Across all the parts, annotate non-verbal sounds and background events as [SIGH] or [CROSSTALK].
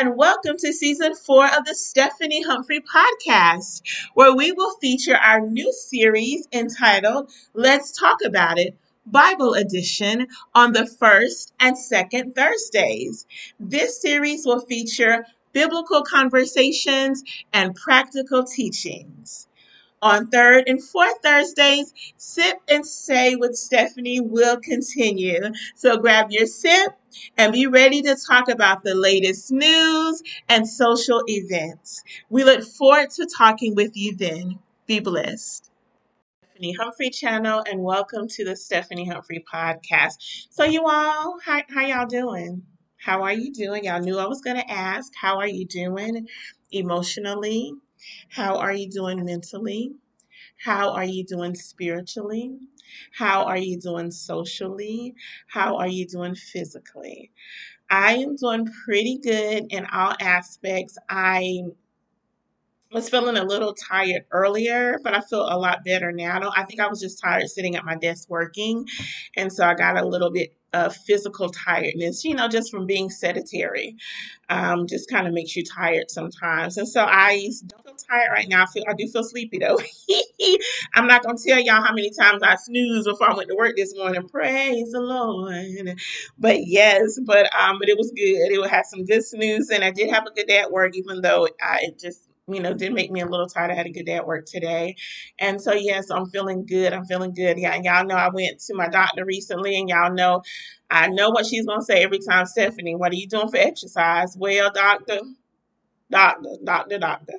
and welcome to season four of the Stephanie Humphrey podcast, where we will feature our new series entitled Let's Talk About It Bible Edition on the first and second Thursdays. This series will feature biblical conversations and practical teachings. On third and fourth Thursdays, Sip and Say with Stephanie will continue. So grab your sip and be ready to talk about the latest news and social events. We look forward to talking with you then. Be blessed. Stephanie Humphrey channel and welcome to the Stephanie Humphrey podcast. So you all, how, how y'all doing? How are you doing? Y'all knew I was going to ask. How are you doing emotionally? How are you doing mentally? How are you doing spiritually? How are you doing socially? How are you doing physically? I am doing pretty good in all aspects. I was feeling a little tired earlier, but I feel a lot better now. I think I was just tired sitting at my desk working. And so I got a little bit of physical tiredness, you know, just from being sedentary. Um, just kind of makes you tired sometimes. And so I don't feel tired right now. I feel I do feel sleepy though. [LAUGHS] I'm not gonna tell y'all how many times I snoozed before I went to work this morning. Praise the Lord. But yes, but um, but it was good. It had some good snooze, and I did have a good day at work, even though I just you know, did make me a little tired. I had a good day at work today. And so, yes, I'm feeling good. I'm feeling good. Yeah, y'all know I went to my doctor recently, and y'all know I know what she's going to say every time, Stephanie, what are you doing for exercise? Well, doctor, doctor, doctor, doctor.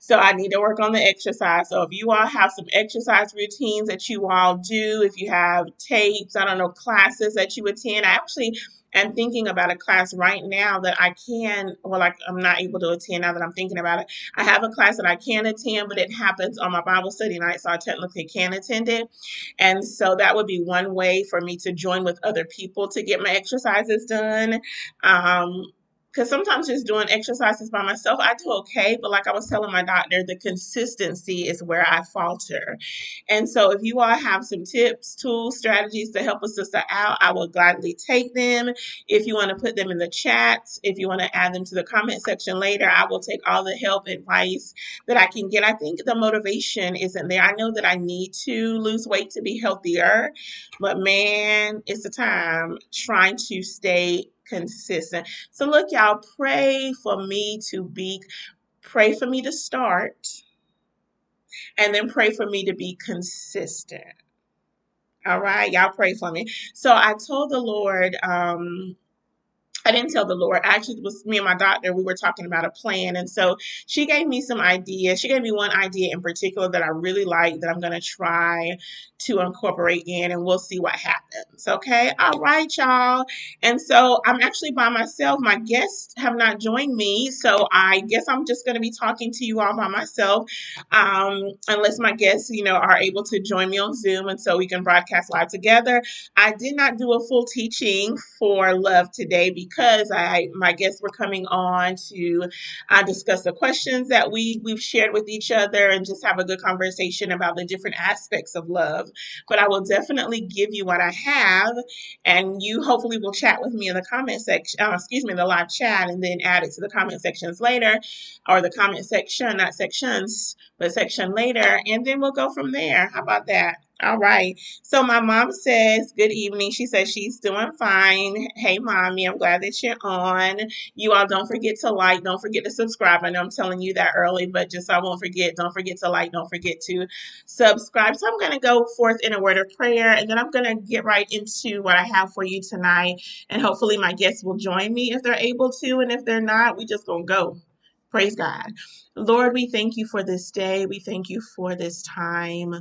So I need to work on the exercise. So if you all have some exercise routines that you all do, if you have tapes, I don't know, classes that you attend, I actually am thinking about a class right now that I can, well, I, I'm not able to attend now that I'm thinking about it. I have a class that I can attend, but it happens on my Bible study night, so I technically can attend it. And so that would be one way for me to join with other people to get my exercises done. Um, because sometimes just doing exercises by myself, I do okay. But like I was telling my doctor, the consistency is where I falter. And so if you all have some tips, tools, strategies to help a sister out, I will gladly take them. If you want to put them in the chat, if you want to add them to the comment section later, I will take all the help, advice that I can get. I think the motivation isn't there. I know that I need to lose weight to be healthier, but man, it's a time trying to stay consistent. So, look, y'all, pray for me to be, pray for me to start, and then pray for me to be consistent. All right, y'all pray for me. So, I told the Lord, um, I didn't tell the Lord. Actually, it was me and my doctor. We were talking about a plan. And so she gave me some ideas. She gave me one idea in particular that I really like that I'm going to try to incorporate in, and we'll see what happens. Okay. All right, y'all. And so I'm actually by myself. My guests have not joined me. So I guess I'm just going to be talking to you all by myself, um, unless my guests, you know, are able to join me on Zoom. And so we can broadcast live together. I did not do a full teaching for love today because because I my guests were coming on to uh, discuss the questions that we we've shared with each other and just have a good conversation about the different aspects of love. But I will definitely give you what I have, and you hopefully will chat with me in the comment section. Uh, excuse me, in the live chat, and then add it to the comment sections later, or the comment section, not sections, but section later, and then we'll go from there. How about that? All right. So my mom says, Good evening. She says she's doing fine. Hey, mommy, I'm glad that you're on. You all don't forget to like, don't forget to subscribe. I know I'm telling you that early, but just so I won't forget, don't forget to like, don't forget to subscribe. So I'm going to go forth in a word of prayer and then I'm going to get right into what I have for you tonight. And hopefully my guests will join me if they're able to. And if they're not, we just going to go. Praise God. Lord, we thank you for this day. We thank you for this time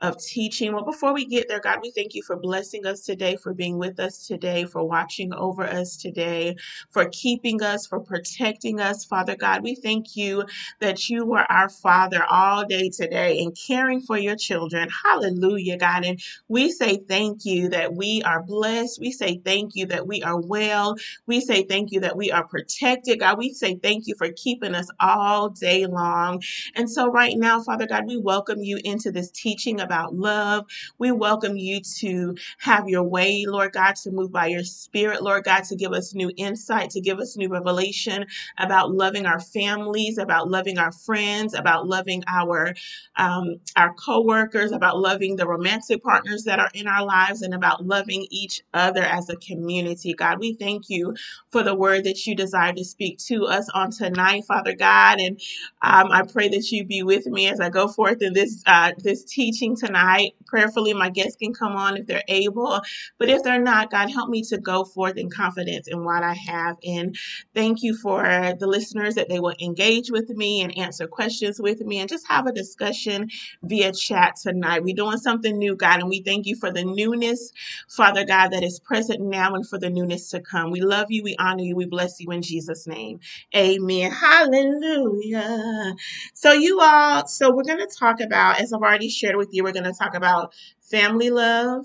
of teaching. Well, before we get there, God, we thank you for blessing us today, for being with us today, for watching over us today, for keeping us, for protecting us, Father God. We thank you that you are our Father all day today and caring for your children. Hallelujah, God. And we say thank you that we are blessed. We say thank you that we are well. We say thank you that we are protected. God, we say thank you for keeping us all day long. And so, right now, Father God, we welcome you into this teaching about love. We welcome you to have your way, Lord God, to move by your spirit, Lord God, to give us new insight, to give us new revelation about loving our families, about loving our friends, about loving our um, our coworkers, about loving the romantic partners that are in our lives, and about loving each other as a community. God, we thank you for the word that you desire to speak to us on tonight, Father God, and um, I pray that you be with me as I go forth in this uh, this teaching tonight. Prayerfully, my guests can come on if they're able, but if they're not, God, help me to go forth in confidence in what I have. And thank you for the listeners that they will engage with me and answer questions with me and just have a discussion via chat tonight. We're doing something new, God, and we thank you for the newness, Father God, that is present now and for the newness to come. We love you, we honor you, we bless you in Jesus' name. Amen. Hallelujah. So, you all, so we're going to talk about, as I've already shared with you, we're going to talk about family love,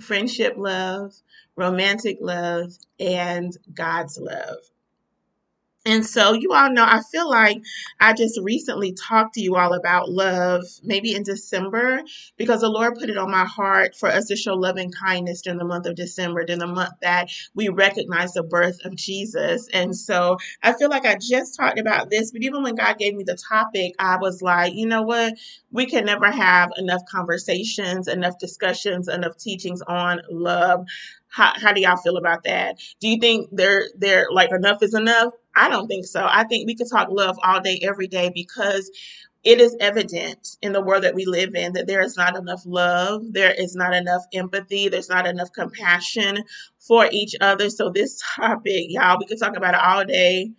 friendship love, romantic love, and God's love. And so, you all know, I feel like I just recently talked to you all about love, maybe in December, because the Lord put it on my heart for us to show love and kindness during the month of December, during the month that we recognize the birth of Jesus. And so, I feel like I just talked about this, but even when God gave me the topic, I was like, you know what? We can never have enough conversations, enough discussions, enough teachings on love. How, how do y'all feel about that? Do you think there there like enough is enough? I don't think so. I think we could talk love all day, every day, because it is evident in the world that we live in that there is not enough love, there is not enough empathy, there's not enough compassion for each other. So, this topic, y'all, we could talk about it all day,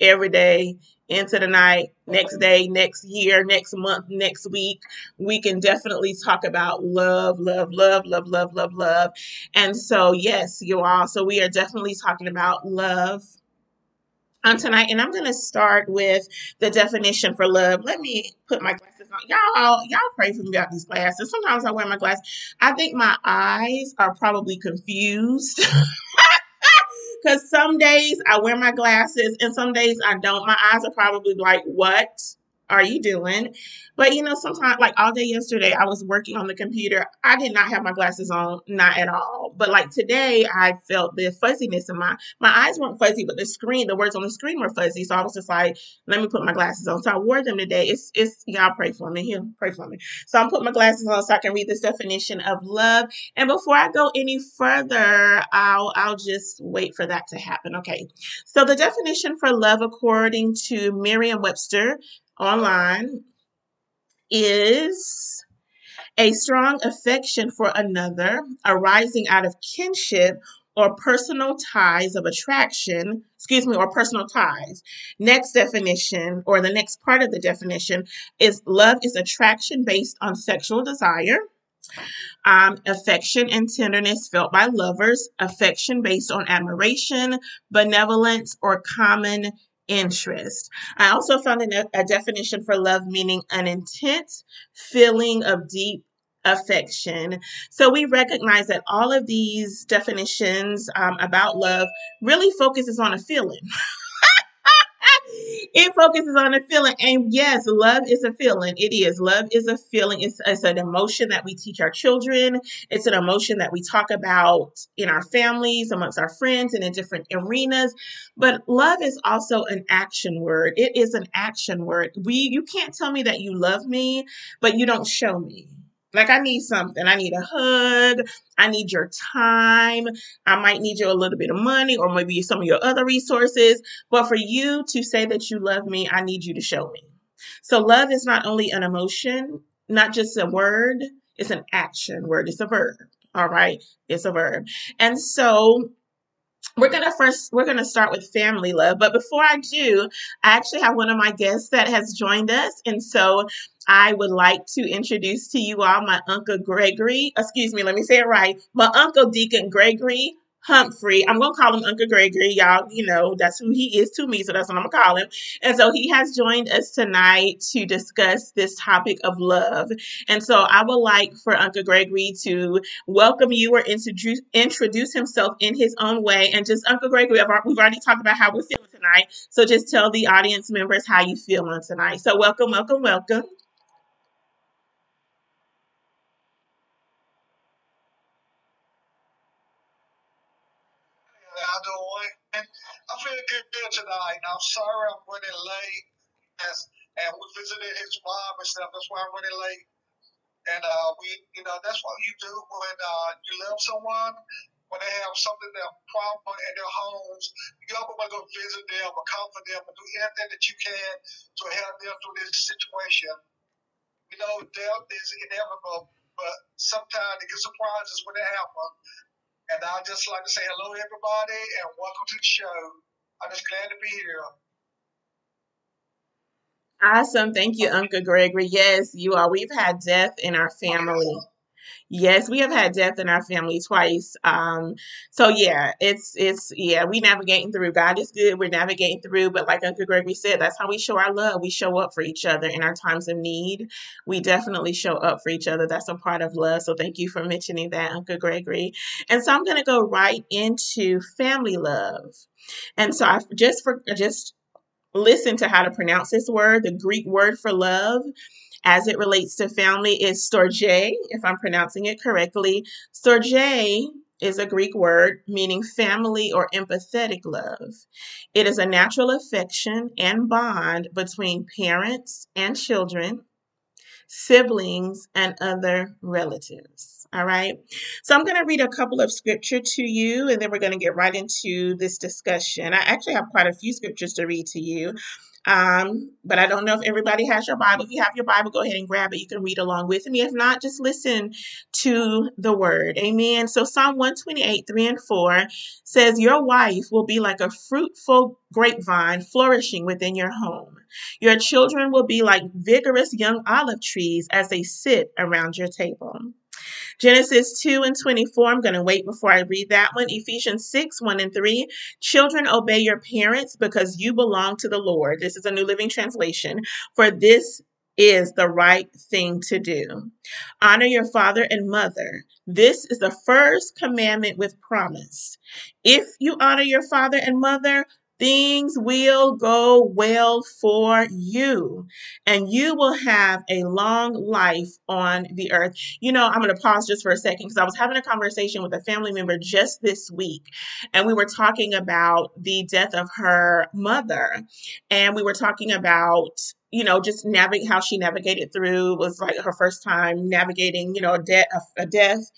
every day, into the night, next day, next year, next month, next week. We can definitely talk about love, love, love, love, love, love, love. And so, yes, you all. So, we are definitely talking about love um, tonight, and I'm to start with the definition for love. Let me put my glasses on. Y'all, y'all pray for me about these glasses. Sometimes I wear my glasses. I think my eyes are probably confused. [LAUGHS] Because some days I wear my glasses and some days I don't. My eyes are probably like, what? Are you doing? But you know, sometimes like all day yesterday, I was working on the computer. I did not have my glasses on, not at all. But like today, I felt the fuzziness in my my eyes weren't fuzzy, but the screen, the words on the screen were fuzzy. So I was just like, let me put my glasses on. So I wore them today. It's it's y'all pray for me. Here, pray for me. So I'm putting my glasses on so I can read this definition of love. And before I go any further, I'll I'll just wait for that to happen. Okay. So the definition for love, according to Merriam-Webster online is a strong affection for another arising out of kinship or personal ties of attraction, excuse me, or personal ties. Next definition, or the next part of the definition, is love is attraction based on sexual desire. Um, affection and tenderness felt by lovers, affection based on admiration, benevolence, or common interest. I also found a, definition for love meaning an intense feeling of deep affection. So we recognize that all of these definitions um, about love really focuses on a feeling. [LAUGHS] it focuses on a feeling. And yes, love is a feeling. It is. Love is a feeling. It's, it's an emotion that we teach our children. It's an emotion that we talk about in our families, amongst our friends, and in different arenas. But love is also an action word. It is an action word. We you can't tell me that you love me, but you don't show me. Like I need something. I need a hug. I need your time. I might need you a little bit of money or maybe some of your other resources. But for you to say that you love me, I need you to show me. So love is not only an emotion, not just a word, it's an action word. It's a verb. All right. It's a verb. And so we're gonna first we're gonna start with family love but before i do i actually have one of my guests that has joined us and so I would like to introduce to you all my Uncle Gregory. Excuse me, let me say it right. My Uncle Deacon Gregory Humphrey. I'm to call him Uncle Gregory. Y'all, you know, that's who he is to me, so that's what I'm to call him. And so he has joined us tonight to discuss this topic of love. And so I would like for Uncle Gregory to welcome you or introduce, introduce himself in his own way. And just, Uncle Gregory, we've already talked about how we're feeling tonight. So just tell the audience members how you feel on tonight. So welcome, welcome, welcome. Here tonight. I'm sorry I'm running late. As, and we visited his mom and stuff. That's why I'm running late. And uh, we, you know, that's what you do when uh, you love someone, when they have something that problem in their homes. You always to go visit them or comfort them or do anything that you can to help them through this situation. You know, death is inevitable, but sometimes they get surprises when it happens. And I just like to say hello, everybody, and welcome to the show. I'm just glad to be here. Awesome. Thank you, Uncle Gregory. Yes, you are. We've had death in our family. Yes, we have had death in our family twice. Um, so yeah, it's it's yeah, we navigating through. God is good. We're navigating through, but like Uncle Gregory said, that's how we show our love. We show up for each other in our times of need. We definitely show up for each other. That's a part of love. So thank you for mentioning that, Uncle Gregory. And so I'm gonna go right into family love. And so I just for just listen to how to pronounce this word. The Greek word for love as it relates to family is storge, if I'm pronouncing it correctly. Storge is a Greek word meaning family or empathetic love. It is a natural affection and bond between parents and children, siblings, and other relatives. All right. So I'm going to read a couple of scripture to you and then we're going to get right into this discussion. I actually have quite a few scriptures to read to you. Um, but I don't know if everybody has your Bible. If you have your Bible, go ahead and grab it. You can read along with me. If not, just listen to the word. Amen. So Psalm 128, 3 and 4 says, Your wife will be like a fruitful grapevine flourishing within your home. Your children will be like vigorous young olive trees as they sit around your table. Genesis 2 and 24, I'm going to wait before I read that one. Ephesians 6, 1 and 3. Children, obey your parents because you belong to the Lord. This is a New Living Translation. For this is the right thing to do. Honor your father and mother. This is the first commandment with promise. If you honor your father and mother, things will go well for you and you will have a long life on the earth. You know, I'm going to pause just for a second because I was having a conversation with a family member just this week and we were talking about the death of her mother and we were talking about you know, just navigate how she navigated through was like her first time navigating, you know, a, de- a, a death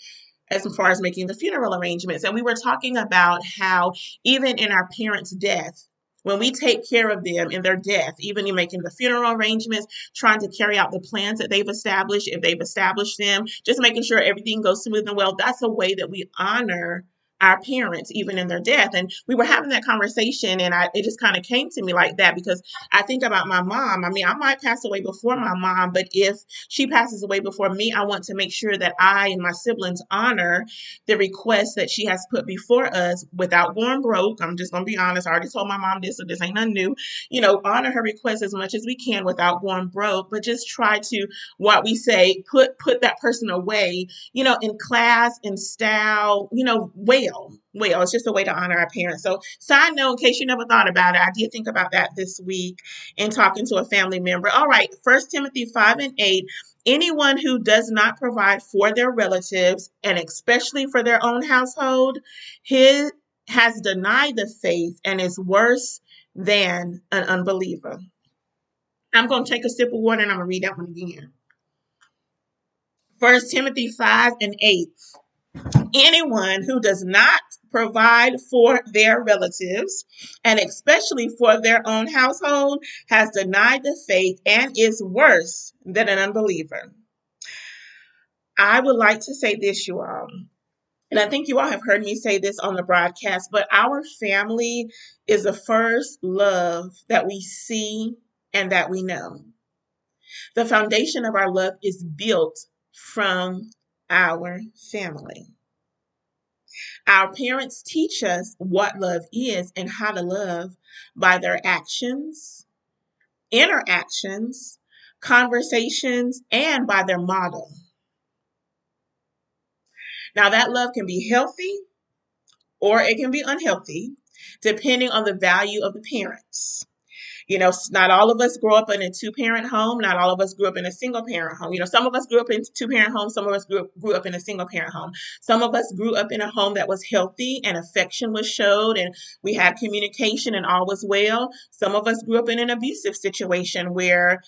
as far as making the funeral arrangements. And we were talking about how even in our parents' death, when we take care of them in their death, even in making the funeral arrangements, trying to carry out the plans that they've established, if they've established them, just making sure everything goes smooth and well, that's a way that we honor our parents even in their death. And we were having that conversation and I it just kind of came to me like that because I think about my mom. I mean I might pass away before my mom but if she passes away before me I want to make sure that I and my siblings honor the request that she has put before us without going broke. I'm just gonna be honest I already told my mom this so this ain't nothing new. You know honor her request as much as we can without going broke but just try to what we say put put that person away you know in class in style you know way well. It's just a way to honor our parents. So, side note, in case you never thought about it, I did think about that this week in talking to a family member. All right, First Timothy 5 and 8. Anyone who does not provide for their relatives, and especially for their own household, his has denied the faith and is worse than an unbeliever. I'm going to take a sip of water and I'm going to read that one again. First Timothy 5 and 8 anyone who does not provide for their relatives and especially for their own household has denied the faith and is worse than an unbeliever. I would like to say this, you all. And I think you all have heard me say this on the broadcast, but our family is the first love that we see and that we know. The foundation of our love is built from our family. Our parents teach us what love is and how to love by their actions, interactions, conversations, and by their model. Now, that love can be healthy or it can be unhealthy, depending on the value of the parents. You know, not all of us grew up in a two parent home. Not all of us grew up in a single parent home. You know, some of us grew up in two parent homes. Some of us grew grew up in a single parent home. Some of us grew up in a home that was healthy and affection was showed and we had communication and all was well. Some of us grew up in an abusive situation where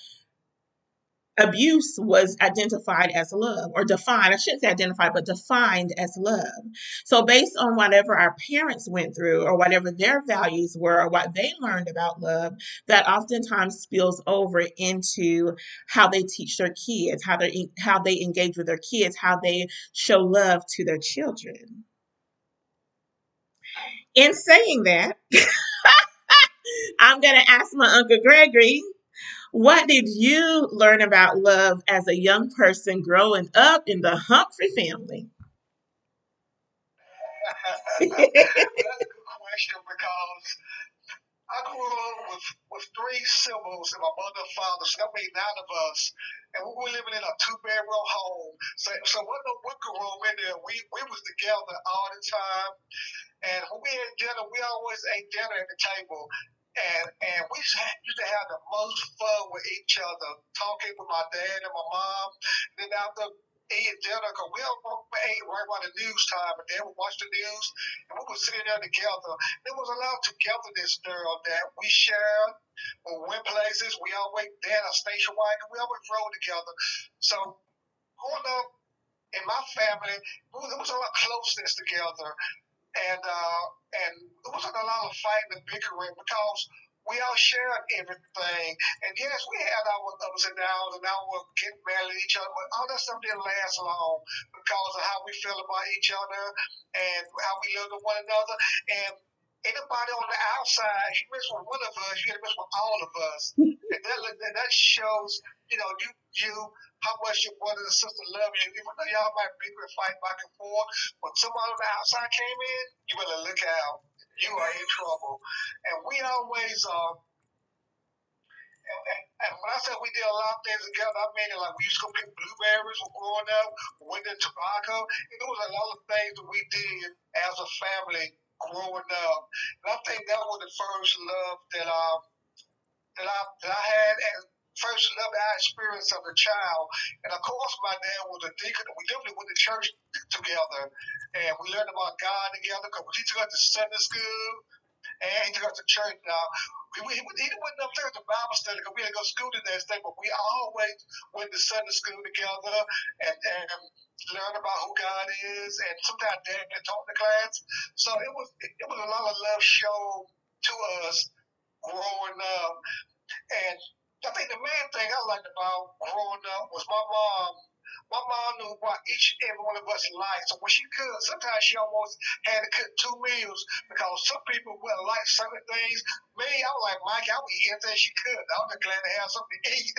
abuse was identified as love or defined i shouldn't say identified but defined as love. So based on whatever our parents went through or whatever their values were or what they learned about love that oftentimes spills over into how they teach their kids how they how they engage with their kids how they show love to their children. In saying that [LAUGHS] i'm going to ask my uncle gregory what did you learn about love as a young person growing up in the Humphrey family? That's a good question because I grew up with, with three siblings and my mother and father, so that made nine of us. And we were living in a two bedroom home. So so wasn't no wicker room in there. We we was together all the time. And when we had dinner, we always ate dinner at the table and and we used to have the most fun with each other, talking with my dad and my mom. And then after eating dinner, because we all ate right around the news time, and then we watched the news, and we were sitting there together. There was a lot of togetherness there that we shared. We went places, we always had a station wagon, we always rode together. So growing up in my family, there was a lot of closeness together and uh, and it wasn't a lot of fighting and bickering because we all shared everything. And yes, we had our ups and downs and our getting mad at each other, but all that stuff didn't last long because of how we feel about each other and how we live with one another. And anybody on the outside, you mess with one of us, you get to mess with all of us. [LAUGHS] and that, that shows, you know, you you how much your brother and sister love you. Even though y'all might bicker and fight back and forth, when somebody on the outside came in, you better look out. You are in trouble. And we always, uh, and, and, and when I said we did a lot of things together, I mean it like we used to go pick blueberries when growing up, we did tobacco. And there was a lot of things that we did as a family growing up. And I think that was the first love that uh, that I that I had as first love I experienced of a child. And of course, my dad was a deacon. We definitely went to church together, and we learned about God together. Because he took us to Sunday school, and he took us to church. Now, we, we, he wasn't up there at the Bible study because we didn't go to school the next day, but we always went to Sunday school together and, and learn about who God is. And sometimes Dad can talk to class. So it was it was a lot of love shown to us growing up. And I think the main thing I liked about growing up was my mom. My mom knew what each and every one of us liked. So when she cooked, sometimes she almost had to cook two meals because some people wouldn't like certain things. Me, I was like, Mike, I would eat anything she could. I was glad to have something to eat.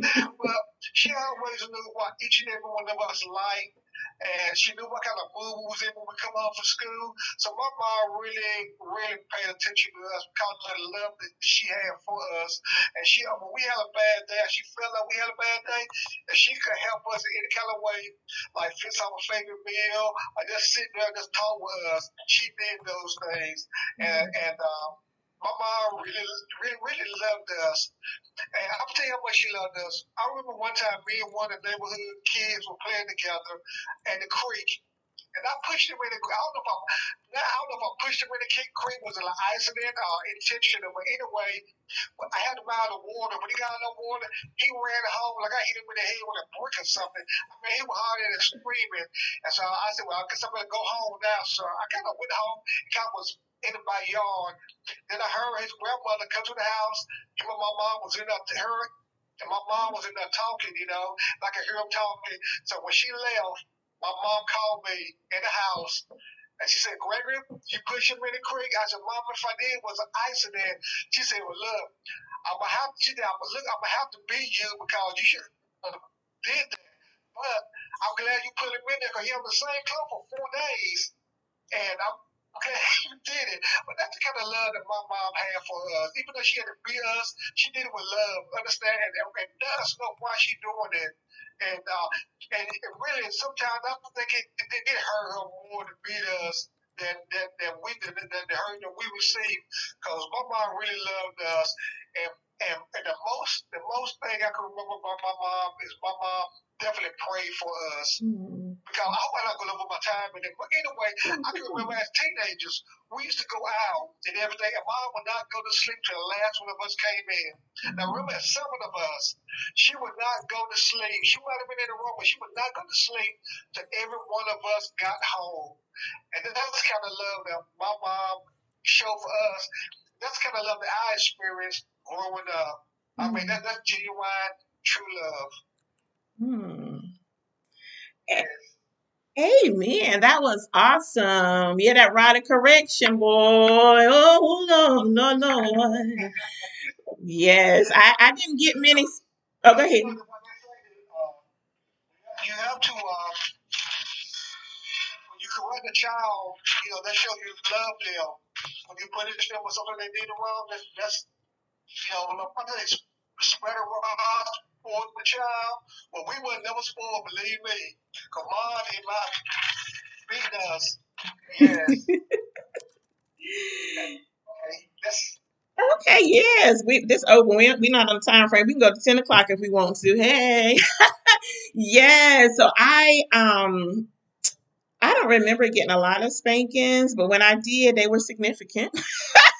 [LAUGHS] but she always knew what each and every one of us liked and she knew what kind of mood we was in when we come home from school. So my mom really, really paid attention to us because of the love that she had for us. And she, when we had a bad day, she felt like we had a bad day, and she could help us in any kind of way, like fix our favorite meal, or just sit there and just talk with us. She did those things, and and. Um, my mom really, really, really loved us. And I'll tell you how she loved us. I remember one time me and one of the neighborhood kids were playing together at the creek. And I pushed him in the I don't know if I now I don't know if I pushed him in the creek was an accident or intentional, but anyway, I had him out of water. When he got out of water, he ran home like I hit him in the head with a brick or something. I mean, he was hollering and screaming. And so I said, Well, I guess I'm gonna go home now. So I kind of went home. Kind of was in my yard. Then I heard his grandmother come to the house. Him and my mom was in there, her and my mom was in there talking, you know, like I hear them talking. So when she left, my mom called me in the house and she said, Gregory, you push him in the creek. I said, Mom, if I did, was an accident. She said, Well, look, I'm gonna have to, I'm gonna look, I'm gonna have to beat you because you should have did that. But I'm glad you put him in there because he had the same club for four days. And I'm Okay, [LAUGHS] you did it. But that's the kind of love that my mom had for us. Even though she had to beat us, she did it with love, understand, and, and let us know why she's doing it. And uh, and really, sometimes I think it, it, it hurt her more to beat us than than, than we than, than the hurt that we received. Because my mom really loved us, and And, and the most the most thing I can remember about my mom is my mom definitely prayed for us. Mm. Because I hope I'm not over my time. And but anyway, I can remember as teenagers, we used to go out and everything, and mom would not go to sleep till the last one of us came in. Now remember, seven of us, she would not go to sleep. She might have been in the room, but she would not go to sleep till every one of us got home. And that's kind of love that my mom showed for us. That's kind of love that I experienced growing up. I mean, that, that's genuine, true love. Hmm. Yes. Amen. That was awesome. Yeah, that rod of correction, boy. Oh, Lord, no, Lord. Yes, I, I didn't get many. Oh, go ahead. You have to, uh, when you correct a child, you know, that shows you love them. When you punish them with something they did wrong, that's, that's you know, when they spread a rod for the child, well, we would never spoiled, believe me. Come on, he might beat us. Yes. [LAUGHS] okay, let's Okay, yes. We this open. We we not on the time frame. We can go to ten o'clock if we want to. Hey. [LAUGHS] yeah. So I um I don't remember getting a lot of spankings, but when I did, they were significant. [LAUGHS]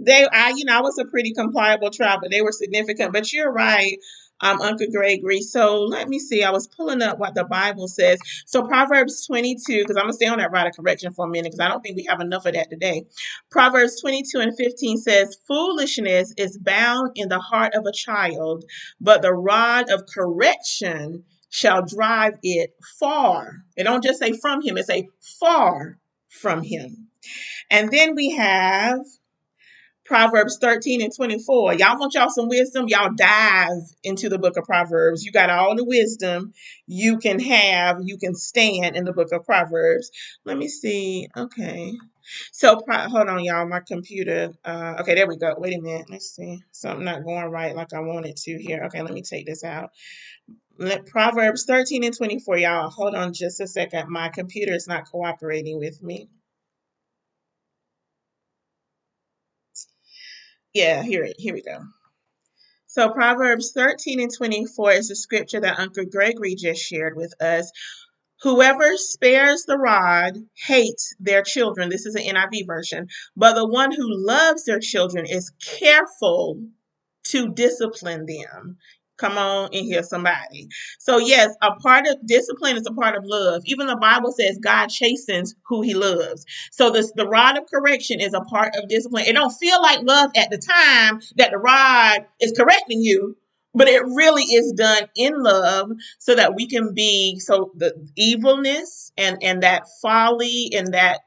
they I you know I was a pretty compliable child, but they were significant. But you're right, um, Uncle Gregory. So let me see. I was pulling up what the Bible says. So Proverbs 22, because I'm gonna stay on that right of correction for a minute, because I don't think we have enough of that today. Proverbs 22 and 15 says, Foolishness is bound in the heart of a child, but the rod of correction shall drive it far. It don't just say from him, it say far from him. And then we have Proverbs 13 and 24. Y'all want y'all some wisdom? Y'all dive into the book of Proverbs. You got all the wisdom you can have, you can stand in the book of Proverbs. Let me see. Okay. So hold on, y'all. My computer. Uh, okay, there we go. Wait a minute. Let's see. Something not going right like I wanted to here. Okay, let me take this out. Let Proverbs 13 and 24, y'all. Hold on just a second. My computer is not cooperating with me. Yeah, here it here we go. So Proverbs 13 and 24 is the scripture that Uncle Gregory just shared with us. Whoever spares the rod hates their children. This is an NIV version. But the one who loves their children is careful to discipline them. Come on in here, somebody. So, yes, a part of discipline is a part of love. Even the Bible says God chastens who he loves. So, this, the rod of correction is a part of discipline. It don't feel like love at the time that the rod is correcting you, but it really is done in love so that we can be so the evilness and and that folly and that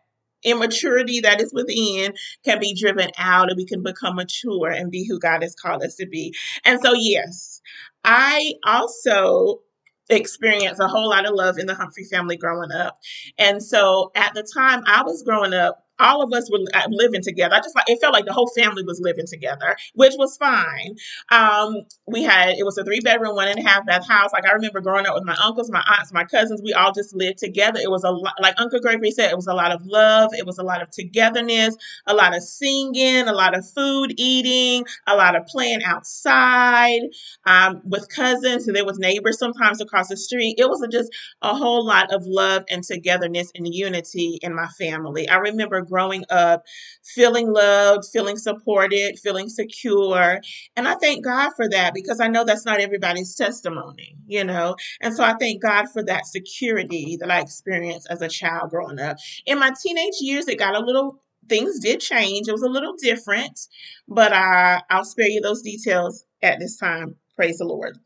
immaturity that is within can be driven out and we can become mature and be who God has called us to be. And so yes, I also experienced a whole lot of love in the Humphrey family growing up. And so at the time I was growing up, all of us were uh, living together. I just like it felt like the whole family was living together, which was fine. Um, we had it was a three bedroom, one and a half bath house. Like I remember growing up with my uncles, my aunts, my cousins. We all just lived together. It was a lot, like Uncle Gregory said, it was a lot of love. It was a lot of togetherness, a lot of singing, a lot of food eating, a lot of playing outside um, with cousins. And there was neighbors sometimes across the street. It was a, just a whole lot of love and togetherness and unity in my family. I remember growing up feeling loved, feeling supported, feeling secure. And I thank God for that because I know that's not everybody's testimony, you know. And so I thank God for that security that I experienced as a child growing up. In my teenage years, it got a little things did change. It was a little different, but uh, I'll spare you those details at this time. Praise the Lord.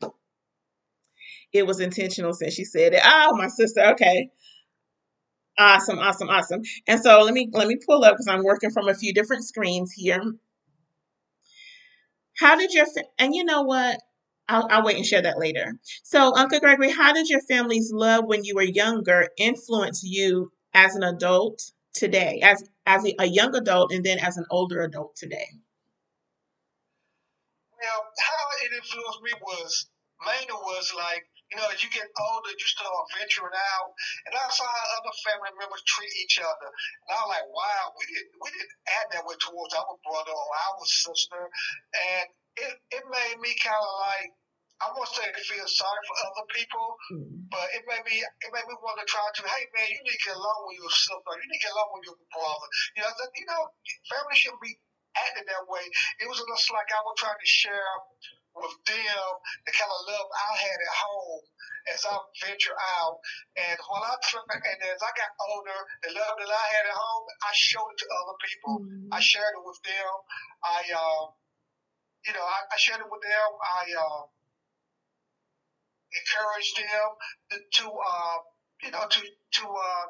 It was intentional since she said it. Oh, my sister. Okay. Awesome, awesome, awesome. And so let me let me pull up because I'm working from a few different screens here. How did your and you know what? I'll, I'll wait and share that later. So, Uncle Gregory, how did your family's love when you were younger influence you as an adult today, as as a, young adult, and then as an older adult today? Well, how it influenced me was mainly was like you know, as you get older, you start venturing out, and I saw how other family members treat each other, and I was like, wow, we didn't we didn't act that way towards our brother or our sister, and it it made me kind of like. I won't say feel sorry for other people, mm. but it made me it made me want to try to. Hey man, you need to get along with your sister. You need to get along with your brother. You know, you know, family shouldn't be acting that way. It was just like I was trying to share with them the kind of love I had at home as I venture out. And when I and as I got older, the love that I had at home, I showed it to other people. Mm-hmm. I shared it with them. I, uh, you know, I, I shared it with them. I uh, encouraged them to, to uh, you know, to to uh,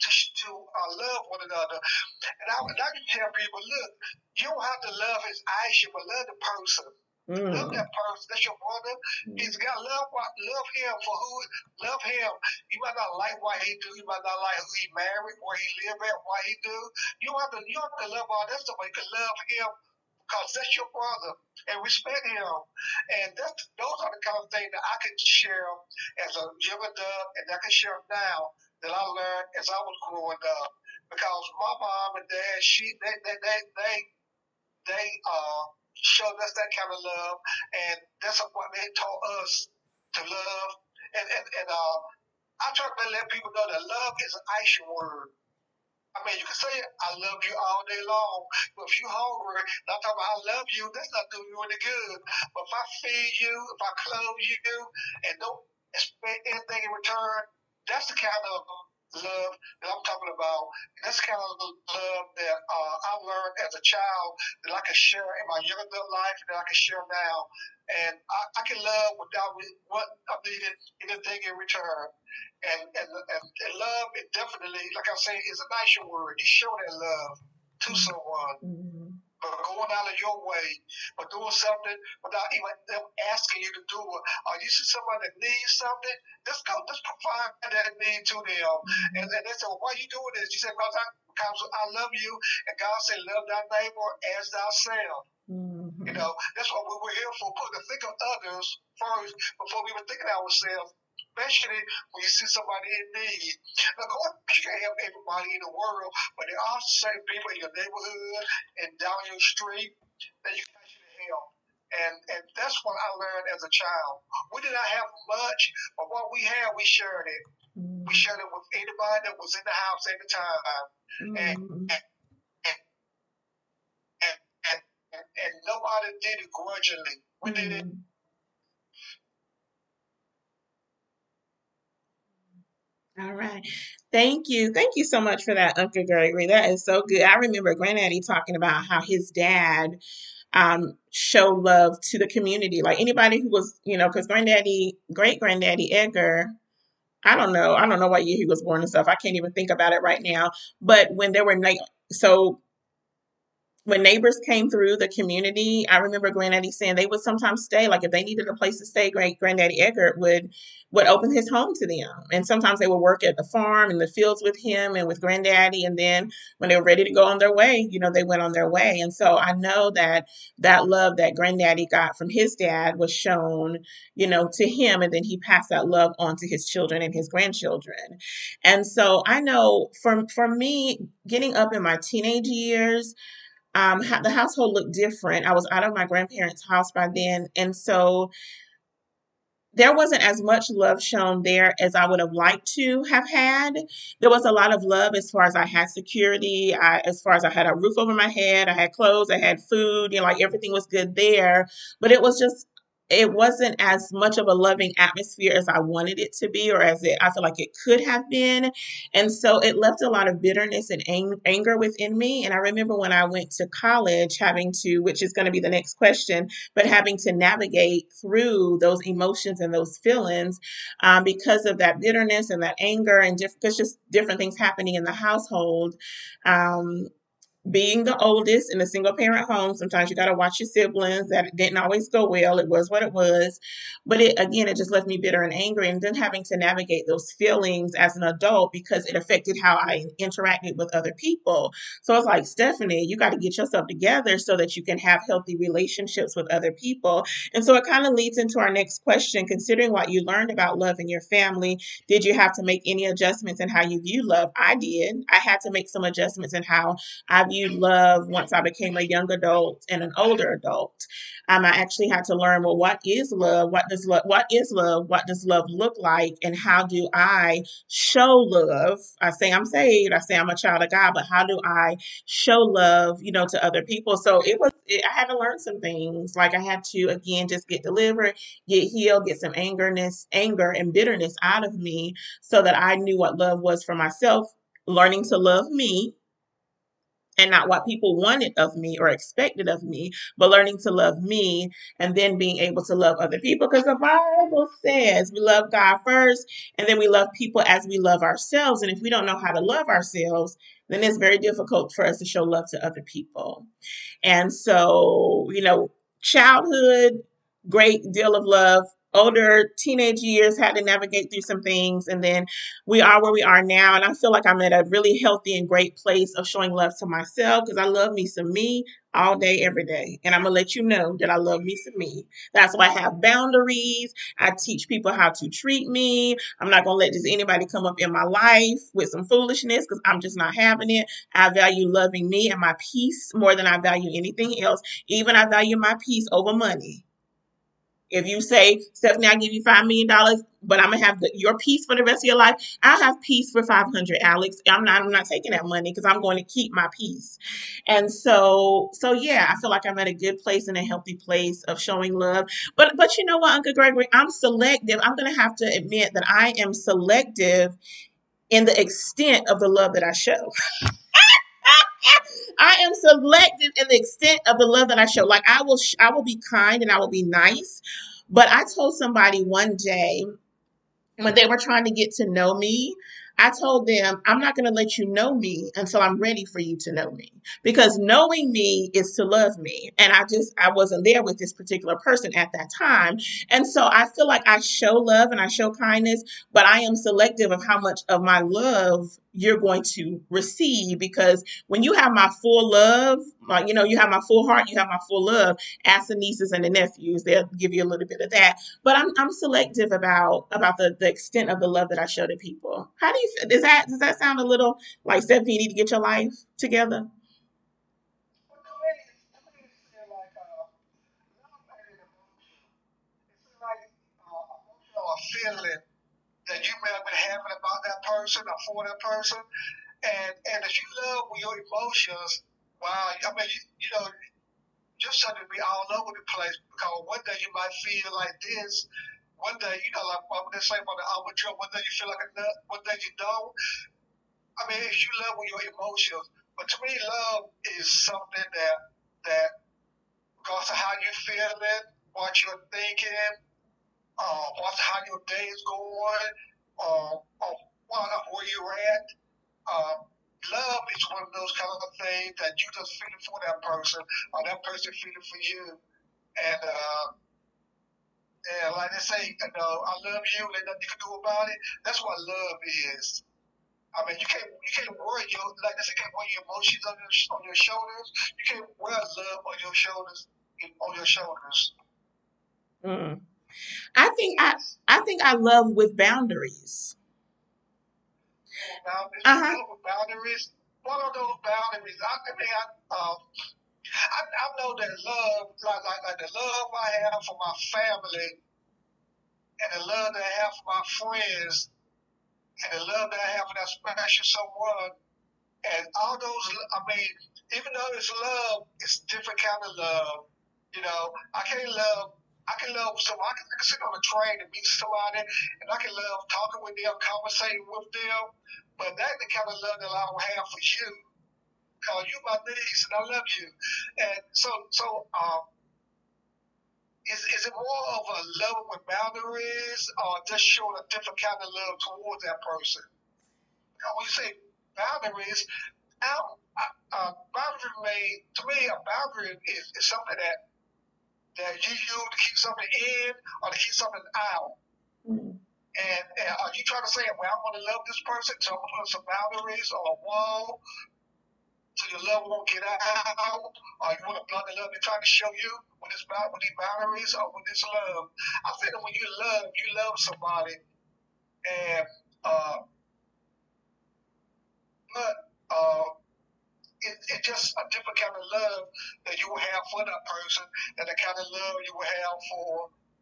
to, to uh, love one another. And I, and I can tell people, look, you don't have to love as his Aisha, but love the person. Mm. Love that person. That's your brother. Mm. He's got love. Love him for who. Love him. You might not like what he do. You might not like who he married, where he live at, what he do. You have to. You have to love all that stuff. But you can love him because that's your brother and respect him. And that's those are the kind of things that I can share as a young adult, and I can share now that I learned as I was growing up. Because my mom and dad, she they they they they, they uh showed us that kind of love, and that's what they taught us to love. And and, and uh, I try to let people know that love is an action word. I mean, you can say I love you all day long, but if you're hungry, not talking about I love you, that's not doing you any good. But if I feed you, if I clothe you, and don't expect anything in return, that's the kind of love that I'm talking about. This kind of love that uh, I learned as a child that I can share in my young adult life that I can share now. And I, I can love without what I'm needing anything in return. And, and, and, and love, it definitely, like I say, is a nice word. You show that love to someone. Mm-hmm but going out of your way, but doing something without even them asking you to do it. Or you see somebody that needs something, just go, just provide that need to them. And, and they say, well, why are you doing this? You say, because I, because I love you, and God said, love thy neighbor as thyself. Mm-hmm. You know, that's what we were here for, put to think of others first before we were thinking of ourselves especially when you see somebody in need. Course, you can't help everybody in the world, but there are certain people in your neighborhood and down your street that you can actually help. And and that's what I learned as a child. We did not have much, but what we had, we shared it. Mm-hmm. We shared it with anybody that was in the house at the time. Mm-hmm. And, and, and, and, and, nobody did it grudgingly. We did it All right. Thank you. Thank you so much for that, Uncle Gregory. That is so good. I remember Granddaddy talking about how his dad um, showed love to the community. Like anybody who was, you know, because Granddaddy, great granddaddy Edgar, I don't know. I don't know what year he was born and stuff. I can't even think about it right now. But when there were, na- so when neighbors came through the community, I remember Granddaddy saying they would sometimes stay. Like if they needed a place to stay, great Granddaddy Edgar would would open his home to them. And sometimes they would work at the farm in the fields with him and with Granddaddy. And then when they were ready to go on their way, you know, they went on their way. And so I know that that love that Granddaddy got from his dad was shown, you know, to him, and then he passed that love on to his children and his grandchildren. And so I know for for me, getting up in my teenage years um, the household looked different. I was out of my grandparents' house by then. And so there wasn't as much love shown there as I would have liked to have had. There was a lot of love as far as I had security, I, as far as I had a roof over my head, I had clothes, I had food, you know, like everything was good there. But it was just it wasn't as much of a loving atmosphere as I wanted it to be, or as it, I feel like it could have been. And so it left a lot of bitterness and ang- anger within me. And I remember when I went to college, having to, which is going to be the next question, but having to navigate through those emotions and those feelings um, because of that bitterness and that anger and diff- because just different things happening in the household. Um, being the oldest in a single parent home, sometimes you got to watch your siblings. That didn't always go well. It was what it was. But it again, it just left me bitter and angry, and then having to navigate those feelings as an adult because it affected how I interacted with other people. So it's like, Stephanie, you got to get yourself together so that you can have healthy relationships with other people. And so it kind of leads into our next question considering what you learned about love in your family, did you have to make any adjustments in how you view love? I did. I had to make some adjustments in how I viewed love once I became a young adult and an older adult. Um, I actually had to learn well, what is love? What does love? What is love? What does love look like? And how do I show love? I say I'm saved. I say I'm a child of God, but how do I show love? You know, to other people. So it was. It, I had to learn some things. Like I had to again just get delivered, get healed, get some angerness, anger and bitterness out of me, so that I knew what love was for myself. Learning to love me and not what people wanted of me or expected of me, but learning to love me and then being able to love other people. Because the Bible says we love God first and then we love people as we love ourselves. And if we don't know how to love ourselves, then it's very difficult for us to show love to other people. And so, you know, childhood, great deal of love older teenage years had to navigate through some things and then we are where we are now and i feel like i'm at a really healthy and great place of showing love to myself because i love me some me all day every day and i'm gonna let you know that i love me some me. That's why i have boundaries. I teach people how to treat me. I'm not gonna let just anybody come up in my life with some foolishness because i'm just not having it. I value loving me and my peace more than i value anything else. Even i value my peace over money if you say, Stephanie, I give you $5 million, but I'm going to have the, your peace for the rest of your life, I'll have peace for 500, Alex. I'm not, I'm not taking that money because I'm going to keep my peace. And so, so yeah, I feel like I'm at a good place and a healthy place of showing love. But, but you know what, Uncle Gregory, I'm selective. I'm going to have to admit that I am selective in the extent of the love that I show. [LAUGHS] [LAUGHS] I am selective in the extent of the love that I show. Like I will, sh- I will be kind and I will be nice. But I told somebody one day when they were trying to get to know me, I told them, I'm not going to let you know me until I'm ready for you to know me. Because knowing me is to love me. And I just, I wasn't there with this particular person at that time. And so I feel like I show love and I show kindness, but I am selective of how much of my love you're going to receive because when you have my full love, like you know, you have my full heart, you have my full love. Ask the nieces and the nephews; they'll give you a little bit of that. But I'm I'm selective about about the the extent of the love that I show to people. How do you does that does that sound a little like Stephanie? You need to get your life together. feeling that you may have been having about that person or for that person. And and if you love with your emotions, wow, I mean, you, you know, you're starting to be all over the place because one day you might feel like this. One day, you know, like what they say about the album one day you feel like a nut, one day you don't. I mean, if you love with your emotions, but to me, love is something that that goes to how you feeling, what you're thinking, uh, what's how your day is going, uh, uh, where you're at. Uh, love is one of those kind of things that you just feeling for that person, or that person feeling for you. And uh, and like they say, you know, I love you, and nothing you can do about it. That's what love is. I mean, you can't you can't wear your like they say, can't wear your emotions on your on your shoulders. You can't wear love on your shoulders on your shoulders. Mm. I think I I think I love with boundaries. Boundaries. Uh-huh. Boundaries. What are those boundaries? I, I mean, I, uh, I, I know that love, like, like like the love I have for my family, and the love that I have for my friends, and the love that I have for that special someone, and all those. I mean, even though it's love, it's different kind of love. You know, I can't love I can love someone. I can, I can sit on a train and meet somebody, and I can love talking with them, conversating with them. But that's the kind of love that I will have for you. Cause you my niece, and I love you. And so, so, um, is, is it more of a love with boundaries, or just showing a different kind of love towards that person? Because when you say boundaries, I, uh, boundary to me, a boundary is, is something that that you use to keep something in or to keep something out. Mm. And, and are you trying to say, well, I'm going to love this person, so I'm going to put some boundaries or a wall so your love won't get out, or you want to block the love they're trying to show you with, about when these boundaries or with this love. I think that when you love, you love somebody, and uh, but uh, it, it's just a different kind of love that you will have for that person and the kind of love you will have for,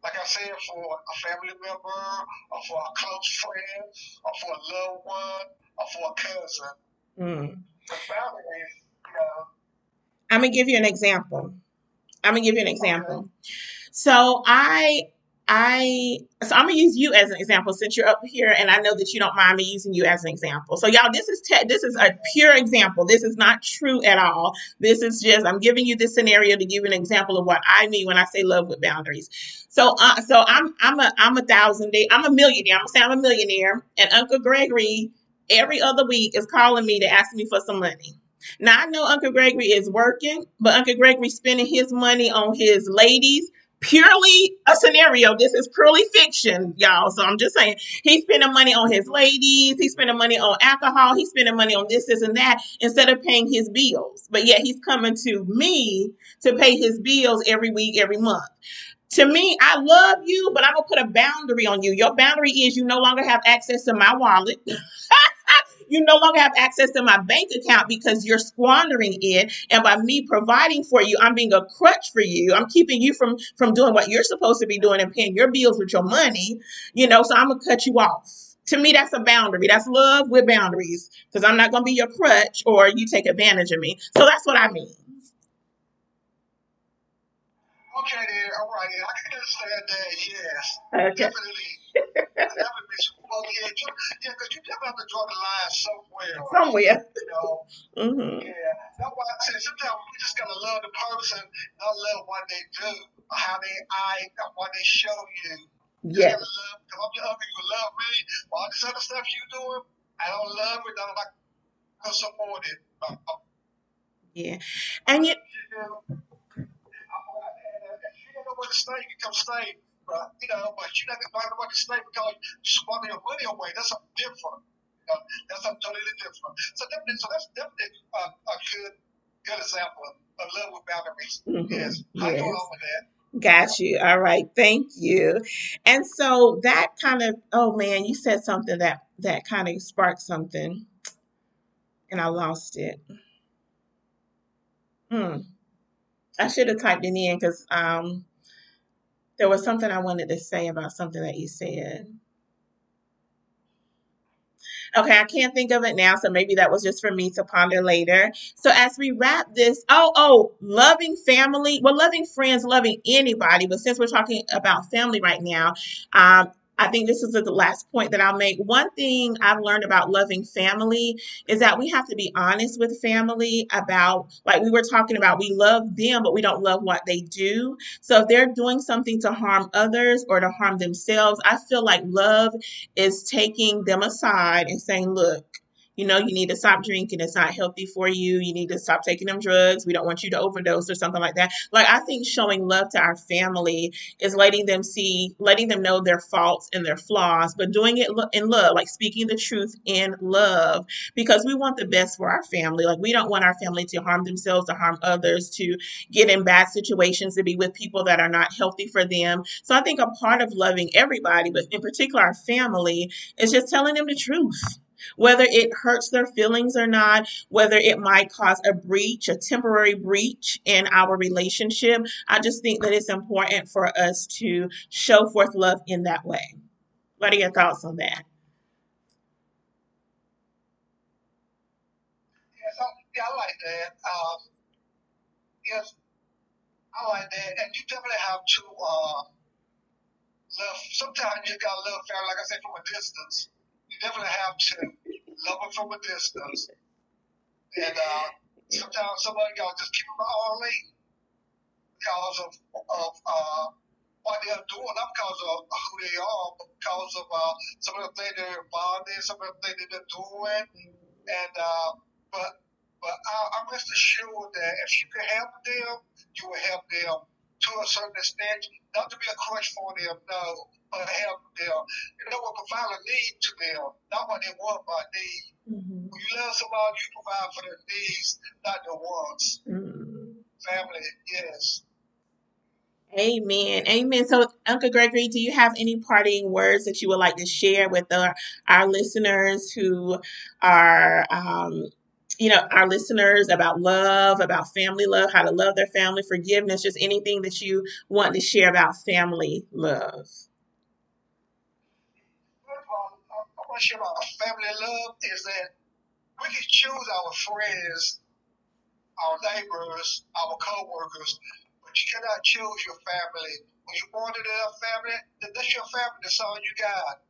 like I said, for a family member or for a close friend or for a loved one or for a cousin. Mm. Family, you know. I'm gonna give you an example. I'm gonna give you an example. So I I so I'm gonna use you as an example since you're up here, and I know that you don't mind me using you as an example. So y'all, this is te- this is a pure example. This is not true at all. This is just I'm giving you this scenario to give an example of what I mean when I say love with boundaries. So uh, so I'm I'm a I'm a thousand day I'm a millionaire. I'm gonna say I'm a millionaire, and Uncle Gregory every other week is calling me to ask me for some money. Now I know Uncle Gregory is working, but Uncle Gregory spending his money on his ladies purely a scenario. This is purely fiction, y'all. So I'm just saying he's spending money on his ladies, he's spending money on alcohol, he's spending money on this, this, and that instead of paying his bills. But yet he's coming to me to pay his bills every week, every month. To me, I love you, but I'm gonna put a boundary on you. Your boundary is you no longer have access to my wallet. You no longer have access to my bank account because you're squandering it. And by me providing for you, I'm being a crutch for you. I'm keeping you from from doing what you're supposed to be doing and paying your bills with your money. You know, so I'm gonna cut you off. To me, that's a boundary. That's love with boundaries because I'm not gonna be your crutch or you take advantage of me. So that's what I mean. Okay, then. All right. I can understand that. Yes. Okay. Definitely. [LAUGHS] Definitely. Well, yeah, you, yeah, because you definitely have to draw the line somewhere. Somewhere. You know. Mm-hmm. Yeah. That's why I say sometimes we just gotta love the person, not love what they do, how they act, or what they show you. Yeah. Love, if I'm your you love me. All this other stuff you doing, I don't love it. I'm not gonna support it. Yeah. And you. If you want to stay, you can come stay. You know, but you're not going to want to stay because you squander your money away. That's something different. You know, that's something totally different. So definitely, so that's definitely a, a good, good example of, of love with boundaries. Mm-hmm. Yes. yes. I go along with that. Got you. All right. Thank you. And so that kind of, oh man, you said something that that kind of sparked something, and I lost it. Hmm. I should have typed it in because um there was something I wanted to say about something that you said. Okay, I can't think of it now, so maybe that was just for me to ponder later. So as we wrap this, oh, oh, loving family, well, loving friends, loving anybody, but since we're talking about family right now, um, I think this is the last point that I'll make. One thing I've learned about loving family is that we have to be honest with family about, like we were talking about, we love them, but we don't love what they do. So if they're doing something to harm others or to harm themselves, I feel like love is taking them aside and saying, look, you know, you need to stop drinking. It's not healthy for you. You need to stop taking them drugs. We don't want you to overdose or something like that. Like, I think showing love to our family is letting them see, letting them know their faults and their flaws, but doing it in love, like speaking the truth in love, because we want the best for our family. Like, we don't want our family to harm themselves, to harm others, to get in bad situations, to be with people that are not healthy for them. So, I think a part of loving everybody, but in particular our family, is just telling them the truth whether it hurts their feelings or not, whether it might cause a breach, a temporary breach in our relationship. I just think that it's important for us to show forth love in that way. What are your thoughts on that? Yeah, I like that. Um, yes, I like that. And you definitely have to uh, love. Sometimes you got to love family, like I said, from a distance you definitely have to love them from a distance. And uh, sometimes somebody got just keep them all late because of, of uh, what they're doing, not because of who they are, but because of uh, some of the things they're involved in, some of the things they've been doing. And uh, but But I, I'm rest assured that if you can help them, you will help them to a certain extent. Not to be a crutch for them, no, help them. You know what provide a need to them, not what they want, but need. Mm-hmm. When you love somebody, you provide for their needs, not their wants. Mm-hmm. Family, yes. Amen. Amen. So, Uncle Gregory, do you have any parting words that you would like to share with our, our listeners who are, um, you know, our listeners about love, about family love, how to love their family, forgiveness, just anything that you want to share about family love? Share about family love is that we can choose our friends, our neighbors, our co-workers, but you cannot choose your family. When you born into a family, then that's your family. That's all you got.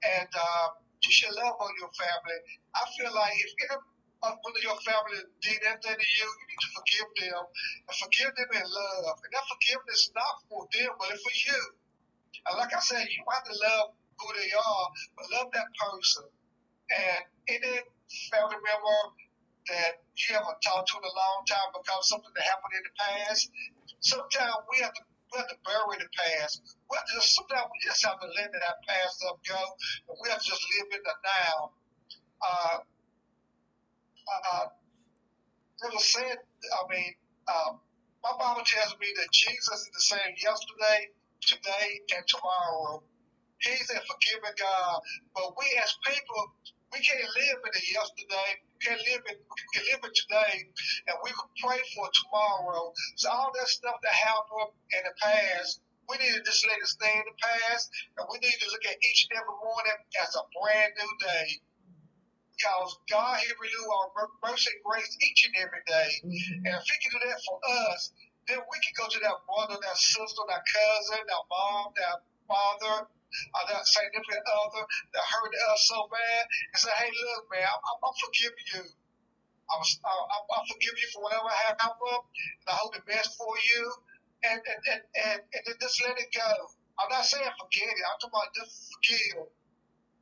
And uh, you should love on your family. I feel like if any one of your family did anything to you, you need to forgive them and forgive them in love. And that forgiveness is not for them, but it's for you. And like I said, you have to love who they are, but love that person. And any family member that you haven't talked to in a long time because something that happened in the past, sometimes we have to we have to bury the past. We have to just, sometimes we just have to let that past up go, and we have to just live in the now. Uh, uh, it was said, I mean, uh, my Bible tells me that Jesus is the same yesterday, today, and tomorrow. He's a forgiving God, but we as people, we can't live in the yesterday. We can't live in we can live in today, and we can pray for tomorrow. So all that stuff that happened in the past, we need to just let it stay in the past, and we need to look at each and every morning as a brand new day. Because God has renew our mercy and grace each and every day. Mm-hmm. And if He can do that for us, then we can go to that brother, that sister, that cousin, that mom, that father, uh, that significant other that hurt us so bad and say, hey, look, man, I'm, I'm, I'm forgiving you. I'm, I'm, I'm forgiving you for whatever happened, and I hope the best for you, and, and, and, and, and then just let it go. I'm not saying forget it. I'm talking about just forgive.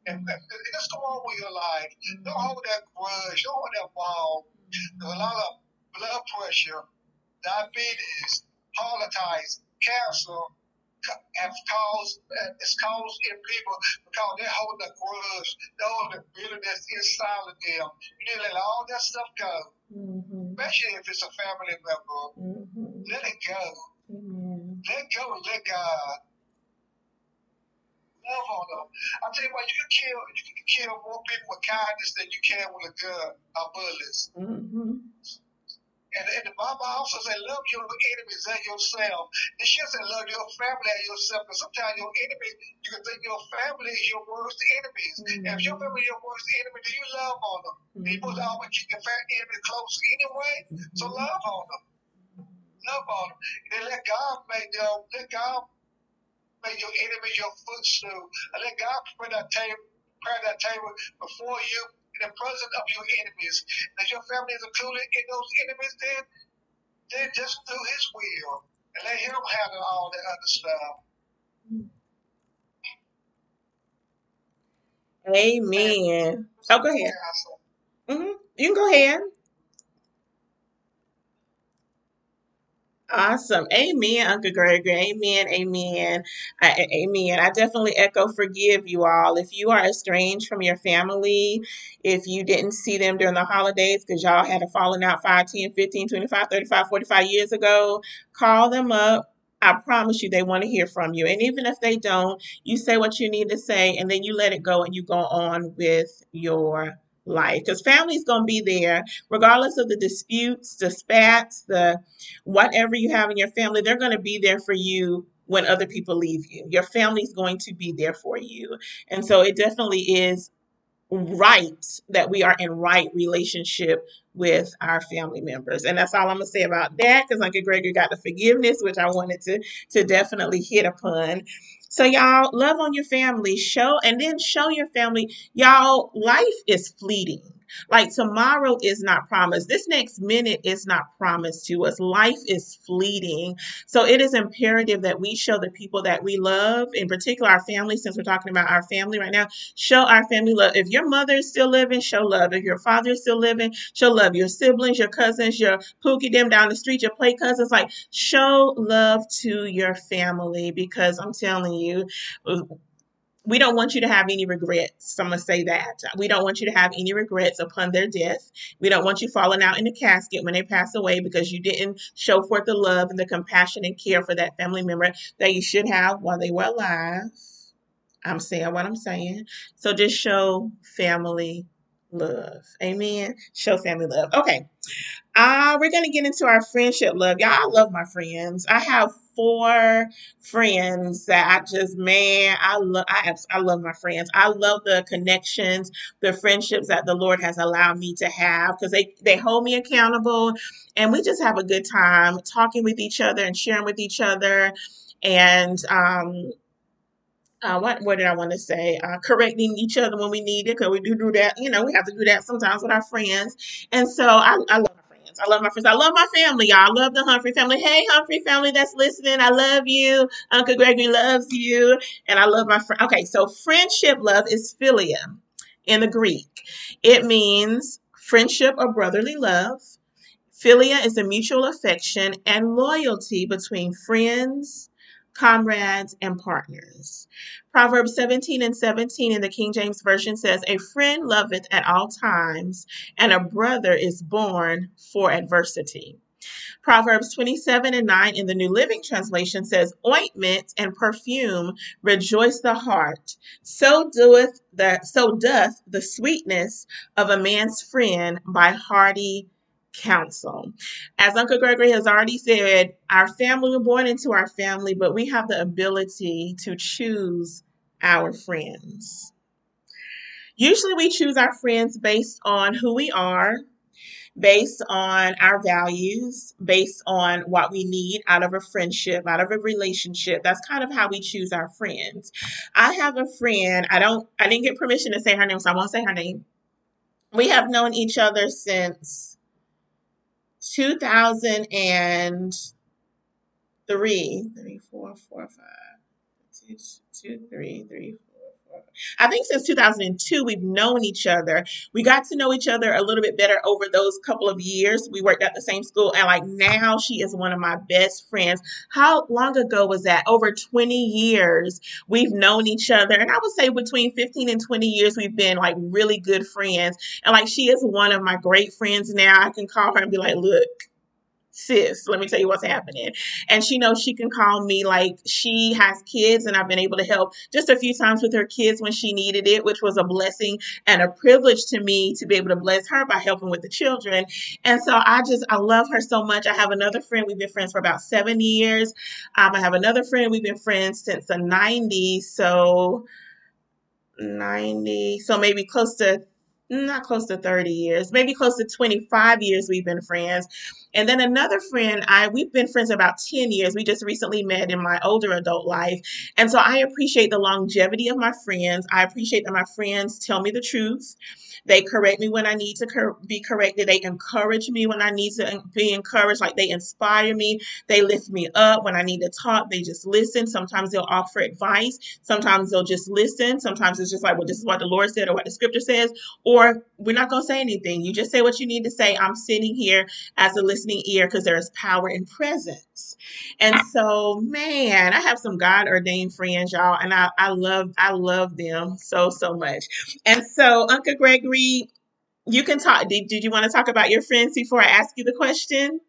And, and, and just go on with your life. Don't hold that grudge. Don't hold that ball. There's a lot of blood pressure, diabetes, heart attacks, cancer, have caused uh, it's caused in people because they're holding a grudge, they're holding bitterness inside of them. You need to let all that stuff go. Mm-hmm. Especially if it's a family member. Mm-hmm. Let it go. Let go and let God. Love on them. I tell you what, you can kill you can kill more people with kindness than you can with a gun or bullets. Mm-hmm. And, and the Bible also says, love your enemies as yourself. It should say, love your family as yourself. Because sometimes your enemy, you can think your family is your worst enemies. Mm-hmm. And if your family is your worst enemy, do you love on them? Mm-hmm. People always keep your enemy close anyway. Mm-hmm. So love on them. Love on them. And then let God make them, let God make your enemy your footstool. And let God prepare that table, prepare that table before you in the presence of your enemies. That your family is included in those enemies, then, then just do His will and let Him handle all the other stuff. Amen. Oh, go ahead. Mm-hmm. You can go ahead. Awesome. Amen, Uncle Gregory. Amen. Amen. Amen. I definitely echo forgive you all. If you are estranged from your family, if you didn't see them during the holidays because y'all had a falling out 5, 10, 15, 25, 35, 45 years ago, call them up. I promise you they want to hear from you. And even if they don't, you say what you need to say and then you let it go and you go on with your life because family's going to be there regardless of the disputes the spats the whatever you have in your family they're going to be there for you when other people leave you. Your family's going to be there for you. And so it definitely is right that we are in right relationship with our family members. And that's all I'm gonna say about that because Uncle Gregory got the forgiveness, which I wanted to to definitely hit upon. So y'all love on your family, show and then show your family, y'all, life is fleeting. Like tomorrow is not promised. This next minute is not promised to us. Life is fleeting. So it is imperative that we show the people that we love, in particular our family, since we're talking about our family right now, show our family love. If your mother is still living, show love. If your father is still living, show love. Love. Your siblings, your cousins, your pookie them down the street, your play cousins. Like show love to your family because I'm telling you, we don't want you to have any regrets. I'm going to say that. We don't want you to have any regrets upon their death. We don't want you falling out in the casket when they pass away because you didn't show forth the love and the compassion and care for that family member that you should have while they were alive. I'm saying what I'm saying. So just show family love. Amen. Show family love. Okay. Uh, we're gonna get into our friendship love. Y'all, I love my friends. I have four friends that I just man, I love I I love my friends. I love the connections, the friendships that the Lord has allowed me to have because they, they hold me accountable and we just have a good time talking with each other and sharing with each other. And um uh, what what did I want to say? Uh, correcting each other when we need it, because we do do that. You know, we have to do that sometimes with our friends. And so I, I love my friends. I love my friends. I love my family, y'all. I love the Humphrey family. Hey, Humphrey family that's listening, I love you. Uncle Gregory loves you, and I love my friend. Okay, so friendship love is philia in the Greek. It means friendship or brotherly love. Philia is a mutual affection and loyalty between friends, comrades, and partners. Proverbs 17 and 17 in the King James Version says, A friend loveth at all times, and a brother is born for adversity. Proverbs 27 and 9 in the New Living Translation says, Ointment and perfume rejoice the heart. So doeth the so doth the sweetness of a man's friend by hearty counsel. As Uncle Gregory has already said, our family, we're born into our family, but we have the ability to choose our friends. Usually, we choose our friends based on who we are, based on our values, based on what we need out of a friendship, out of a relationship. That's kind of how we choose our friends. I have a friend, I don't I didn't get permission to say her name, so I won't say her name. We have known each other since 2003, three, four, four, five, two, two, three, three, I think since 2002, we've known each other. We got to know each other a little bit better over those couple of years. We worked at the same school, and like now, she is one of my best friends. How long ago was that? Over 20 years we've known each other, and I would say between 15 and 20 years, we've been like really good friends. And like, she is one of my great friends now. I can call her and be like, look, sis, let me tell you what's happening. And she knows she can call me like she has kids, and I've been able to help just a few times with her kids when she needed it, which was a blessing and a privilege to me to be able to bless her by helping with the children. And so I just, I love her so much. I have another friend, we've been friends for about seven years. Um, I have another friend, we've been friends since the 90s. So, 90, so maybe close to not close to 30 years, maybe close to 25 years we've been friends. And then another friend, I we've been friends about 10 years. We just recently met in my older adult life. And so I appreciate the longevity of my friends. I appreciate that my friends tell me the truth. They correct me when I need to cor- be corrected. They encourage me when I need to be encouraged. Like they inspire me. They lift me up when I need to talk. They just listen. Sometimes they'll offer advice. Sometimes they'll just listen. Sometimes it's just like, well, this is what the Lord said or what the scripture says. Or we're not going to say anything. You just say what you need to say. I'm sitting here as a listening ear because there is power in presence. And so, man, I have some God ordained friends, y'all, and I, I love I love them so so much. And so, Uncle Gregory, you can talk. Did, did you want to talk about your friends before I ask you the question?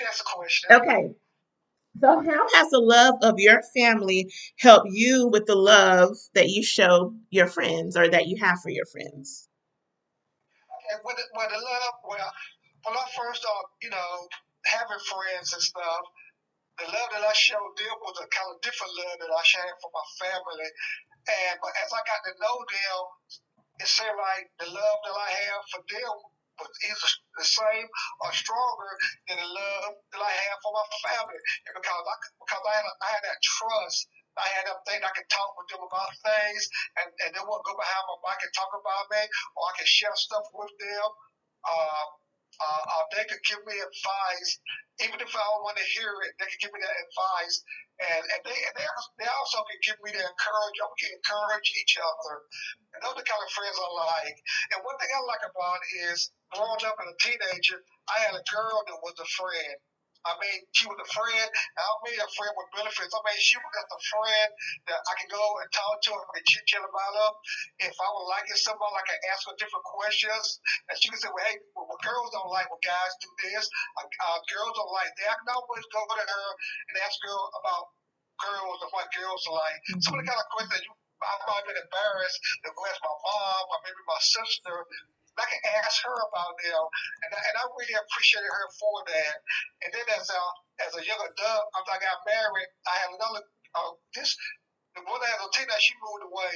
Yes, question. Okay. So, how has the love of your family helped you with the love that you show your friends or that you have for your friends? Okay, with with the love, well, when I first started, you know, having friends and stuff, the love that I showed them was a kind of different love that I shared for my family. And but as I got to know them, it seemed like the love that I have for them was either the same or stronger than the love that I have for my family. And because I because I had, I had that trust I had them think I could talk with them about things, and, and they won't go behind my back and talk about me, or I can share stuff with them. Uh, uh, uh, they could give me advice, even if I don't want to hear it. They could give me that advice, and, and they and they, they also can give me the encourage. We can encourage each other, and those are the kind of friends I like. And one thing I like about is growing up as a teenager, I had a girl that was a friend. I mean, she was a friend. I don't a friend with benefits. I mean, she was just a friend that I could go and talk to her and chit chat about her. If I was liking someone, I could ask her different questions. And she could say, well, hey, well, girls don't like when guys do this. Uh, uh, girls don't like that. I can always go to her and ask her about girls and what girls are like. Mm-hmm. Some of the kind of questions you I might have been embarrassed to go ask my mom or maybe my sister I can ask her about them, and I, and I really appreciated her for that. And then as a as a young adult, after I got married, I had another uh, this the one that has a teenager, she moved away,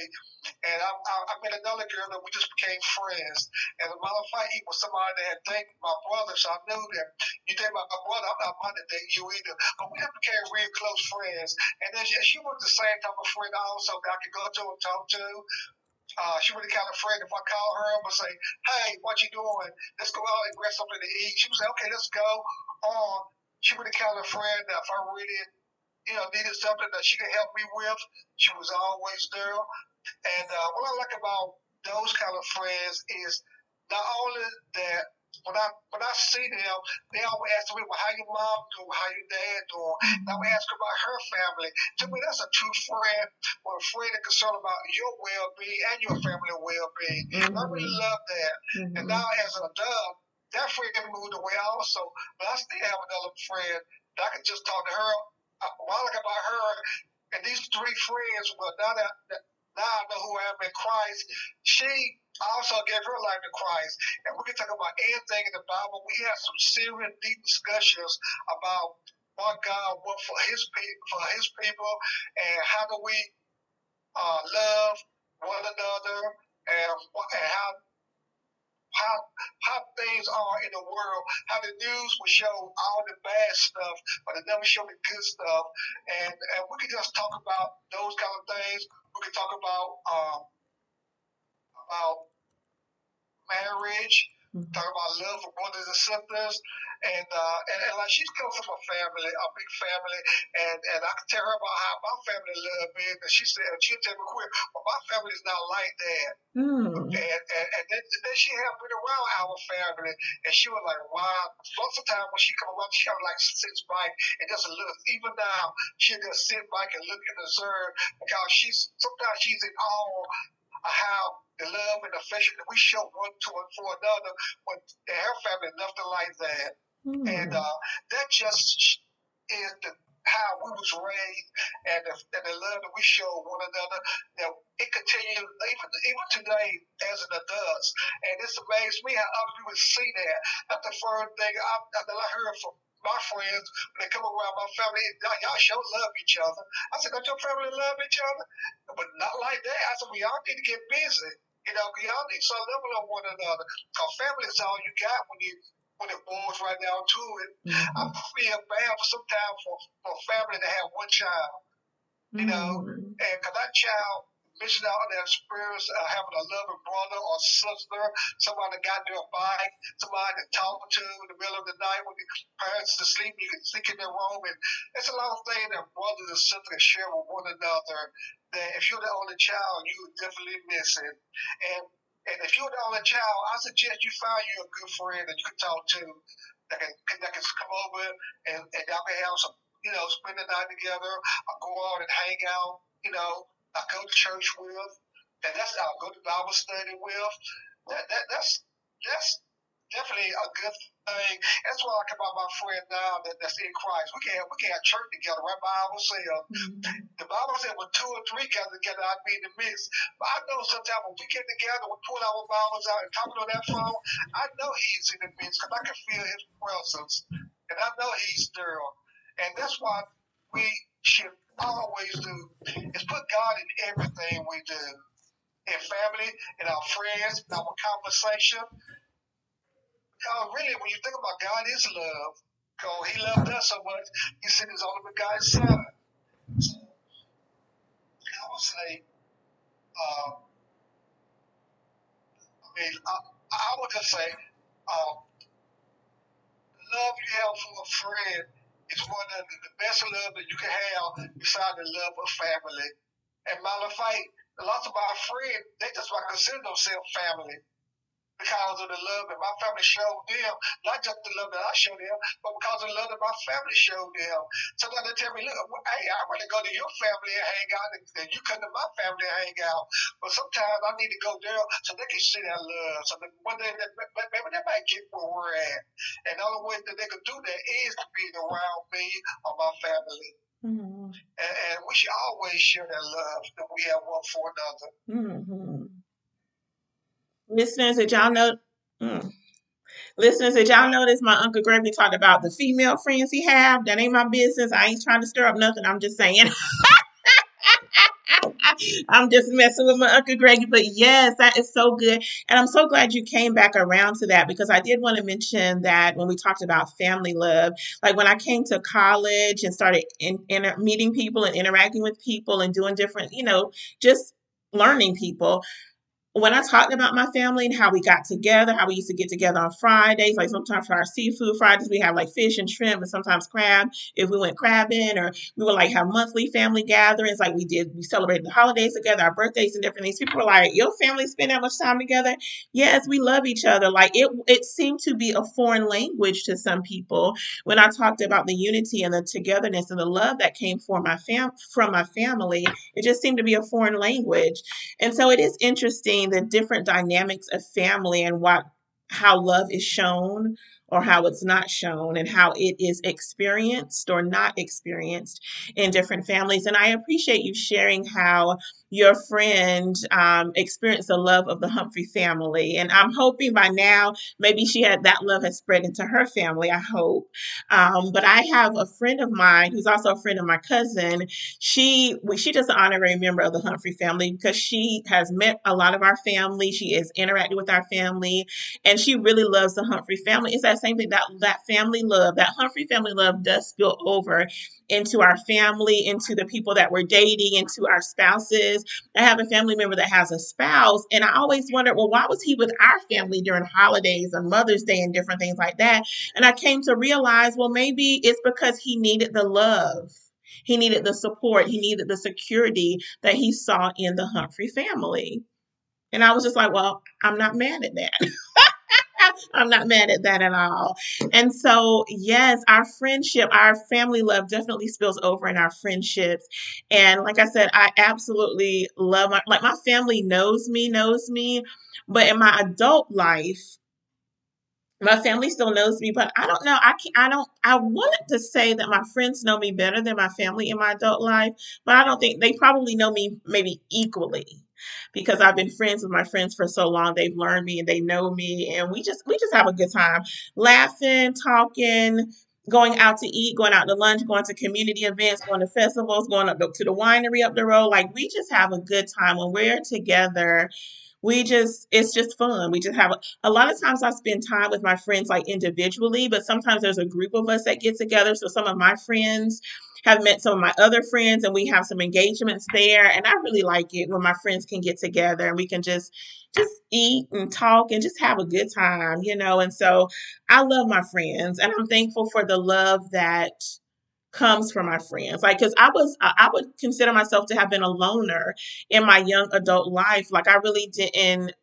and I, I, I met another girl that we just became friends. And a matter of fact, he was somebody that had dated my brother, so I knew that you date my, my brother, I'm not minding date you either. But we became real close friends. And then she, she was the same type of friend also that I could go to and talk to. Uh, she would have kind of afraid if I call her up and say, "Hey, what you doing? Let's go out and grab something to eat." She would say, "Okay, let's go." Or she would have kind of afraid that if I really, you know, needed something that she could help me with, she was always there. And uh, what I like about those kind of friends is not only that when I when I see them, they always ask me, "Well, how your mom doing? How your dad doing?" And I would ask her about her family. To me, that's a true friend, or a friend that's concerned about your well-being and your family well-being. Mm-hmm. I really love that. Mm-hmm. And now, as an adult, that friend moved away also, but I still have another friend that I can just talk to her a while about her. And these three friends, well, now that now I know who I am in Christ, she also gave her life to Christ. And we can talk about anything in the Bible. We have some serious, deep discussions about what God wants for His people, for His people, and how do we uh, love one another, and, and how how how things are in the world. How the news will show all the bad stuff, but it never show the good stuff. And and we can just talk about those kind of things. We can talk about um, about marriage, mm-hmm. talk about love for brothers and sisters, and, uh, and and like she's come from a family, a big family, and and I can tell her about how my family love me, and she said she'll tell me quick, but my family is not like that. Mm. And, and and then, then she had been around our family, and she was like, wow. Lots of time when she come around, she have like sits back and just look. Even now, she just sit back and look and observe because she's sometimes she's in awe of how the love and affection that we show one to and for another when her family nothing like that. Mm. And uh, that just is the, how we was raised and the, and the love that we show one another that it continues even even today as it does. And it's amazed me how other people see that. That's the first thing I, that I heard from my friends when they come around my family. Y'all show love each other. I said, don't your family love each other? But not like that. I said, we all need to get busy. You know, y'all need some level on one another. Because family is all you got when you when it boils right down to it. Mm-hmm. I feel bad for sometimes for, for family to have one child. You mm-hmm. know, and because that child missing out on the experience of having a loving brother or sister, somebody that got their bike, somebody to talk to in the middle of the night when the parents are asleep, you can think in their room. And it's a lot of things that brothers and sisters can share with one another that if you're the only child, you would definitely miss it. And and if you're the only child, I suggest you find you a good friend that you can talk to that can that can come over and, and y'all can have some, you know, spend the night together, or go out and hang out, you know, I go to church with, and that's I'll go to Bible study with. That, that that's that's definitely a good thing. That's what I like about my friend now that, that's in Christ. We can't we can have church together, right? Bible says mm-hmm. the Bible said when two or three gather together, I'd be in the midst. But I know sometimes when we get together, we pull our Bibles out and talking on that phone. I know He's in the midst because I can feel His presence, and I know He's there. And that's why we should always do is put God in everything we do. In family, in our friends, in our conversation. Uh, really, when you think about God is love. Because he loved us so much, he sent his only begotten son. So, I would say, uh, I mean, I, I would just say, uh, love you have for a friend is one of the best love that you can have beside the love of family. And matter of fact, lots of our friends, they just to consider themselves family. Because of the love that my family showed them, not just the love that I showed them, but because of the love that my family showed them. Sometimes they tell me, look, hey, I want to go to your family and hang out, and you come to my family and hang out. But sometimes I need to go there so they can see that love. So that one day, maybe they might get where we're at. And the only way that they can do that is to be around me or my family. Mm-hmm. And, and, we should always share that love that we have one for another. Mm-hmm. Listeners, did y'all know? Mm. Listeners, did y'all notice my Uncle Gregory talked about the female friends he have? That ain't my business. I ain't trying to stir up nothing. I'm just saying. [LAUGHS] I'm just messing with my Uncle Greggy, but yes, that is so good. And I'm so glad you came back around to that because I did want to mention that when we talked about family love, like when I came to college and started in, in meeting people and interacting with people and doing different, you know, just learning people, when I talked about my family and how we got together, how we used to get together on Fridays, like sometimes for our seafood Fridays, we have like fish and shrimp and sometimes crab if we went crabbing, or we would like have monthly family gatherings, like we did, we celebrated the holidays together, our birthdays and different things. People were like, Your family spend that much time together? Yes, we love each other. Like it it seemed to be a foreign language to some people when I talked about the unity and the togetherness and the love that came from my fam from my family. It just seemed to be a foreign language. And so it is interesting the different dynamics of family and what how love is shown or how it's not shown and how it is experienced or not experienced in different families. And I appreciate you sharing how your friend um, experienced the love of the Humphrey family. And I'm hoping by now, maybe she had that love has spread into her family, I hope. Um, but I have a friend of mine who's also a friend of my cousin. She, she just an honorary member of the Humphrey family because she has met a lot of our family. She is interacted with our family and she really loves the Humphrey family. It's that same thing that that family love, that Humphrey family love does spill over into our family, into the people that we're dating, into our spouses. I have a family member that has a spouse, and I always wondered, well, why was he with our family during holidays and Mother's Day and different things like that? And I came to realize, well, maybe it's because he needed the love. He needed the support. He needed the security that he saw in the Humphrey family. And I was just like, well, I'm not mad at that. [LAUGHS] [LAUGHS] I'm not mad at that at all. And so, yes, our friendship, our family love definitely spills over in our friendships. And like I said, I absolutely love my, like my family knows me, knows me. But in my adult life, my family still knows me, but I don't know. I can not I don't I wanted to say that my friends know me better than my family in my adult life, but I don't think they probably know me maybe equally because I've been friends with my friends for so long. They've learned me and they know me and we just we just have a good time laughing, talking, going out to eat, going out to lunch, going to community events, going to festivals, going up to the winery up the road. Like we just have a good time when we're together we just it's just fun. We just have a, a, lot of times i spend time with my friends like individually but sometimes there's a group of us that get together. So some of my friends have met some of my other friends and we have some engagements there. And i really like it when my friends can get together and we can just just eat and talk and just have a good time you know? And so i love my friends and i'm thankful for the love that comes from my friends. Like, cause I was, I would consider myself to have been a loner in my young adult life. Like, I really didn't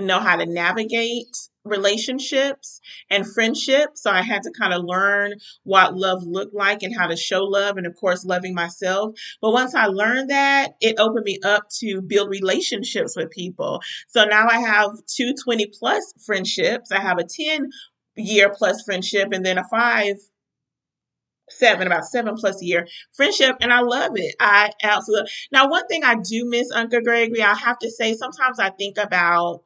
know how to navigate relationships and friendships. So I had to kind of learn what love looked like and how to show love and of course loving myself. But once I learned that, it opened me up to build relationships with people. So now I have two 20 plus friendships. I have a 10 year plus friendship and then a five seven, about seven plus a year friendship, and I love it. I absolutely now one thing I do miss Uncle Gregory, I have to say, sometimes I think about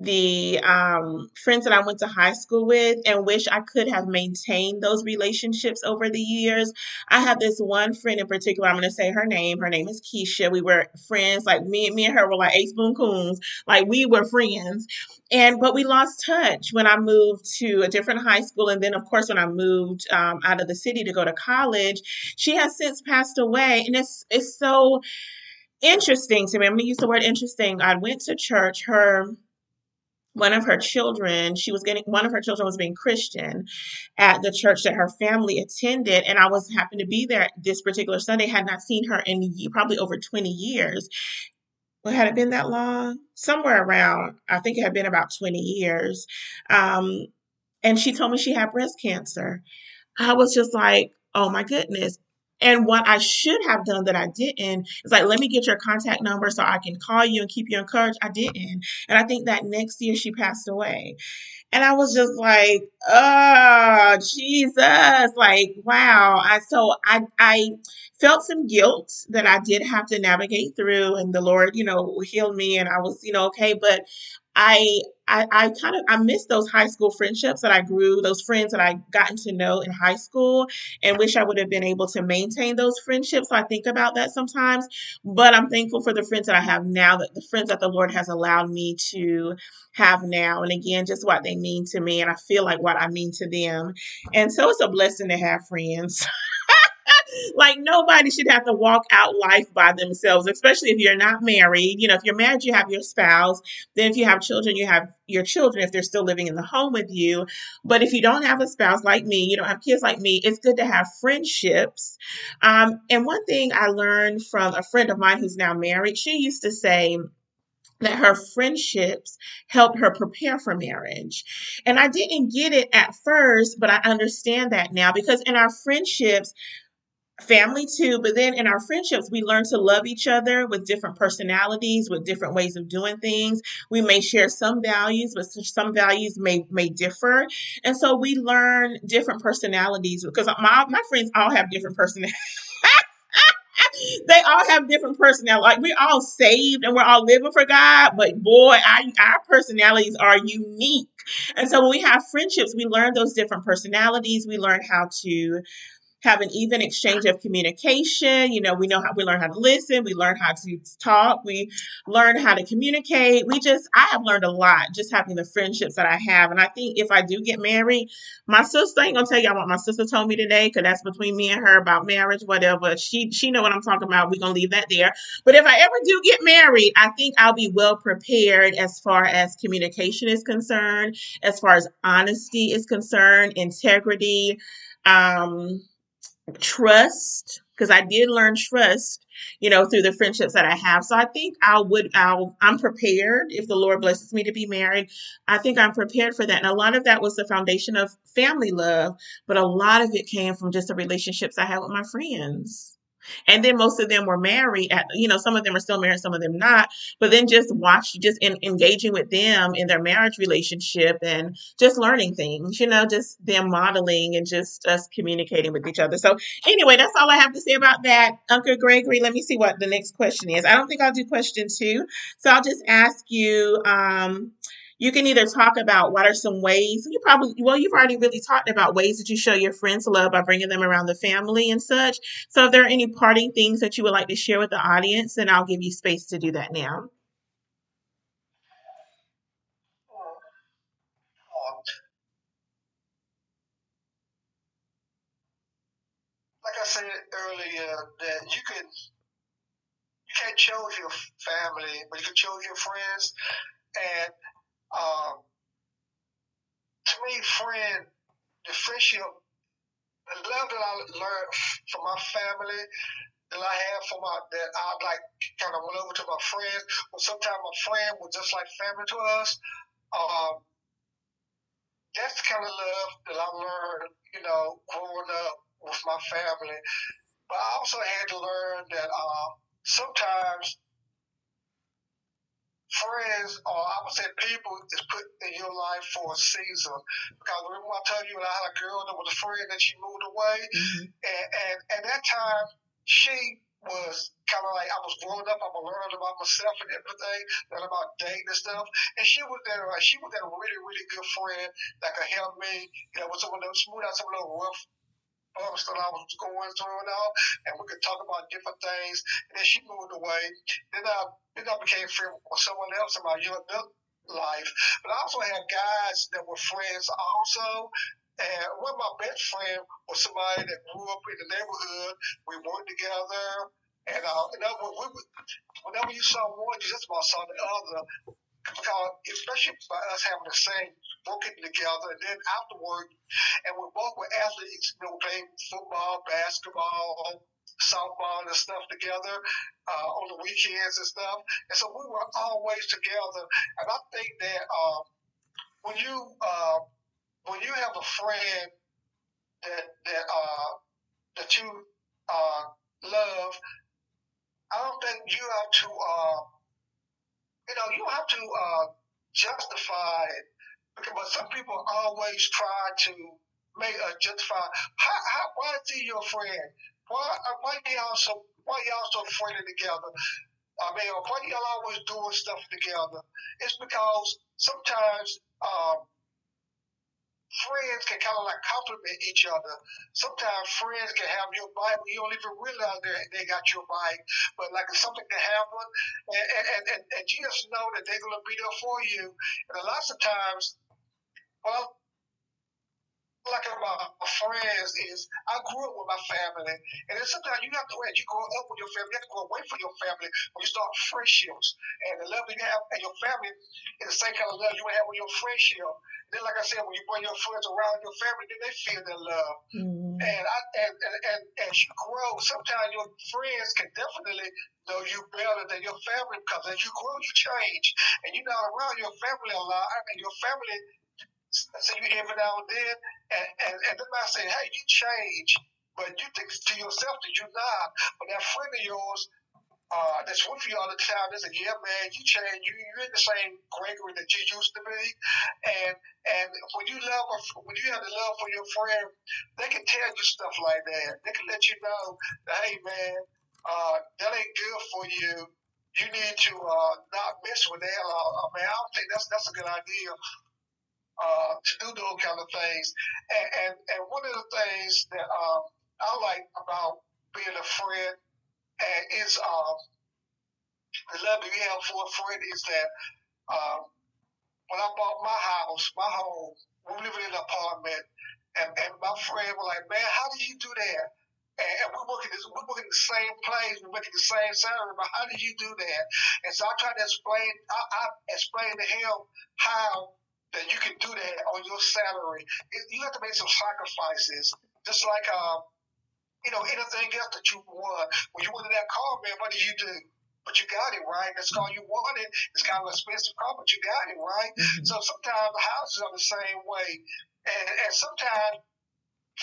the um, friends that I went to high school with and wish I could have maintained those relationships over the years. I have this one friend in particular, I'm going to say her name. Her name is Keisha. We were friends, like me, and me and her were like eight spoon coons. Like we were friends. And, but we lost touch when I moved to a different high school. And then, of course, when I moved um, out of the city to go to college, she has since passed away. And it's, it's so interesting to me. I'm going to use the word interesting. I went to church. Her, one of her children, she was getting one of her children was being Christian at the church that her family attended, and I was happened to be there this particular Sunday. Had not seen her in probably over twenty years, well, had it been that long? Somewhere around, I think it had been about 20 years. Um, and she told me she had breast cancer. I was just like, oh my goodness. And what I should have done that I didn't is like, let me get your contact number so I can call you and keep you encouraged. I didn't. And I think that next year she passed away. And I was just like, oh, Jesus. Like, wow. I so I I felt some guilt that I did have to navigate through and the Lord, you know, healed me and I was, you know, okay. But I I, I kind of I miss those high school friendships that I grew, those friends that I gotten to know in high school, and wish I would have been able to maintain those friendships. So I think about that sometimes, but I'm thankful for the friends that I have now, that the friends that the Lord has allowed me to have now, and again, just what they mean to me, and I feel like what I mean to them, and so it's a blessing to have friends. [LAUGHS] like nobody should have to walk out life by themselves, especially if you're not married. You know, if you're married, you have your spouse. Then if you have children, you have your children if they're still living in the home with you. But if you don't have a spouse like me, you don't have kids like me, it's good to have friendships. Um, and one thing I learned from a friend of mine who's now married, she used to say, that her friendships helped her prepare for marriage. And I didn't get it at first, but I understand that now because in our friendships, family too but then in our friendships we learn to love each other with different personalities with different ways of doing things we may share some values but some values may may differ and so we learn different personalities because my, my friends all have different personalities [LAUGHS] they all have different personalities. Like we're all saved and we're all living for God, but boy, our, our personalities are unique. And so when we have friendships, we learn those different personalities. We learn how to have an even exchange of communication. You know, we know how we learn how to listen, we learn how to talk, we learn how to communicate. We just, I have learned a lot just having the friendships that I have. And I think if I do get married, my sister ain't gonna tell y'all what my sister told me today, because that's between me and her about marriage, whatever. She she know what I'm talking about. We're gonna leave that there. But if I ever do get married, I think I'll be well prepared as far as communication is concerned, as far as honesty is concerned, integrity. Um, trust because I did learn trust, you know, through the friendships that I have. So I think I would, I'll, I'm prepared if the Lord blesses me to be married. I think I'm prepared for that. And a lot of that was the foundation of family love, but a lot of it came from just the relationships I had with my friends. And then most of them were married at, you know, some of them are still married, some of them not. But then just watch, just in, engaging with them in their marriage relationship and just learning things, you know, just them modeling and just us communicating with each other. So anyway, that's all I have to say about that. Uncle Gregory, let me see what the next question is. I don't think I'll do question two. So I'll just ask you, um, you can either talk about what are some ways you probably well you've already really talked about ways that you show your friends love by bringing them around the family and such so if there are any parting things that you would like to share with the audience then i'll give you space to do that now like I said earlier, that you can you can't choose your family, but you can choose your friends. And um, to me, friend, the friendship, the love that I learned from my family, that I have for my that I like kind of went over to my friends. But sometimes my friend was just like family to us. Um, that's the kind of love that I learned, you know, growing up with my family. But I also had to learn that uh, sometimes friends, or I would say people, is put in your life for a season. Because remember I told you I had a girl that was a friend and she moved away, mm-hmm. and, and and that time she was kind of like I was growing up. I was learning about myself and everything, learning about dating and stuff. And she was there. Like, she was that really, really good friend that could help me. You know, with some of those smooth out some of those rough that I was going through and all, and we could talk about different things. And then she moved away. Then I then I became friends with someone else in my young adult life. But I also had guys that were friends also. And one of my best friend was somebody that grew up in the neighborhood. We worked together. And uh, you know, we, whenever you saw one, you just about saw the other. Because especially by us having the same working together, and then afterward, and we both were athletes, you know, playing football, basketball, softball and stuff together uh, on the weekends and stuff. And so we were always together. And I think that uh, when you uh, when you have a friend that that uh, that you uh, love, I don't think you have to uh, you know you have to uh, justify it. But some people always try to make a justify. How, how, why is he your friend? Why uh, why y'all so why y'all so friendly together? I mean, why y'all always doing stuff together? It's because sometimes um, friends can kind of like compliment each other. Sometimes friends can have your but you don't even realize they, they got your bike. But like something can happen, and, and, and, and you just know that they're going to be there for you. And a lot of times, well, like about my friends is I grew up with my family, and then sometimes you have to wait. You grow up with your family, you have to go away from your family when you start friendships, and the love that you have and your family is the same kind of love you have with your friendship. Then, like I said, when you bring your friends around your family, then they feel the love. Mm-hmm. And I and, and, and as you grow, sometimes your friends can definitely know you better than your family because as you grow, you change, and you're not around your family a lot, and your family see you every now and then, and, and, and then I say, hey, you change, but you think to yourself that you're not. But that friend of yours uh, that's with you all the time, they say, yeah, man, you change, you, you're the same Gregory that you used to be. And and when you love, a, when you have the love for your friend, they can tell you stuff like that. They can let you know hey, man, uh, that ain't good for you you need to uh, not mess with that. Uh, I mean, I don't think that's that's a good idea uh, to do those kind of things. And, and, and one of the things that um, I like about being a friend and is um, the love that you have for a friend is that um, when I bought my house, my home, we live in an apartment, and, and my friend was like, man, how do you do that? And, and we work in this, we work in the same place, we work in the same salary, but how do you do that? And so I tried to explain, I, I explained to him how that you can do that on your salary. You have to make some sacrifices, just like um, you know anything else that you want. When you wanted that car, man, what did you do? But you got it right. That's all you wanted. It's kind of an expensive car, but you got it right. Mm-hmm. So sometimes the houses are the same way, and and sometimes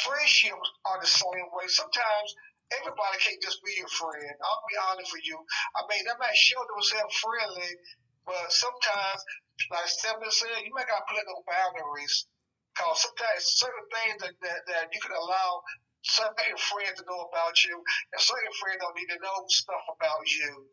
friendships are the same way. Sometimes everybody can't just be your friend. I'll be honest with you. I mean, they might show themselves friendly, but sometimes like Stephen said, you might got to put no boundaries. Because sometimes certain things that, that, that you can allow certain [LAUGHS] friends to know about you, and certain friends don't need to know stuff about you.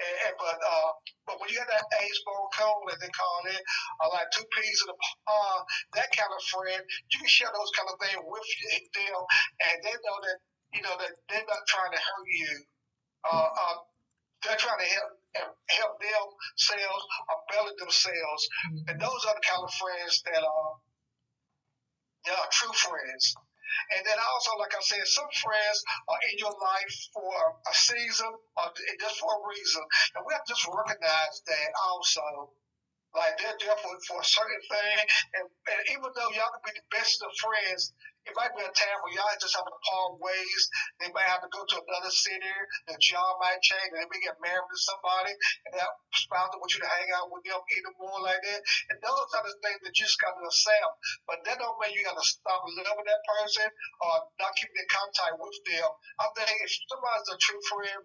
And, and, but uh, but when you got that ace bone cone, as they call it, or like two peas in a pod, that kind of friend, you can share those kind of things with them, and they know that you know that they're not trying to hurt you. Uh, uh, they're trying to help help themselves or build themselves. Mm-hmm. And those are the kind of friends that are, they are true friends. And then also, like I said, some friends are in your life for a season or just for a reason. And we have to just recognize that also. Like they're there for, for a certain thing. And, and even though y'all can be the best of friends, it might be a time where y'all just have to part ways. They might have to go to another city. The job might change. They may get married to somebody, and that spouse don't want you to hang out with them anymore like that. And those are the things that you just got to accept. But that don't mean you got to stop loving that person or not keeping in contact with them. I think if somebody's a true friend,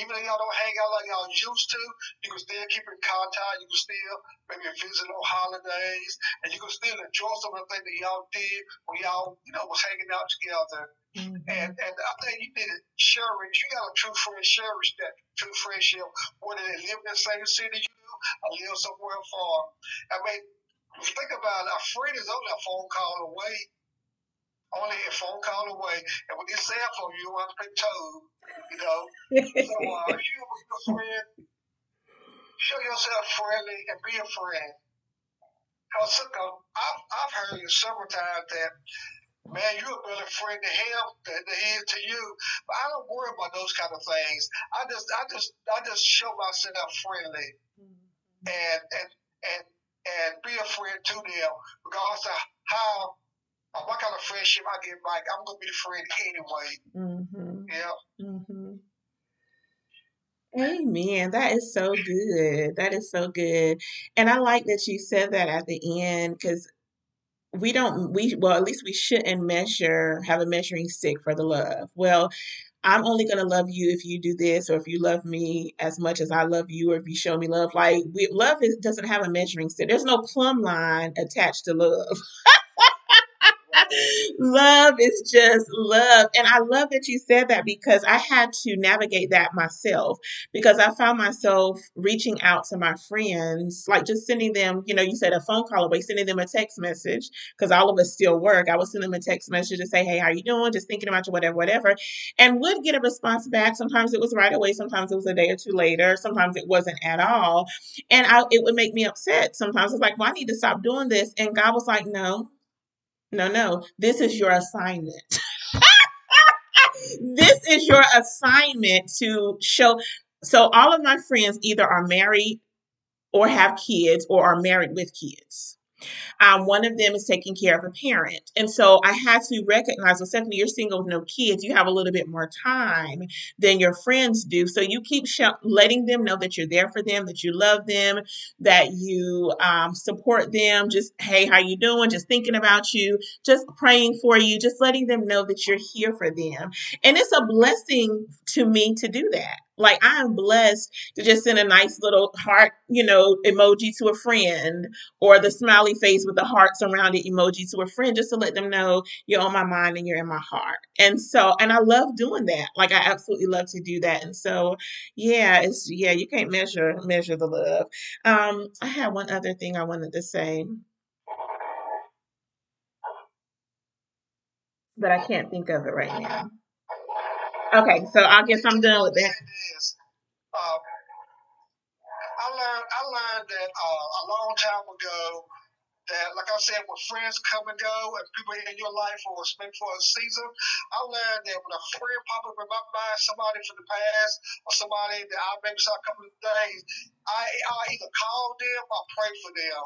even if y'all don't hang out like y'all used to, you can still keep in contact. You can still maybe visit on holidays, and you can still enjoy some of the things that y'all did when y'all you know, was hanging out together. Mm-hmm. And and I think you need to cherish. You got a true friend, cherish that true friendship, whether they live in the same city you do or live somewhere far. I mean, think about it. A friend is only a phone call away. Only a phone call away. And with your cell phone, you don't have to pay toll. You know. so uh, [LAUGHS] if you're with your friend, show yourself friendly and be a friend. Because I've, I've heard you several times that man, you're a better friend to him than he is to you. But I don't worry about those kind of things. I just, I just, I just show myself friendly, mm-hmm. and and and and be a friend to them, regardless of how or what kind of friendship I get back. I'm gonna be the friend anyway. Mm-hmm. Yeah. Mm-hmm. Amen. That is so good. That is so good. And I like that you said that at the end because we don't, we, well, at least we shouldn't measure, have a measuring stick for the love. Well, I'm only going to love you if you do this, or if you love me as much as I love you, or if you show me love. Like, we, love is, doesn't have a measuring stick. There's no plumb line attached to love. [LAUGHS] [LAUGHS] love is just love. And I love that you said that because I had to navigate that myself because I found myself reaching out to my friends, like just sending them, you know, you said a phone call away, sending them a text message because all of us still work. I would send them a text message to say, hey, how you doing? Just thinking about you, whatever, whatever. And would get a response back. Sometimes it was right away. Sometimes it was a day or two later. Sometimes it wasn't at all. And I, it would make me upset. Sometimes it's like, well, I need to stop doing this. And God was like, no, no, no. This is your assignment. [LAUGHS] this is your assignment to show. So, all of my friends either are married or have kids or are married with kids. Um, one of them is taking care of a parent. And so I had to recognize, well, Stephanie, you're single with no kids. You have a little bit more time than your friends do. So you keep sh- letting them know that you're there for them, that you love them, that you um, support them. Just, hey, how you doing? Just thinking about you, just praying for you, just letting them know that you're here for them. And it's a blessing to me to do that. Like I am blessed to just send a nice little heart, you know, emoji to a friend or the smiley face with the heart surrounded emoji to a friend just to let them know you're on my mind and you're in my heart. And so, and I love doing that. Like I absolutely love to do that. And so, yeah, it's yeah, you can't measure measure the love. Um, I had one other thing I wanted to say. But I can't think of it right now. Okay, so I guess I'm done with that. Uh, I learned I learned that uh, a long time ago that, like I said, when friends come and go and people in your life will spend for a season, I learned that when a friend pop up in my mind, somebody from the past or somebody that I maybe saw a couple of days, I I either call them or pray for them.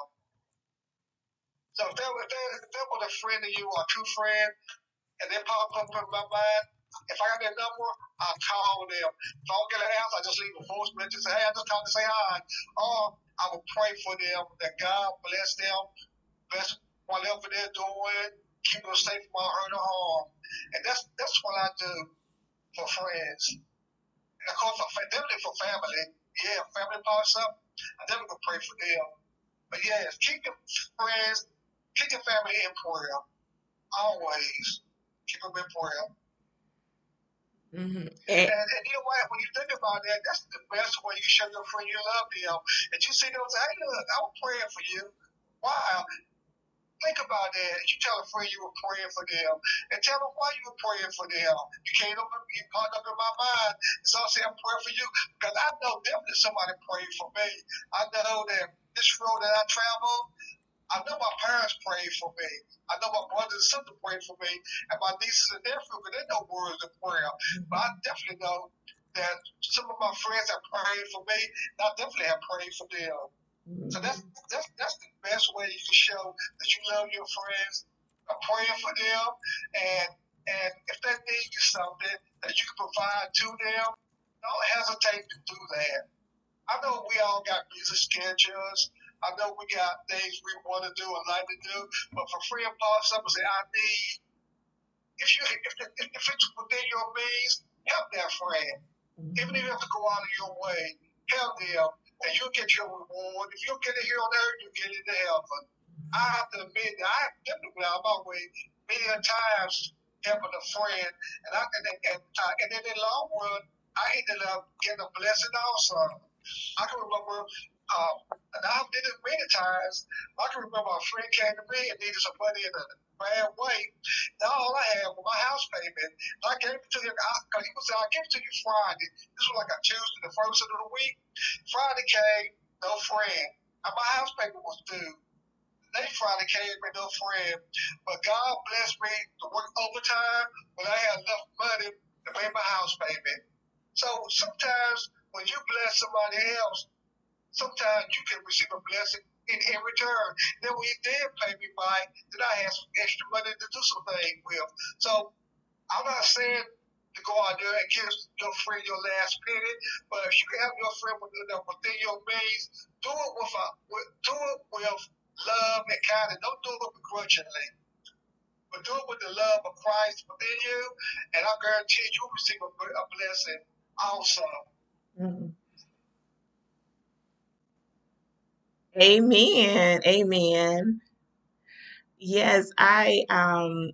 So if they, if they, if they a friend of you or a true friend, and they pop up in my mind, if I got their number, I call them. If I don't get an answer, I just leave a voice message. Say, hey, I just called to say hi. Or I will pray for them that God bless them, bless whatever they're doing, keep them safe from all hurt or harm. And that's that's what I do for friends. And of course, for, definitely for family. Yeah, family pops up, I definitely can pray for them. But yes, keep your friends, keep your family in prayer. Always keep them in prayer. Mm-hmm. And, and you know what? When you think about that, that's the best way you show your friend you love them. And you see them say, hey, look, I was praying for you. Wow. Think about that. You tell a friend you were praying for them. And tell them why you were praying for them. You came up, you popped up in my mind. So I say, I'm praying for you. Because I know definitely somebody prayed for me. I know that this road that I travel, I know my parents prayed for me. I know my brothers and sisters prayed for me, and my nieces and nephews, but they know words of prayer. Mm-hmm. But I definitely know that some of my friends have prayed for me, and I definitely have prayed for them. Mm-hmm. So that's that's that's the best way you can show that you love your friends, are praying for them, and and if they need you something that you can provide to them, don't hesitate to do that. I know we all got busy schedules. I know we got things we want to do and like to do, but for free and Paul, someone say, I need, if you if, if, if it's within your means, help that friend. Mm-hmm. Even if you have to go out of your way, help them, and you'll get your reward. If you get it here on earth, you'll get it in heaven. I have to admit that I have definitely on my way many times helping a friend, and I and, and, and then in the long run, I ended up getting a blessing also. I can remember um, and I did it many times. I can remember a friend came to me and needed some money in a bad way. Now all I had was my house payment. And I gave it to him because he was saying, I gave it to you Friday. This was like a Tuesday, the first of the week. Friday came, no friend. And my house payment was due. They Friday came and no friend. But God blessed me to work overtime, when I had enough money to pay my house payment. So sometimes when you bless somebody else, sometimes you can receive a blessing in, in return. Then when you did pay me back, then I had some extra money to do some things with. So I'm not saying to go out there and give your friend your last penny. But if you can help your friend within, within your means, do it with, a, with do it with love and kindness. Don't do it begrudgingly. But do it with the love of Christ within you, and I guarantee you will receive a, a blessing also. Mm-hmm. Amen. Amen. Yes, I um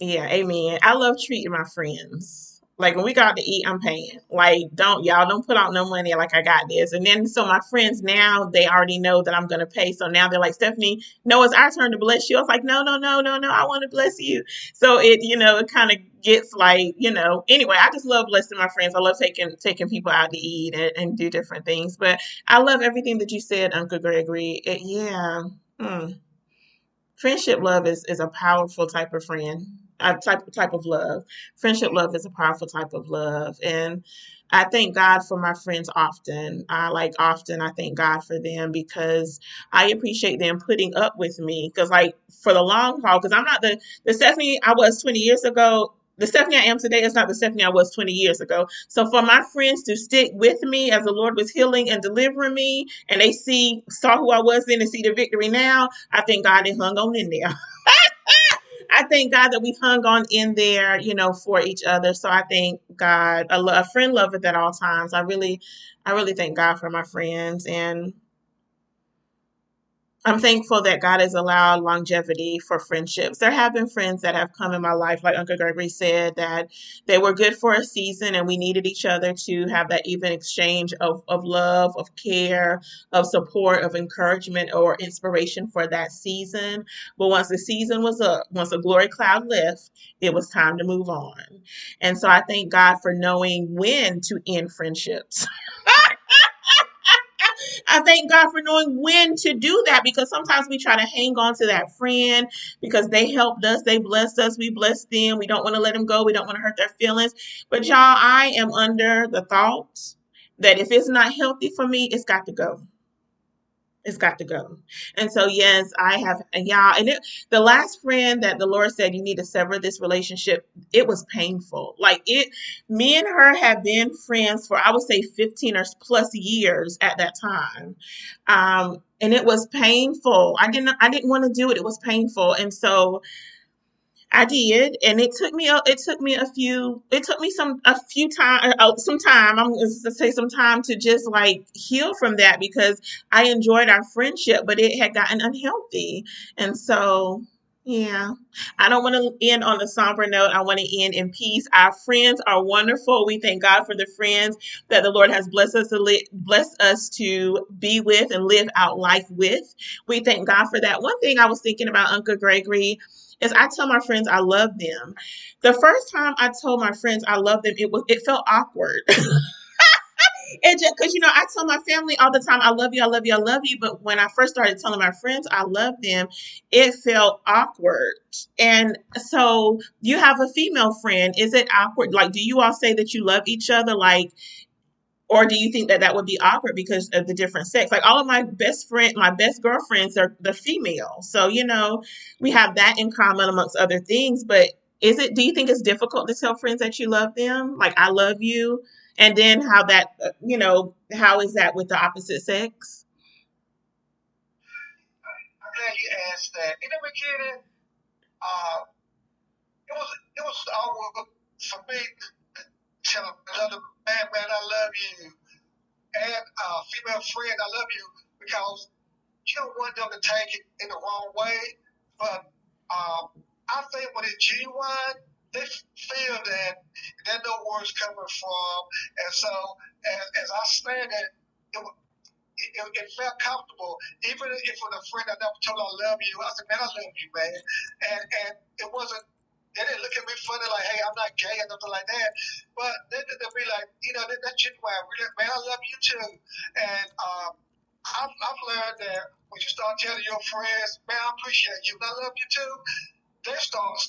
yeah, amen. I love treating my friends. Like when we go out to eat, I'm paying. Like don't y'all don't put out no money like I got this. And then so my friends now they already know that I'm gonna pay. So now they're like, Stephanie, no, it's our turn to bless you. I was like, no, no, no, no, no, I want to bless you. So it, you know, it kind of gets like, you know, anyway, I just love blessing my friends. I love taking taking people out to eat and, and do different things. But I love everything that you said, Uncle Gregory. It, yeah. Hmm. Friendship love is, is a powerful type of friend a type type of love. Friendship love is a powerful type of love, and I thank God for my friends often. I like often I thank God for them because I appreciate them putting up with me. Because like for the long haul, because I'm not the the Stephanie I was 20 years ago. The Stephanie I am today is not the Stephanie I was 20 years ago. So for my friends to stick with me as the Lord was healing and delivering me, and they see saw who I was then and see the victory now, I thank God they hung on in there. [LAUGHS] I thank God that we've hung on in there, you know, for each other. So I thank God, a, a friend loveth at all times. I really, I really thank God for my friends and I'm thankful that God has allowed longevity for friendships. There have been friends that have come in my life, like Uncle Gregory said, that they were good for a season and we needed each other to have that even exchange of, of love, of care, of support, of encouragement or inspiration for that season. But once the season was up, once the glory cloud left, it was time to move on. And so I thank God for knowing when to end friendships. [LAUGHS] I thank God for knowing when to do that because sometimes we try to hang on to that friend because they helped us, they blessed us, we blessed them. We don't want to let them go, we don't want to hurt their feelings. But y'all, I am under the thought that if it's not healthy for me, it's got to go. It's got to go. And so, yes, I have, y'all. And it, the last friend that the Lord said you need to sever this relationship, it was painful. Like it, me and her have been friends for I would say 15 or plus years at that time. Um, and it was painful. I didn't, I didn't want to do it. It was painful. And so, I did, and it took me a, it took me a few it took me some a few time uh, some time I'm going to say some time to just like heal from that because I enjoyed our friendship, but it had gotten unhealthy, and so yeah, I don't want to end on a somber note. I want to end in peace. Our friends are wonderful. We thank God for the friends that the Lord has blessed us to li- bless us to be with and live out life with. We thank God for that. One thing I was thinking about Uncle Gregory is I tell my friends I love them. The first time I told my friends I love them, it was it felt awkward. [LAUGHS] it just because you know I tell my family all the time I love you, I love you, I love you. But when I first started telling my friends I love them, it felt awkward. And so you have a female friend. Is it awkward? Like, do you all say that you love each other? Like, or do you think that that would be awkward because of the different sex? Like all of my best friend my best girlfriends are the female. So you know we have that in common amongst other things but is it do you think it's difficult to tell friends that you love them? Like i love you. And then how that uh, you know how is that with the opposite sex? I'm glad you asked that. In the beginning uh, it was it was for me to tell another man, man, I love you, and uh, female friend, I love you, because you don't want them to take it in the wrong way. But um, I think when it's genuine, they feel that they know where it's coming from, and so as, as I stand it, it, it, it, felt comfortable. Even if with a friend I never told I love you, I said, man, I love you, man. And and it wasn't they didn't look at me funny like, hey, I'm not gay or nothing like that. But they, they'll be like, you know, that, that chick, man, man, I love you too. And um, I've, I've learned that when you start telling your friends, man, I appreciate you, I love you too, they start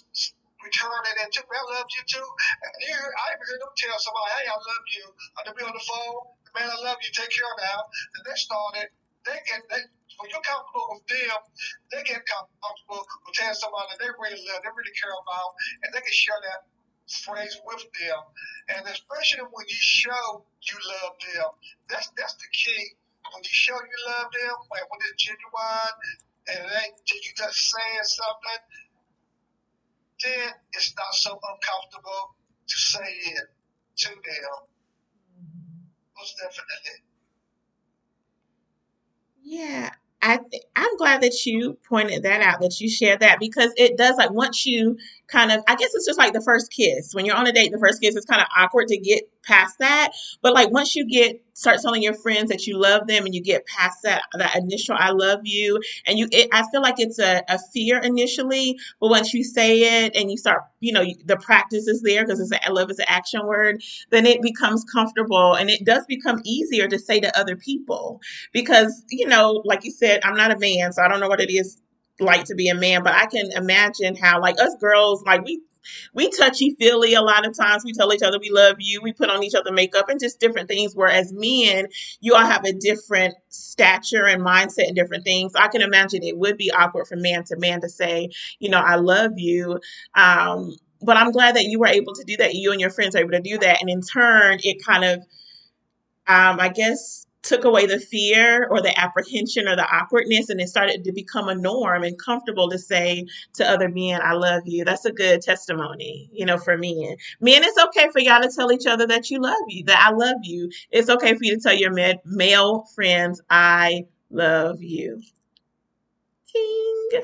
returning it too. Man, I love you too. And here, I even heard them tell somebody, hey, I love you. I'll be on the phone. Man, I love you. Take care now. And they started, they get, they, when you're comfortable with them, they get comfortable with telling somebody they really love, they really care about, and they can share that phrase with them, and especially when you show you love them, that's that's the key. When you show you love them, like when it's genuine, and it ain't you just saying something, then it's not so uncomfortable to say it to them. Most definitely. Yeah, I th- I'm glad that you pointed that out, that you shared that because it does like once you kind of I guess it's just like the first kiss. When you're on a date, the first kiss is kind of awkward to get past that. But like once you get start telling your friends that you love them and you get past that that initial I love you and you it, I feel like it's a, a fear initially, but once you say it and you start, you know, the practice is there because it's a, love is an action word, then it becomes comfortable and it does become easier to say to other people because you know like you said i'm not a man so i don't know what it is like to be a man but i can imagine how like us girls like we we touchy feely a lot of times. We tell each other we love you. We put on each other makeup and just different things whereas men you all have a different stature and mindset and different things. I can imagine it would be awkward for man to man to say you know i love you. Um but i'm glad that you were able to do that. You and your friends are able to do that. And in turn it kind of um, I guess, took away the fear or the apprehension or the awkwardness, and it started to become a norm and comfortable to say to other men, I love you. That's a good testimony, you know, for men. Men, it's okay for y'all to tell each other that you love you, that I love you. It's okay for you to tell your ma- male friends, I love you. Ting. And,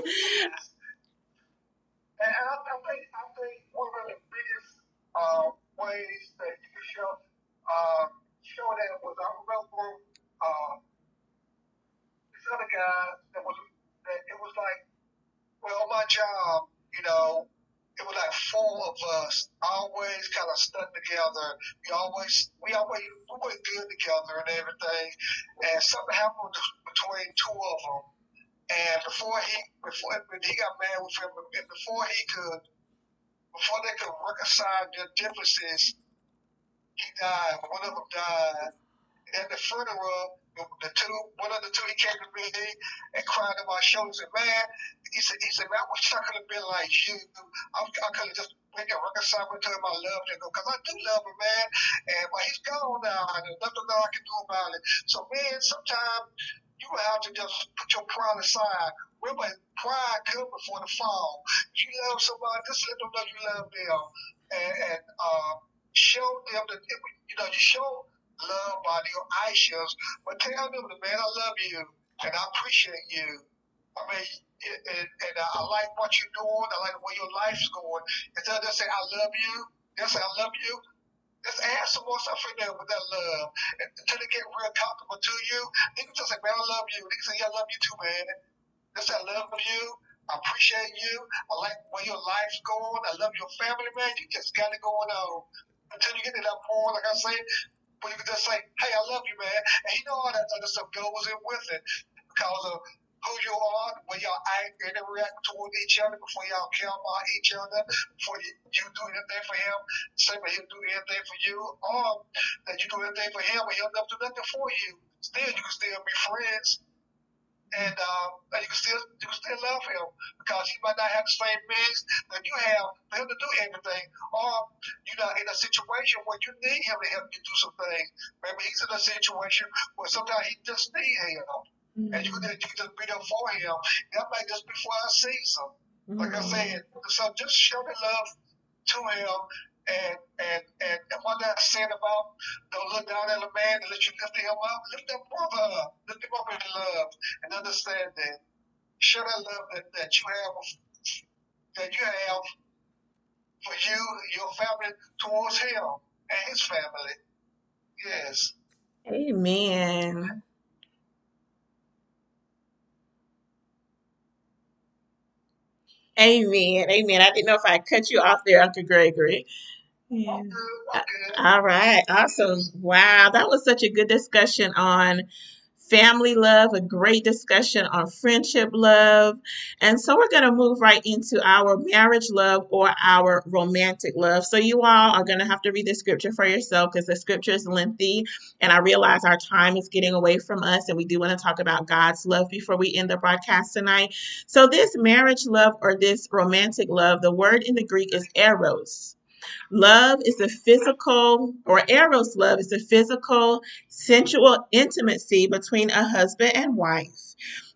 I, think I think one of the biggest uh, ways that you show uh, show that was I uh, this other guy that was that it was like well my job, you know, it was like four of us always kind of stuck together. We always we always we were good together and everything. And something happened between two of them. And before he before he got mad with him, and before he could before they could reconcile their differences, he died. One of them died. At the funeral, the two, one of the two, he came to me and cried on my shoulder. Said, "Man," he said, "He said, man, I wish I could have been like you. I, I could have just been a reconcile with him. I loved him because I do love him, man. And but he's gone now, and there's nothing that I can do about it. So, man, sometimes you have to just put your pride aside. Remember, pride comes before the fall. If you love somebody, just let them know you love them, and, and uh, show them that you know you show love by your actions, but tell them man, I love you and I appreciate you. I mean, it, and I like what you're doing. I like where your life's going. Instead of just say I love you, just say I love you. Just add some more stuff in there with that love. And until they get real comfortable to you, they can just say, man, I love you. They can say, yeah, I love you too, man. Just say, I love you. I appreciate you. I like where your life's going. I love your family, man. You just got it going on. Until you get to that point, like I say, where you can just say, hey, I love you, man. And you know all that other stuff goes in with it because of who you are, where y'all act and react toward each other before y'all care about each other, before you, you do anything for him, same way he'll do anything for you, or that you do anything for him and he'll never do nothing for you. Still, you can still be friends and uh, you can still you can still love him because he might not have the same means that you have for him to do everything, or you're not in a situation where you need him to help you do some things. Maybe he's in a situation where sometimes he just need help, mm-hmm. and you can, you can just be there for him. That might just be for a season. Mm-hmm. Like I said, so just show the love to him and and and, what that's saying about don't look down at a man and let you lift him up, lift that brother up, lift him up in love and understand that share that love that, that you have that you have for you, your family towards him and his family. Yes. Amen. Amen. Amen. I didn't know if I cut you off there, Uncle Gregory. Yeah. All right. Awesome. Wow. That was such a good discussion on family love, a great discussion on friendship love. And so we're going to move right into our marriage love or our romantic love. So you all are going to have to read the scripture for yourself because the scripture is lengthy. And I realize our time is getting away from us. And we do want to talk about God's love before we end the broadcast tonight. So this marriage love or this romantic love, the word in the Greek is eros. Love is a physical, or Eros love is a physical, sensual intimacy between a husband and wife.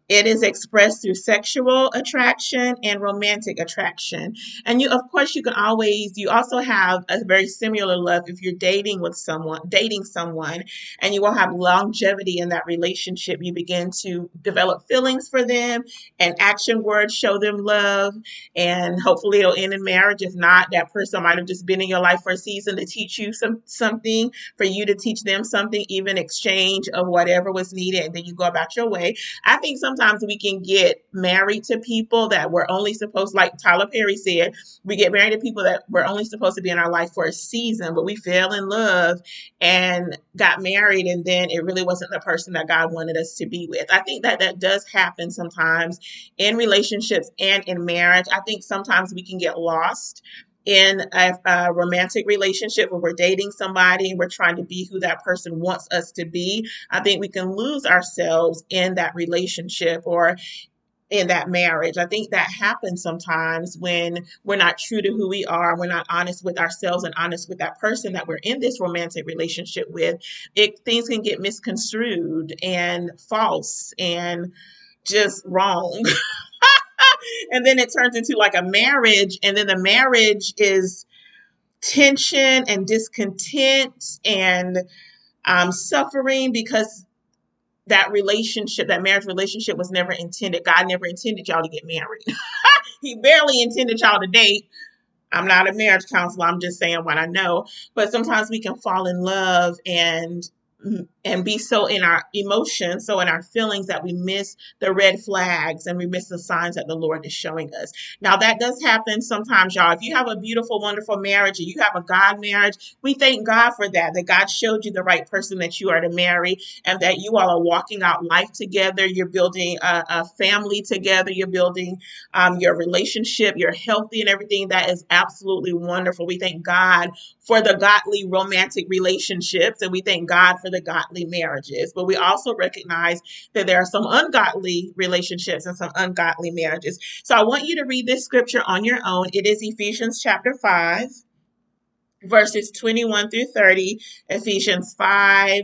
It is expressed through sexual attraction and romantic attraction. And you, of course, you can always, you also have a very similar love if you're dating with someone, dating someone, and you will have longevity in that relationship. You begin to develop feelings for them and action words show them love. And hopefully it'll end in marriage. If not, that person might have just been in your life for a season to teach you some something, for you to teach them something, even exchange of whatever was needed, and then you go about your way. I think some sometimes we can get married to people that we're only supposed, like Tyler Perry said, we get married to people that we're only supposed to be in our life for a season, but we fell in love and got married, and then it really wasn't the person that God wanted us to be with. I think that that does happen sometimes in relationships and in marriage. I think sometimes we can get lost in a, a, romantic relationship where we're dating somebody and we're trying to be who that person wants us to be, I think we can lose ourselves in that relationship or in that marriage. I think that happens sometimes when we're not true to who we are, we're not honest with ourselves and honest with that person that we're in this romantic relationship with. It things can get misconstrued and false and just wrong. [LAUGHS] and then it turns into like a marriage and then the marriage is tension and discontent and um, suffering because that relationship that marriage relationship was never intended. God never intended y'all to get married. [LAUGHS] He barely intended y'all to date. I'm not a marriage counselor. I'm just saying what i know. But sometimes we can fall in love and and be so in our emotions, so in our feelings that we miss the red flags and we miss the signs that the Lord is showing us. Now, that does happen sometimes, y'all. If you have a beautiful, wonderful marriage and you have a God marriage, we thank God for that, that God showed you the right person that you are to marry and that you all are walking out life together. You're building a, a family together. You're building um, your relationship. You're healthy and everything. That is absolutely wonderful. We thank God for the godly romantic relationships and we thank God for the godly marriages. But we also recognize that there are some ungodly relationships and some ungodly marriages. So I want you to read this scripture on your own. It is Ephesians chapter 5 verses 21 through 30, Ephesians 5,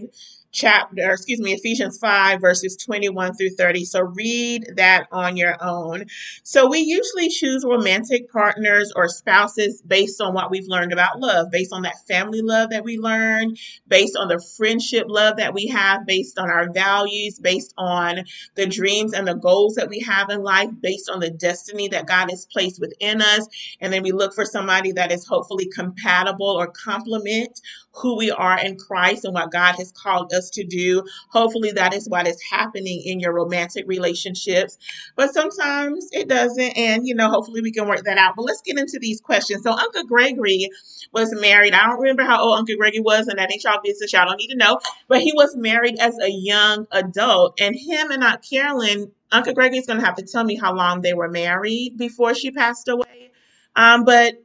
chapter, excuse me, Ephesians 5, verses 21 through 30. So read that on your own. So we usually choose romantic partners or spouses based on what we've learned about love, based on that family love that we learned, based on the friendship love that we have, based on our values, based on the dreams and the goals that we have in life, based on the destiny that God has placed within us. And then we look for somebody that is hopefully compatible or complement who we are in Christ and what God has called us to do. Hopefully, that is what is happening in your romantic relationships. But sometimes it doesn't. And, you know, hopefully we can work that out. But let's get into these questions. So, Uncle Gregory was married. I don't remember how old Uncle Gregory was, and that ain't y'all business. Y'all don't need to know. But he was married as a young adult. And him and Aunt Carolyn, Uncle Gregory's going to have to tell me how long they were married before she passed away. Um, but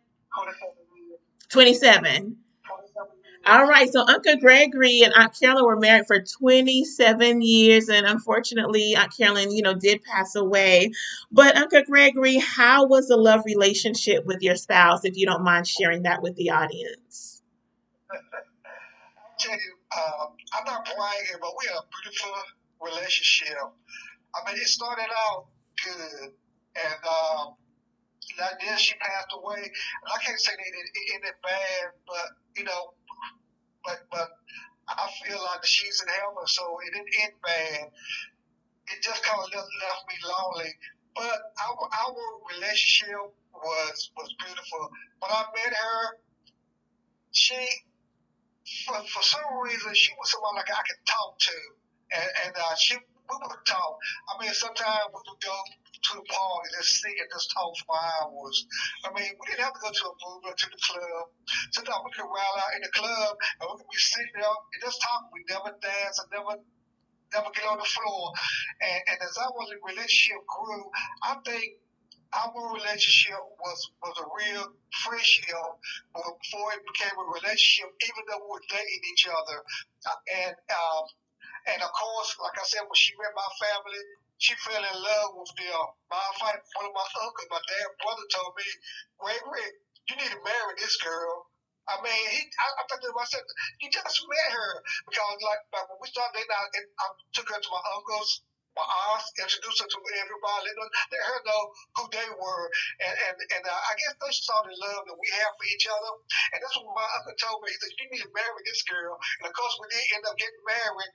27. All right, so Uncle Gregory and Aunt Carolyn were married for 27 years, and unfortunately, Aunt Carolyn, you know, did pass away. But Uncle Gregory, how was the love relationship with your spouse, if you don't mind sharing that with the audience? I'll tell you, um, I'm not bragging, but we have a beautiful relationship. I mean, it started out good, and um, like this, she passed away. And I can't say that it ended bad, but you know, but but I feel like she's in heaven, so it didn't end bad. It just kind of left, left me lonely. But our our relationship was was beautiful. When I met her, she for, for some reason she was someone like I could talk to, and and uh, she we would talk. I mean, sometimes we would go to the park and just sit and just talk for hours. I mean, we didn't have to go to a movie or to the club. Sometimes we could ride out in the club and we could be sitting there and just talk. We never dance and never never get on the floor. And, and as our relationship grew, I think our relationship was was a real friendship before it became a relationship, even though we were dating each other. And um, and of course, like I said, when she met my family, she fell in love with them. My one of my uncles, my dad brother told me, wait, wait, you need to marry this girl. I mean, he, I, I thought to myself, he just met her because, like, like when we started dating, I, I took her to my uncle's, my aunts, introduced her to everybody, let, let her know who they were, and and, and uh, I guess they saw the love that we have for each other, and that's what my uncle told me. He said, "You need to marry this girl," and of course, we did end up getting married.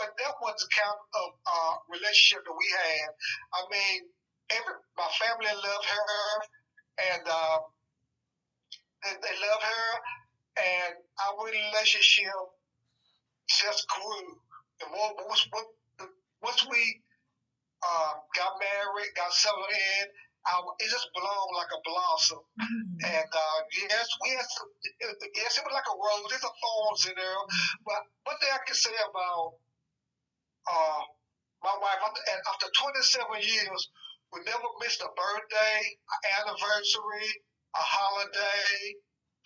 But that was the kind of uh, relationship that we had. I mean, every my family loved her, and. Uh, they, they love her, and our relationship just grew. And once, once we uh, got married, got settled in, our, it just bloomed like a blossom. Mm-hmm. And uh, yes, we had some, [LAUGHS] yes, it was like a rose. There's a thorns in there. But one thing I can say about uh, my wife, after 27 years, we never missed a birthday, anniversary, a holiday,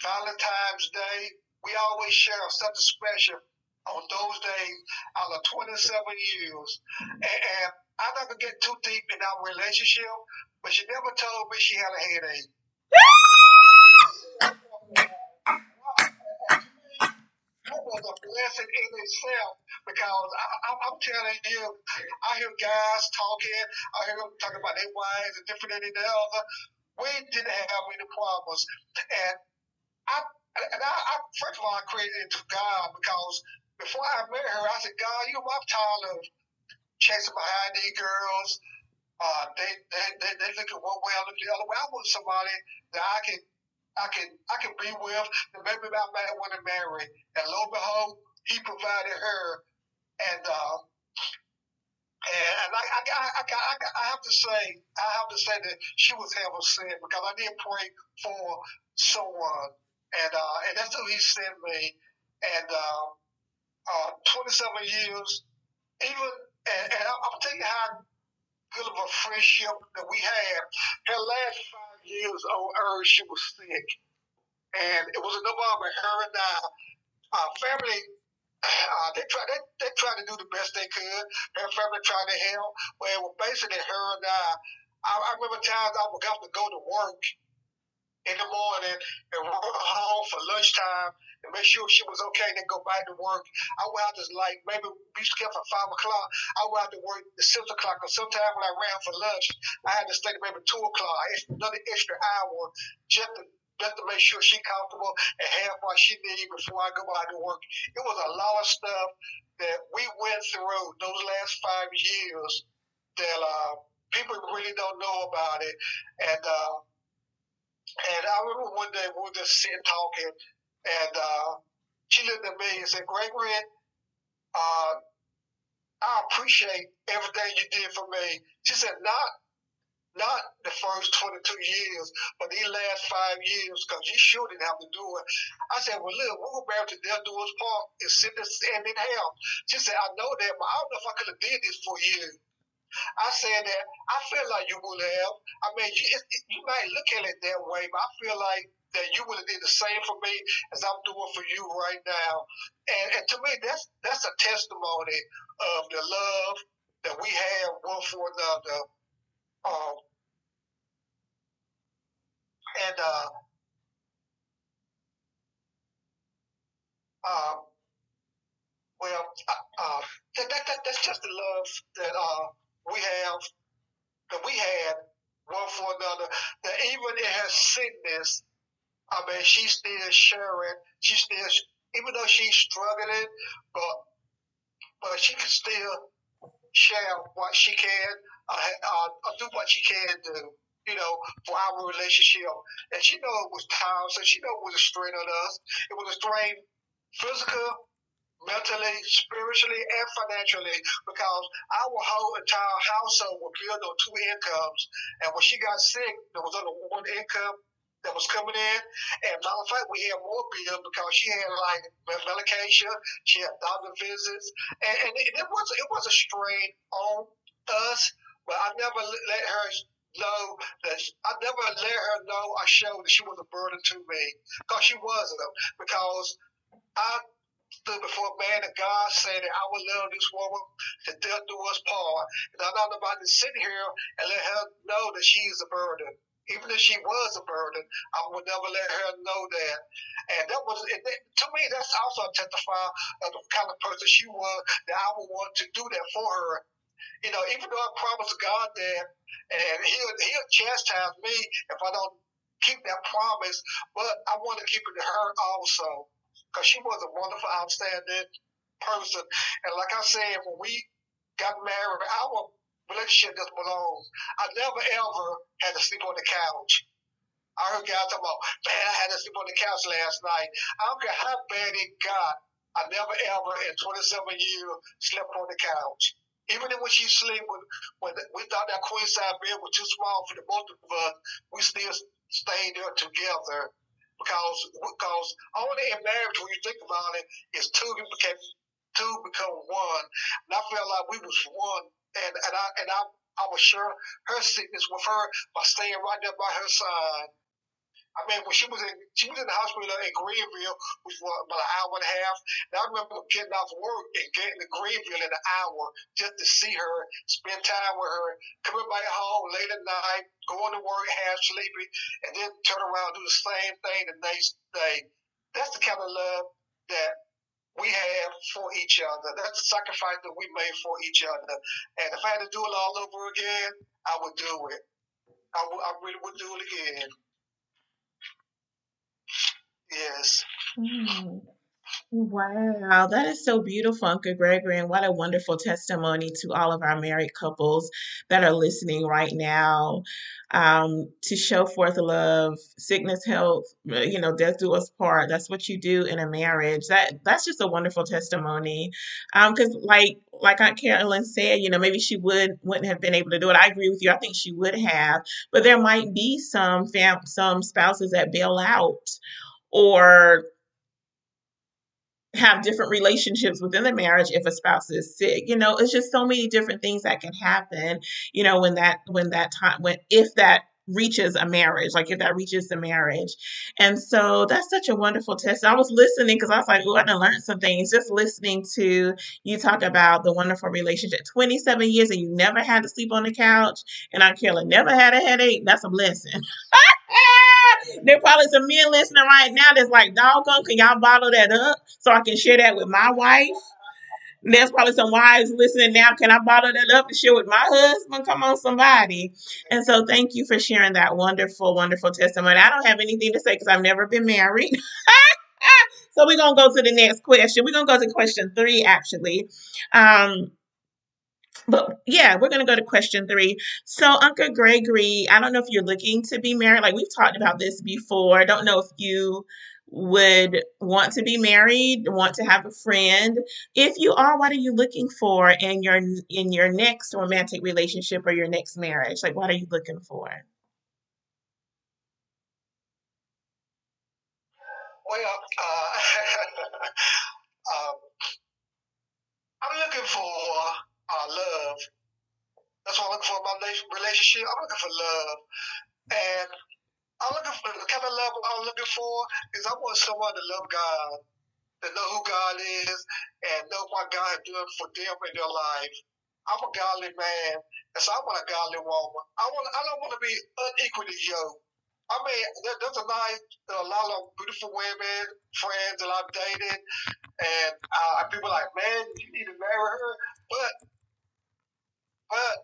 Valentine's Day. We always share something special on those days out of 27 years. And, and I'm not going to get too deep in our relationship, but she never told me she had a headache. [LAUGHS] that was a blessing in itself because I, am telling you, I hear guys talking, I hear them talking about their wives and different than the other we didn't have any problems. And I, and I, I first of all, I created it to God because before I met her, I said, God, you know, I'm tired of chasing behind these girls. Uh, they, they, they, they look at one way, I look the other way. I want somebody that I can, I can, I can be with, and maybe I might want to marry. And lo and behold, he provided her, and uh, and I, I, I, I, I have to say, I have to say that she was heaven sent because I did pray for someone, and uh, and that's who He sent me. And uh, uh, 27 years, even, and, and I'll tell you how good of a friendship that we had. Her last five years on earth, she was sick, and it was a nobody but her and I. Our family uh, they tried they, they tried to do the best they could. Her family tried to help. But it was basically her and I. I, I remember times I would have to go to work in the morning and [LAUGHS] run home for lunchtime and make sure she was okay, then go back to work. I would have to like maybe be scared for five o'clock. I would have to work at six o'clock or sometimes when I ran for lunch, I had to stay maybe two o'clock, another extra hour just to just to make sure she's comfortable and have what she needs before I go out to work. It was a lot of stuff that we went through those last five years that uh, people really don't know about it. And uh, and I remember one day we were just sitting talking, and uh, she looked at me and said, "Gregory, uh, I appreciate everything you did for me." She said, "Not not the first 22 years, but these last five years, because you sure didn't have to do it. I said, well, look, we were married to death do us part is and in hell. She said, I know that, but I don't know if I could have did this for you. I said that I feel like you would have. I mean, you, it, you might look at it that way, but I feel like that you would have did the same for me as I'm doing for you right now. And, and to me, that's that's a testimony of the love that we have one for another. Um, and uh, uh, well, uh, that, that, that, that's just the love that uh, we have, that we had one for another. That even in her sickness, I mean, she's still sharing. She's still, even though she's struggling, but but she can still share what she can uh, uh, do what she can do, you know, for our relationship. And she know it was time, so she know it was a strain on us. It was a strain physical, mentally, spiritually, and financially because our whole entire household was built on two incomes. And when she got sick, there was only one income that was coming in. And matter of fact, we had more bills because she had like medication, she had doctor visits, and, and it, it was it was a strain on us but I never let her know that I never let her know I showed that she was a burden to me because she wasn't because I stood before man of God saying that I will love this woman to death do us part. And I'm not about to sit here and let her know that she is a burden. even if she was a burden, I would never let her know that. And that was, and that, to me, that's also a testify of the kind of person she was that I would want to do that for her. You know, even though I promised God that, and He'll He'll chastise me if I don't keep that promise, but I want to keep it to her also, because she was a wonderful, outstanding person. And like I said, when we got married, our relationship just belongs. I never ever had to sleep on the couch. I heard guys talk about, man, I had to sleep on the couch last night. I don't care how bad it got. I never ever in 27 years slept on the couch. Even when she sleep, when, when we thought that queen size bed was too small for the both of us, we still stayed there together because because only in marriage when you think about it is two became two become one. And I felt like we was one and and I and I I was sure her sickness with her by staying right there by her side. I mean, when she was in she was in the hospital in Greenville, which was about an hour and a half. And I remember getting off work and getting to Greenville in an hour just to see her, spend time with her, coming back home late at night, going to work half sleepy, and then turn around and do the same thing the next day. That's the kind of love that we have for each other. That's the sacrifice that we made for each other. And if I had to do it all over again, I would do it. I, w- I really would do it again. Yes. Mm. Wow, that is so beautiful, Uncle Gregory, and what a wonderful testimony to all of our married couples that are listening right now. Um, to show forth love, sickness, health, uh, you know, death do us part. That's what you do in a marriage. That that's just a wonderful testimony. Um, because like like Aunt Carolyn said, you know, maybe she would wouldn't have been able to do it. I agree with you. I think she would have, but there might be some fam some spouses that bail out or have different relationships within the marriage if a spouse is sick. You know it's just so many different things that can happen you know when that when that time when if that reaches a marriage like if that reaches the marriage. And so that's such a wonderful test. I was listening because i was like oh i learned some things. Just listening to you talk about the wonderful relationship. 27 years and you never had to sleep on the couch and i'm killing never had a headache. That's a blessing [LAUGHS] there probably some men listening right now that's like, doggone, can y'all bottle that up so I can share that with my wife? There's probably some wives listening now. Can I bottle that up and share with my husband? Come on, somebody. And so thank you for sharing that wonderful, wonderful testimony. I don't have anything to say because I've never been married. [LAUGHS] so we're going to go to the next question. We're going to go to question three, actually. Um, but yeah, we're going to go to question three. So, Uncle Gregory, I don't know if you're looking to be married. Like we've talked about this before. I don't know if you would want to be married, want to have a friend. If you are, what are you looking for in your in your next romantic relationship or your next marriage? Like, what are you looking for? Well, uh, [LAUGHS] um, I'm looking for uh, love. That's what I'm looking for in my relationship. I'm looking for love. And I'm looking for the kind of love I'm looking for is I want someone to love God, to know who God is, and know what God is doing for them in their life. I'm a godly man, and so I want a godly woman. I want. I don't want to be unequally yoked. I mean, there, there's a nice, a lot of beautiful women, friends that I've dated, and uh, people like, man, you need to marry her. But but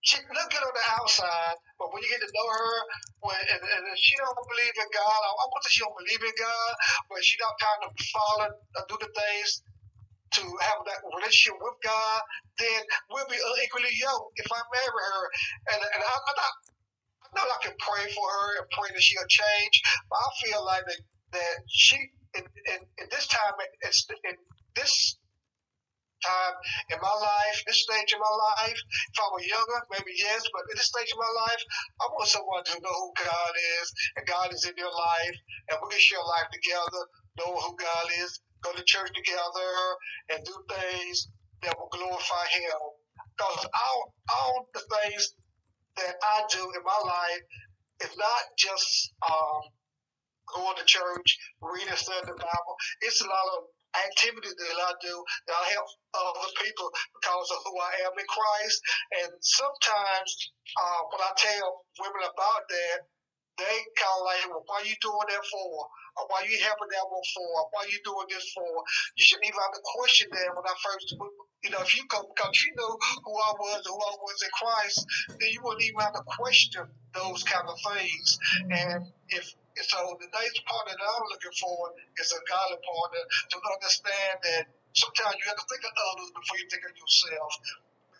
she look good on the outside, but when you get to know her, when and, and she don't believe in God, I, want to she don't believe in God, but she not kind of follow uh, do the things to have that relationship with God, then we'll be unequally yoked if I marry her. And and I, I, I know I can pray for her and pray that she'll change, but I feel like that, that she in, in, in this time it's in this time in my life, this stage of my life. If I were younger, maybe yes, but at this stage of my life, I want someone to know who God is, and God is in your life, and we can share life together, know who God is, go to church together, and do things that will glorify Him. Because all, all the things that I do in my life is not just um, going to church, reading, studying the Bible. It's a lot of activities that I do that I help other people because of who I am in Christ. And sometimes uh, when I tell women about that, they kind of like, well, why are you doing that for? Or why are you helping that one for? Or why are you doing this for? You shouldn't even have to question that when I first, you know, if you come because you know who I was and who I was in Christ, then you wouldn't even have to question those kind of things. And if so, the next partner that I'm looking for is a godly partner to understand that sometimes you have to think of others before you think of yourself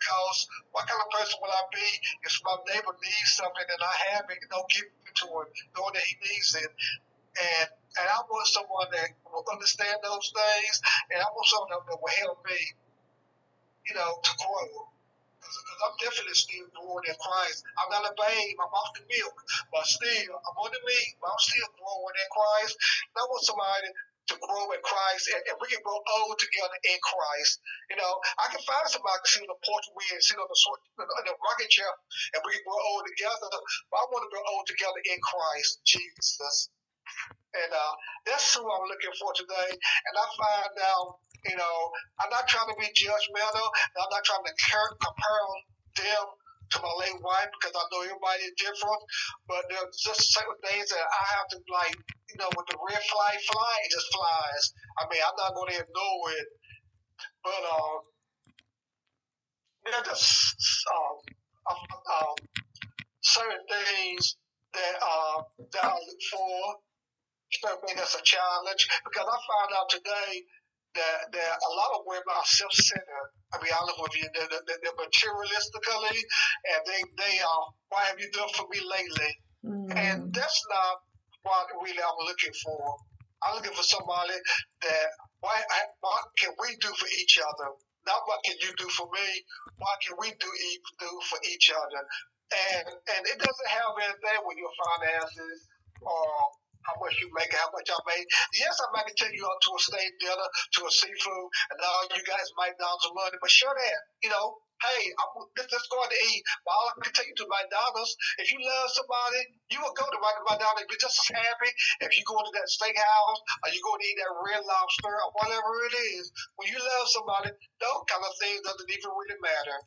because what kind of person will I be if my neighbor needs something and I have it, don't give it to him, knowing that he needs it. And and I want someone that will understand those things, and I want someone that will help me, you know, to grow. Because I'm definitely still growing in Christ. I'm not a babe. I'm off the milk, but still, I'm on the meat. But I'm still growing in Christ. And I want somebody to grow in Christ, and, and we can grow old together in Christ. You know, I can find somebody to sit on the porch with and sit on the, on the rocking chair, and we can grow old together. But I want to grow old together in Christ Jesus. And uh, that's who I'm looking for today. And I find out, you know, I'm not trying to be judgmental. I'm not trying to compare them to my late wife because I know everybody is different. But there's just certain things that I have to like, you know, with the red fly, it just flies. I mean, I'm not going to ignore it. But uh, there's just um, um, certain things that uh, that I look for. Something that's a challenge because I found out today that, that a lot of women are self-centered. I be honest with you, they're, they're, they're materialistically, and they they are. Why have you done for me lately? Mm. And that's not what really I'm looking for. I'm looking for somebody that why what can we do for each other? Not what can you do for me? What can we do do for each other? And and it doesn't have anything with your finances or how much you make, how much I make. Yes, I might take you out to a steak dinner, to a seafood, and all you guys might down some money, but sure that, you know, hey, I'm, let's, let's go out to eat. But all I can take you to McDonald's. If you love somebody, you will go to McDonald's and be just as happy if you go to that steakhouse or you go to eat that red lobster or whatever it is. When you love somebody, those kind of things doesn't even really matter.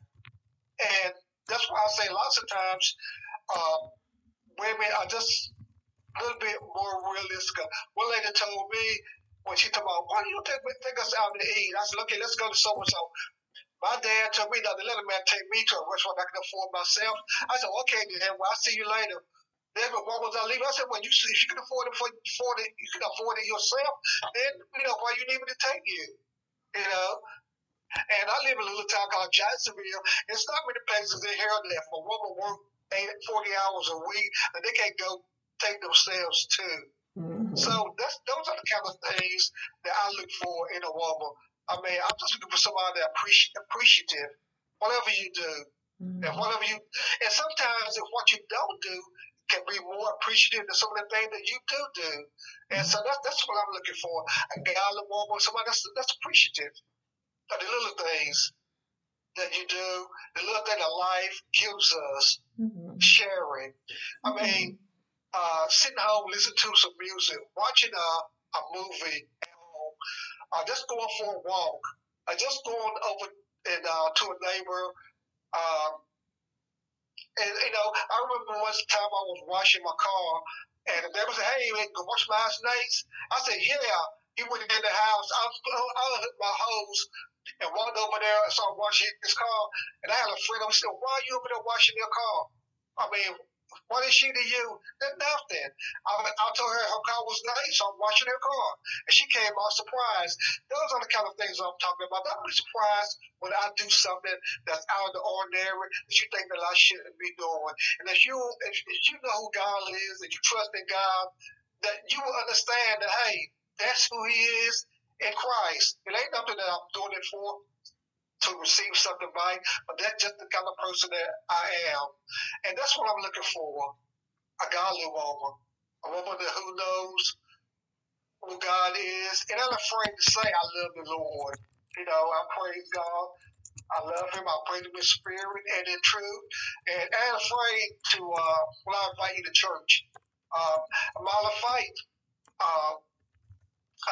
And that's why I say lots of times um, women are just a little bit more realistic. One lady told me when she told me, why do you take, take us out to eat? I said, okay, let's go to so and so. My dad told me that the little man take me to a restaurant I can afford myself. I said, okay, then, well, I'll see you later. Then why was I leaving? I said, well, you, see if you can afford it for afford it, you can afford it yourself. Then you know why you need me to take you. You know. And I live in a little town called Jacksonville. It's not many places in here for a woman work eight, 40 hours a week and they can't go take themselves to. Mm-hmm. So that's those are the kind of things that I look for in a woman. I mean, I'm just looking for somebody that appreci- appreciative, whatever you do, mm-hmm. and whatever you. And sometimes, if what you don't do can be more appreciative than some of the things that you do do, and so that's that's what I'm looking for. A godly woman, somebody that's that's appreciative of the little things that you do, the little thing that life gives us, mm-hmm. sharing. I mean uh, sitting home, listening to some music, watching a, a movie at home, uh, just going for a walk, uh, just going over and uh, to a neighbor. Um, and you know, I remember one time I was washing my car, and the neighbor said, "Hey, man, go wash my house next." I said, "Yeah." He went in the house. I, I my hose and walked over there and started washing his car. And I had a friend who said, "Why are you over there washing your car?" I mean, what is she to you? Nothing. I, I told her her car was nice. So I'm washing her car. And she came out surprised. Those are the kind of things I'm talking about. Don't be surprised when I do something that's out of the ordinary that you think that I shouldn't be doing. And if you if, if you know who God is and you trust in God, that you will understand that hey, that's who He is in Christ. It ain't nothing that I'm doing it for to receive something back, but that's just the kind of person that I am. And that's what I'm looking for a godly woman, a woman that who knows who God is, and I'm afraid to say I love the Lord. You know, I praise God. I love Him. I praise Him in spirit and in truth. And I'm afraid to, uh, when I invite you to church, um, I'm out of faith. Uh,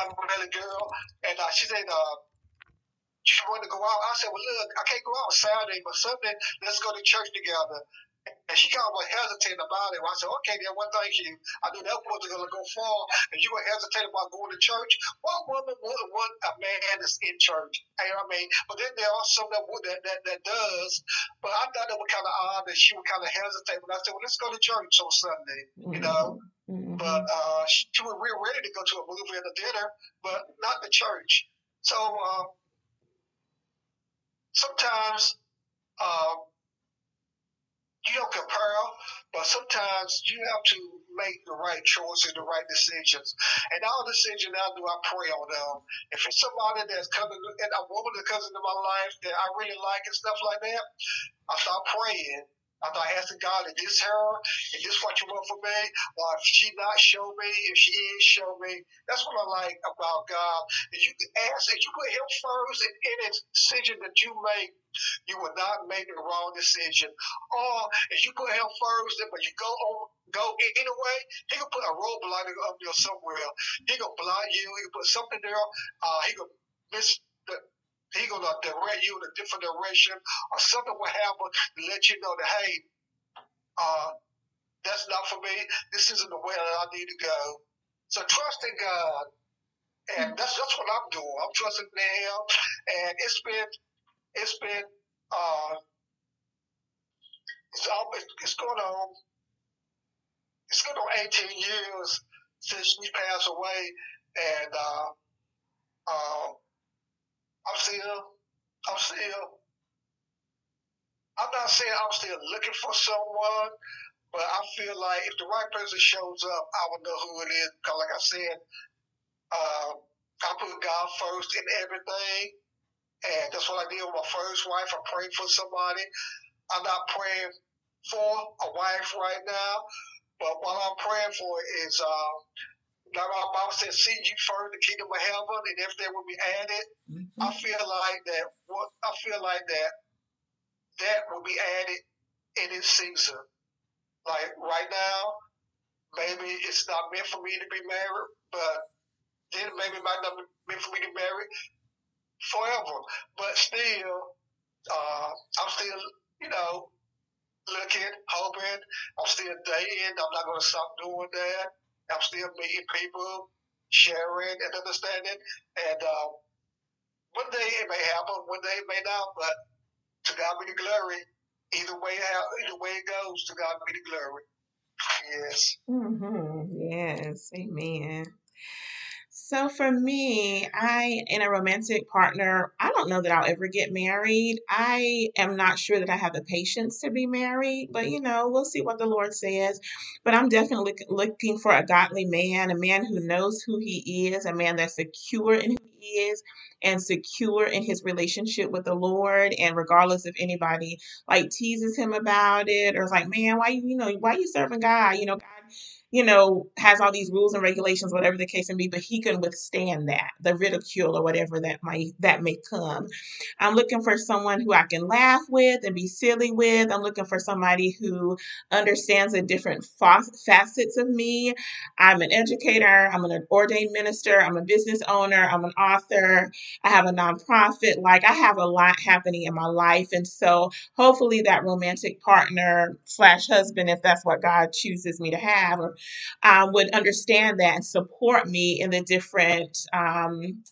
I'm really girl, and uh, she said, uh, she wanted to go out. I said, well, look, I can't go out on Saturday, but Sunday, let's go to church together. And she kind of was hesitant about it. I said, okay, then, well, thank you. I knew that wasn't going to go far. And you were hesitant about going to church. What woman wouldn't want a man that's in church? You know what I mean? But then there are some that, would, that, that, that does. But I thought it was kind of odd that she would kind of hesitate. But I said, well, let's go to church on Sunday, you know? Mm-hmm. But uh, she was real ready to go to a movie and a dinner, but not the church. So uh, sometimes uh, you don't compare, but sometimes you have to make the right choices, the right decisions. And all decisions now do I pray on them. If it's somebody that's coming, and a woman that comes into my life that I really like and stuff like that, I start praying. I start asking God, is this her? Is this what you want for me? Or if she not, show me. If she is, show me. That's what I like about God. If you ask, if you put Him first in any decision that you make, you will not make the wrong decision. Or if you put Him first, but you go on, go anyway, He can put a roadblock up there somewhere. He gonna blind you. He can put something there. Uh, he gonna miss the he gonna direct you in a different direction, or something will happen to let you know that hey, uh, that's not for me. This isn't the way that I need to go. So trust in God, and that's that's what I'm doing. I'm trusting in Him, and it's been it's been uh, it's almost it's going on it's going on 18 years since she passed away, and uh, uh, I'm still, I'm still, I'm not saying I'm still looking for someone, but I feel like if the right person shows up, I will know who it is. Because, like I said, uh, I put God first in everything, and that's what I did with my first wife. I prayed for somebody. I'm not praying for a wife right now, but what I'm praying for is uh, like our Bible says, seek you first the kingdom of heaven, and if everything will be added. Mm-hmm. I feel like that. What I feel like that that will be added in its season. Like right now, maybe it's not meant for me to be married, but then maybe it might not be meant for me to marry forever. But still, uh, I'm still, you know, looking, hoping. I'm still dating. I'm not going to stop doing that. I'm still meeting people, sharing and understanding. And uh, one day it may happen, one day it may not, but to God be the glory. Either way, either way it goes, to God be the glory. Yes. Mm-hmm. Yes. Amen. So for me, I in a romantic partner, I don't know that I'll ever get married. I am not sure that I have the patience to be married, but you know, we'll see what the Lord says. But I'm definitely looking for a godly man, a man who knows who he is, a man that's secure in who he is and secure in his relationship with the Lord. And regardless if anybody like teases him about it or is like, man, why you, you know, why you serving God? You know, God you know, has all these rules and regulations, whatever the case may be, but he can withstand that, the ridicule or whatever that might that may come. I'm looking for someone who I can laugh with and be silly with. I'm looking for somebody who understands the different facets of me. I'm an educator, I'm an ordained minister, I'm a business owner, I'm an author, I have a nonprofit. Like I have a lot happening in my life. And so hopefully that romantic partner slash husband, if that's what God chooses me to have, or um, would understand that and support me in the different um,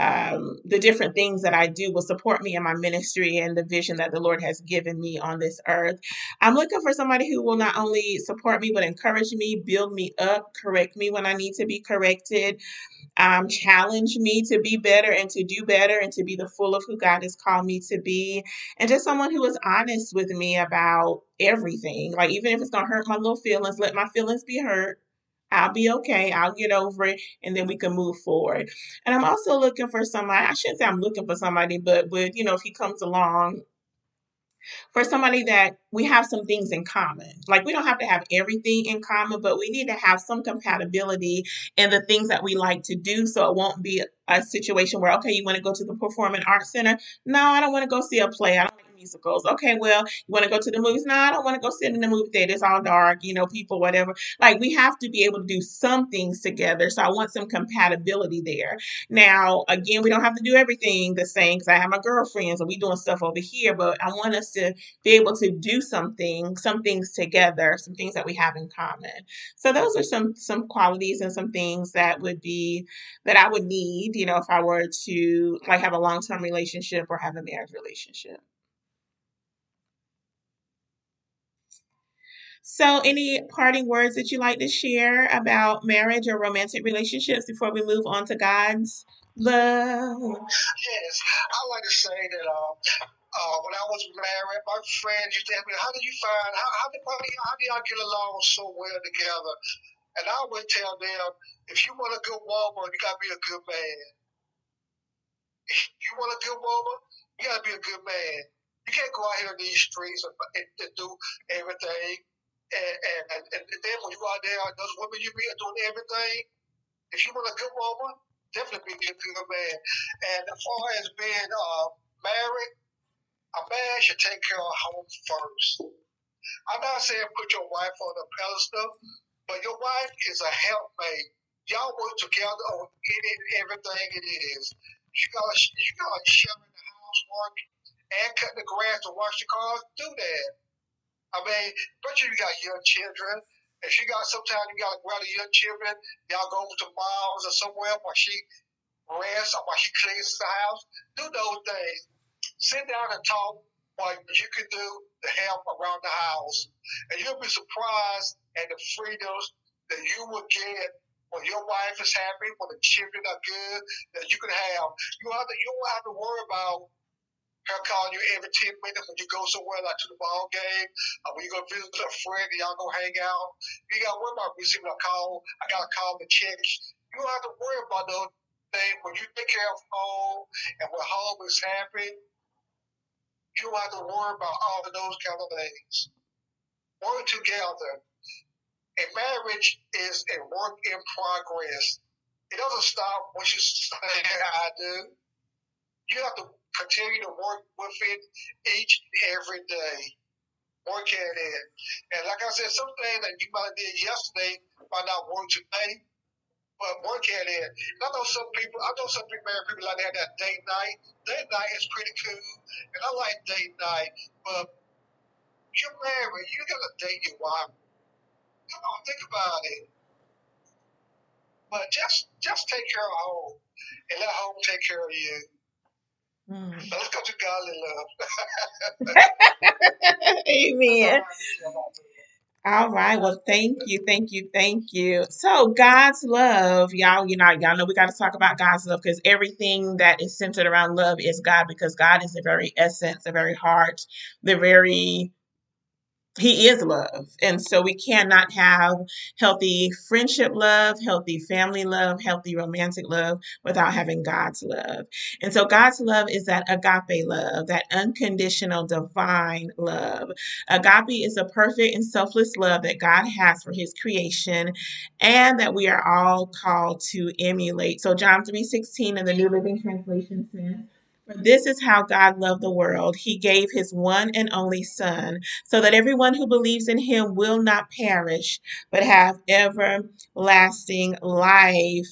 um, the different things that I do will support me in my ministry and the vision that the Lord has given me on this earth. I'm looking for somebody who will not only support me, but encourage me, build me up, correct me when I need to be corrected, um, challenge me to be better and to do better and to be the full of who God has called me to be. And just someone who is honest with me about everything. Like, even if it's going to hurt my little feelings, let my feelings be hurt I'll be okay. I'll get over it and then we can move forward. And I'm also looking for somebody, I shouldn't say I'm looking for somebody, but with, you know, if he comes along, for somebody that we have some things in common. Like we don't have to have everything in common, but we need to have some compatibility in the things that we like to do so it won't be a situation where okay, you want to go to the Performing Arts Center? No, I don't want to go see a play. I don't like musicals. Okay, well, you want to go to the movies? No, I don't want to go sit in the movie theater. It's all dark, you know, people, whatever. Like we have to be able to do some things together. So I want some compatibility there. Now, again, we don't have to do everything the same because I have my girlfriends and we doing stuff over here, but I want us to be able to do something, some things together, some things that we have in common. So those are some some qualities and some things that would be that I would need, you know, if I were to like have a long term relationship or have a marriage relationship. So, any parting words that you like to share about marriage or romantic relationships before we move on to God's love? Yes, I like to say that uh, uh, when I was married, my friends used to ask me, "How did you find? How how did, how do y'all get along so well together?" And I would tell them, if you want a good woman, you gotta be a good man. If you want a good woman, you gotta be a good man. You can't go out here in these streets and, and, and do everything and, and, and, and then when you out there, those women you be doing everything. If you want a good woman, definitely be a good man. And as far as being uh, married, a man should take care of home first. I'm not saying put your wife on a pedestal, but your wife is a helpmate. Y'all work together on any everything it is. You gotta you gotta in the housework and cut the grass and wash the cars. Do that. I mean, but you got young children. If you got sometimes you got to grab the young children, y'all go over to mom's or somewhere while she rests or while she cleans the house. Do those things. Sit down and talk what you can do to help around the house. And you'll be surprised at the freedoms that you will get when your wife is happy, when the children are good, that you can have. You have to, you don't have to worry about her calling you every 10 minutes when you go somewhere like to the ball game, or when you go visit a friend and y'all go hang out. You got to worry about receiving a call. I got to call the check. You don't have to worry about those things. When you take care of home and when home is happy, you don't have to worry about all of those kind of things. Work together. And marriage is a work in progress. It doesn't stop once you say, I do. You have to continue to work with it each every day. Work at it. And like I said, some things that you might have did yesterday might not work today, but work at it. And I know some people, I know some people, married people like that, that date night. Date night is pretty cool, and I like date night, but you're married, you gotta date your wife. Come on, think about it. But just just take care of home and let home take care of you. Mm. Let's go to godly love. [LAUGHS] [LAUGHS] Amen. All right. Well, thank you, thank you, thank you. So, God's love, y'all, you know, y'all know we got to talk about God's love because everything that is centered around love is God because God is the very essence, the very heart, the very he is love. And so we cannot have healthy friendship love, healthy family love, healthy romantic love without having God's love. And so God's love is that agape love, that unconditional divine love. Agape is a perfect and selfless love that God has for his creation and that we are all called to emulate. So John 3:16 in the New Living Translation says, this is how God loved the world. He gave his one and only Son, so that everyone who believes in him will not perish, but have everlasting life.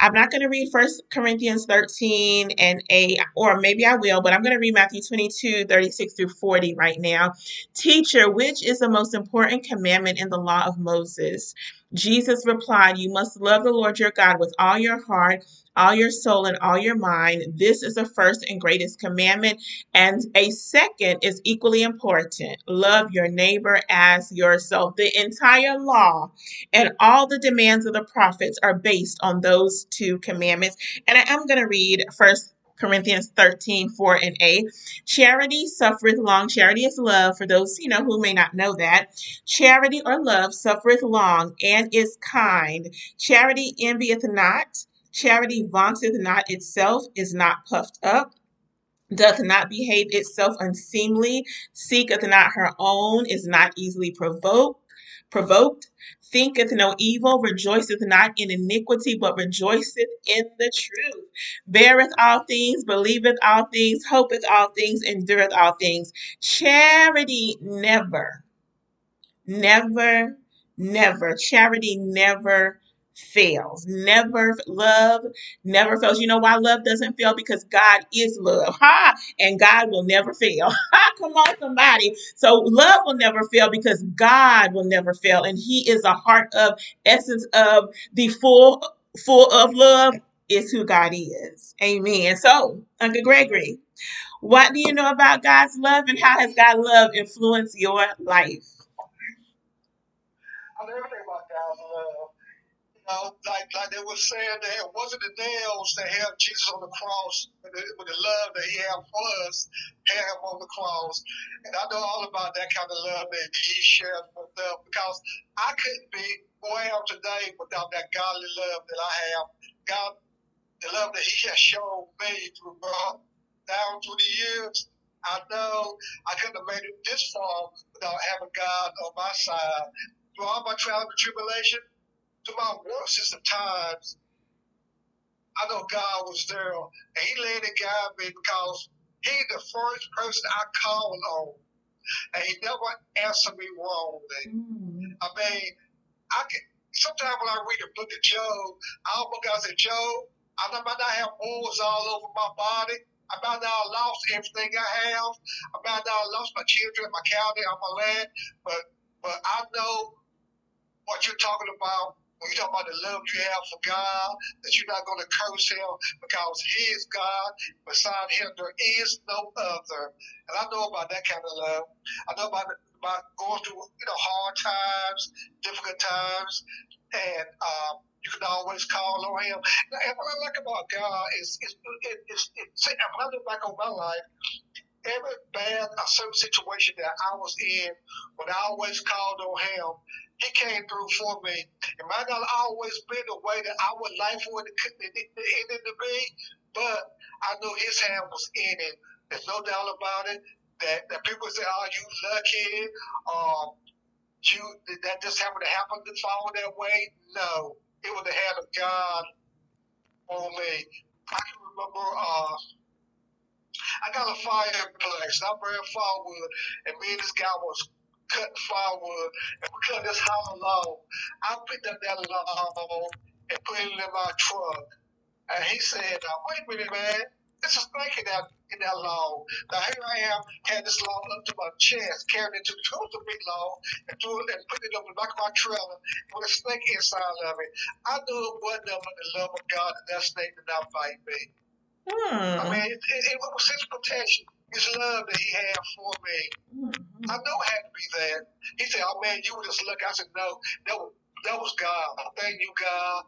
I'm not going to read First Corinthians 13 and 8, or maybe I will, but I'm going to read Matthew 22, 36 through 40 right now. Teacher, which is the most important commandment in the law of Moses? Jesus replied, You must love the Lord your God with all your heart all your soul and all your mind. This is the first and greatest commandment. And a second is equally important love your neighbor as yourself. The entire law and all the demands of the prophets are based on those two commandments. And I am going to read first Corinthians 13, 4 and 8. Charity suffereth long. Charity is love for those, you know, who may not know that. Charity or love suffereth long and is kind. Charity envieth not. Charity vaunteth not itself, is not puffed up, doth not behave itself unseemly, seeketh not her own, is not easily provoked provoked, thinketh no evil, rejoiceth not in iniquity, but rejoiceth in the truth, beareth all things, believeth all things, hopeth all things, endureth all things. Charity never, never, never, charity never fails. Never love never fails. You know why love doesn't fail? Because God is love. Ha! And God will never fail. [LAUGHS] Ha! Come on, somebody. So love will never fail because God will never fail. And He is a heart of essence of the full full of love is who God is. Amen. So, Uncle Gregory, what do you know about God's love and how has God's love influenced your life? I know everything about God's love. Know, like like they were saying that it wasn't the nails that held Jesus on the cross, but the, but the love that He had for us had Him on the cross. And I know all about that kind of love that He shared with us because I couldn't be who I am today without that godly love that I have. God, the love that He has shown me through God down through the years. I know I couldn't have made it this far without having God on my side. Through all my trials and tribulation, through my worstest of times, I know God was there and He led and guided me because He's the first person I called on. And He never answered me wrongly. Mm. I mean, I can sometimes when I read the book of Job, I almost got to say, Job, I might not have wounds all over my body. I might not have lost everything I have. I might not have lost my children, my county, or my land, but but I know what you're talking about when you talk about the love you have for God, that you're not going to curse Him because He is God. Beside Him, there is no other. And I know about that kind of love. I know about about going through you know hard times, difficult times, and um, you can always call on Him. And what I like about God is, is, is, is, is when I look back on my life, every bad a certain situation that I was in, when I always called on Him, He came through for me. It might not always been the way that I would like for it to, it to be, but I knew His hand was in it. There's no doubt about it. That, that people say, "Oh, you lucky," um, you that just happened to happen to fall that way. No, it was the hand of God on me. I can remember. Uh, I got a fireplace. I'm very firewood, and me and this guy was cutting firewood, and we cut this hollow log. I picked up that log and put it in my truck, and he said, uh, "Wait a minute, man." This is snake in that in that log. Now here I am, had this log up to my chest, carrying it to [LAUGHS] the a big log, and threw it and put it up in the back of my trailer with a snake inside of it. I knew it wasn't but the love of God that that snake did not bite me. I Hmm. mean, it, it, it was his protection, his love that he had for me. Mm-hmm. I know it had to be that. He said, "Oh man, you were just lucky." I said, "No, that was that was God. I thank you, God,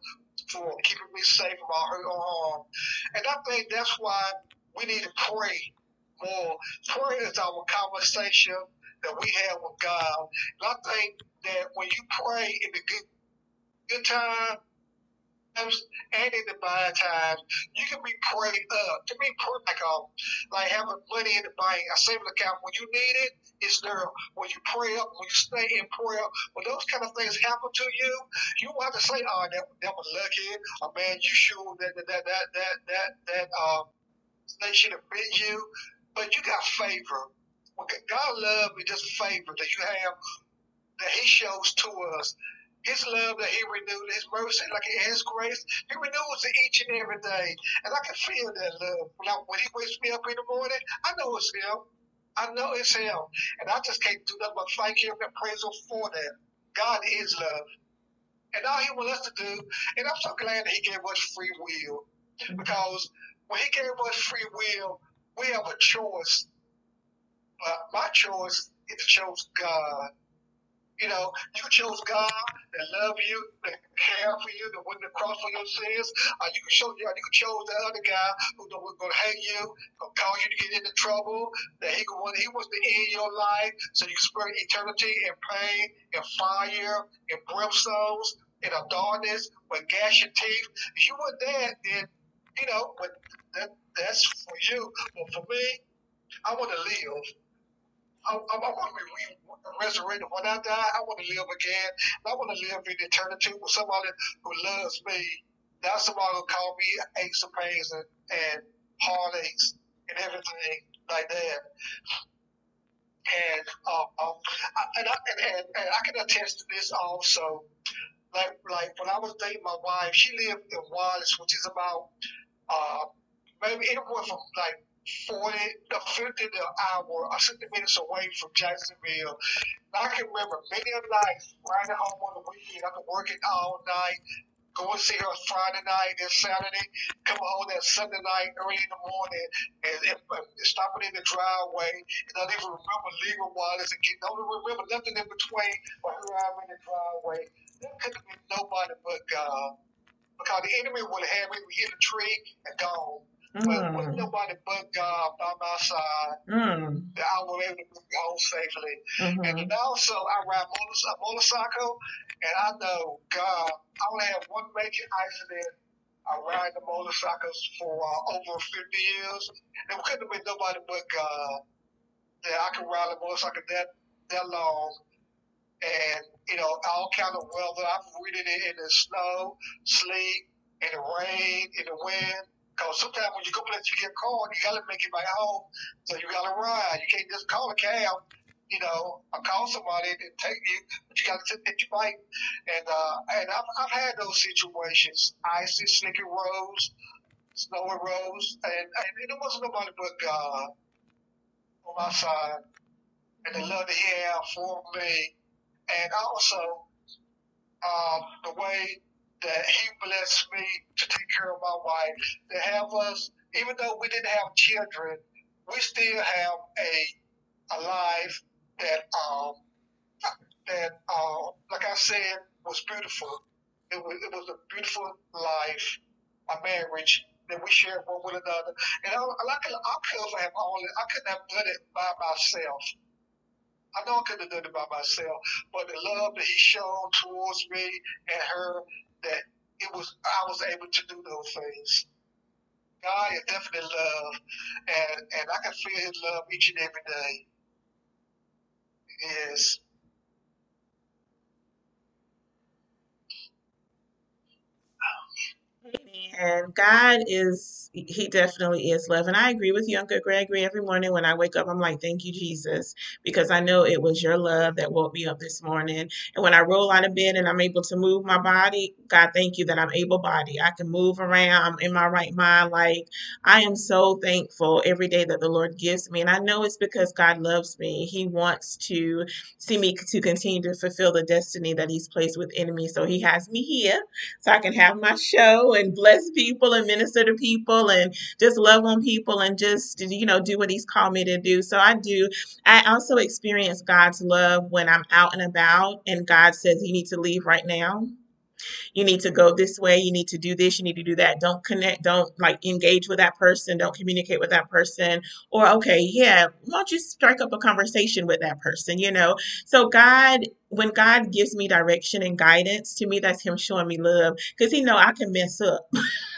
for keeping me safe from all hurt or harm." And I think that's why we need to pray more. Prayer is our conversation that we have with God. And I think that when you pray in the good good time times and in the bad times, you can be prayed up. To me, prayer like um, like having money in the bank, a savings account. When you need it, it's there. When you pray up, when you stay in prayer, when those kind of things happen to you, you have to say, "Oh, that, that was lucky," or "Man, you sure that that that that that that, that um, they should have been you." But you got favor. God love is just favor that you have that He shows to us. His love that He renewed, His mercy, like His grace, He renews it each and every day. And I can feel that love. When, I, when He wakes me up in the morning, I know it's Him. I know it's Him. And I just can't do nothing but thank Him and praise Him for that. God is love. And all He wants us to do, and I'm so glad that He gave us free will. Because when He gave us free will, we have a choice. But my choice is to choose God. You know, you chose God that love you, that care for you, that went cross for your sins. Or you can show you, you can chose the other guy who was going to hate you, going to cause you to get into trouble. That he want, he wants to end your life so you can spend eternity in pain, in fire, in brimstones, in a darkness, with gash your teeth. If you were that, then you know, but that, that's for you. But for me, I want to live. I, I, I want to be re- resurrected. When I die, I want to live again. I want to live in eternity with somebody who loves me. Not somebody who call me aches and pains and, and heartaches and everything like that. And um, um, and, I, and, and, and I can attest to this also. Like like when I was dating my wife, she lived in Wallace, which is about uh, maybe anywhere from like 40 to 50 to an hour or 60 minutes away from Jacksonville. And I can remember many a nights riding home on the weekend after working all night, going to see her Friday night and Saturday, come home that Sunday night early in the morning and, and, and stopping in the driveway. And I don't even remember leaving Wallace and getting, I don't remember nothing in between but her I'm in the driveway. There could have been nobody but God. Because the enemy would have had me hit a tree and gone. But with Mm, nobody but God by my side, mm, that I was able to move home safely. And mhm. then also, I ride motor- a motorcycle, and I know God. I only have one major accident. I ride the motorcycles for uh, over 50 years. There couldn't have been nobody but God that I could ride a motorcycle that that long. And you know, all kind of weather. I've ridden it in the snow, sleet, in the rain, in the wind. Cause sometimes when you go place you get called, you gotta make it back home. So you gotta ride. You can't just call a cab, you know, or call somebody and take you, but you gotta sit your bike. And uh, and I've I've had those situations, icy, slicky roads, snowy roads, and and it wasn't nobody but God on my side, and the love that He had for me, and also um, the way that he blessed me to take care of my wife, to have us, even though we didn't have children, we still have a a life that um that uh like I said was beautiful. It was it was a beautiful life, a marriage that we shared one with another. And I, I could I could have all I couldn't have done it by myself. I know I couldn't have done it by myself, but the love that he showed towards me and her, that it was I was able to do those things. God is definitely love, and and I can feel His love each and every day. Yes. And God is, He definitely is love. And I agree with you, Uncle Gregory. Every morning when I wake up, I'm like, thank you, Jesus, because I know it was your love that woke me up this morning. And when I roll out of bed and I'm able to move my body, God, thank you that I'm able body. I can move around. I'm in my right mind. Like, I am so thankful every day that the Lord gives me. And I know it's because God loves me. He wants to see me to continue to fulfill the destiny that He's placed within me. So He has me here so I can have my show and bless people and minister to people and just love on people and just you know do what he's called me to do. So I do. I also experience God's love when I'm out and about and God says you need to leave right now you need to go this way. You need to do this. You need to do that. Don't connect. Don't like engage with that person. Don't communicate with that person. Or okay yeah why don't you strike up a conversation with that person you know? So god when god gives me direction and guidance to me that's him showing me love because he know i can mess up [LAUGHS]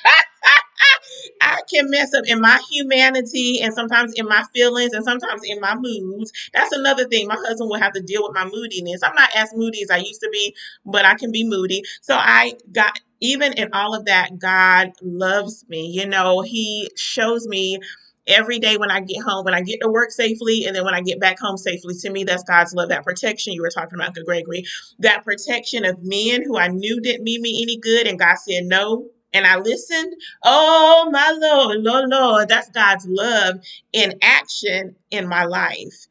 I can mess up in my humanity and sometimes in my feelings and sometimes in my moods. That's another thing. My husband will have to deal with my moodiness. I'm not as moody as I used to be, but I can be moody. So I got even in all of that, God loves me. You know, He shows me every day when I get home, when I get to work safely, and then when I get back home safely. To me, that's God's love, that protection you were talking about, Uncle Gregory, that protection of men who I knew didn't mean me any good, and God said no. And I listened. Oh my Lord, Lord, Lord, that's God's love in action in my life.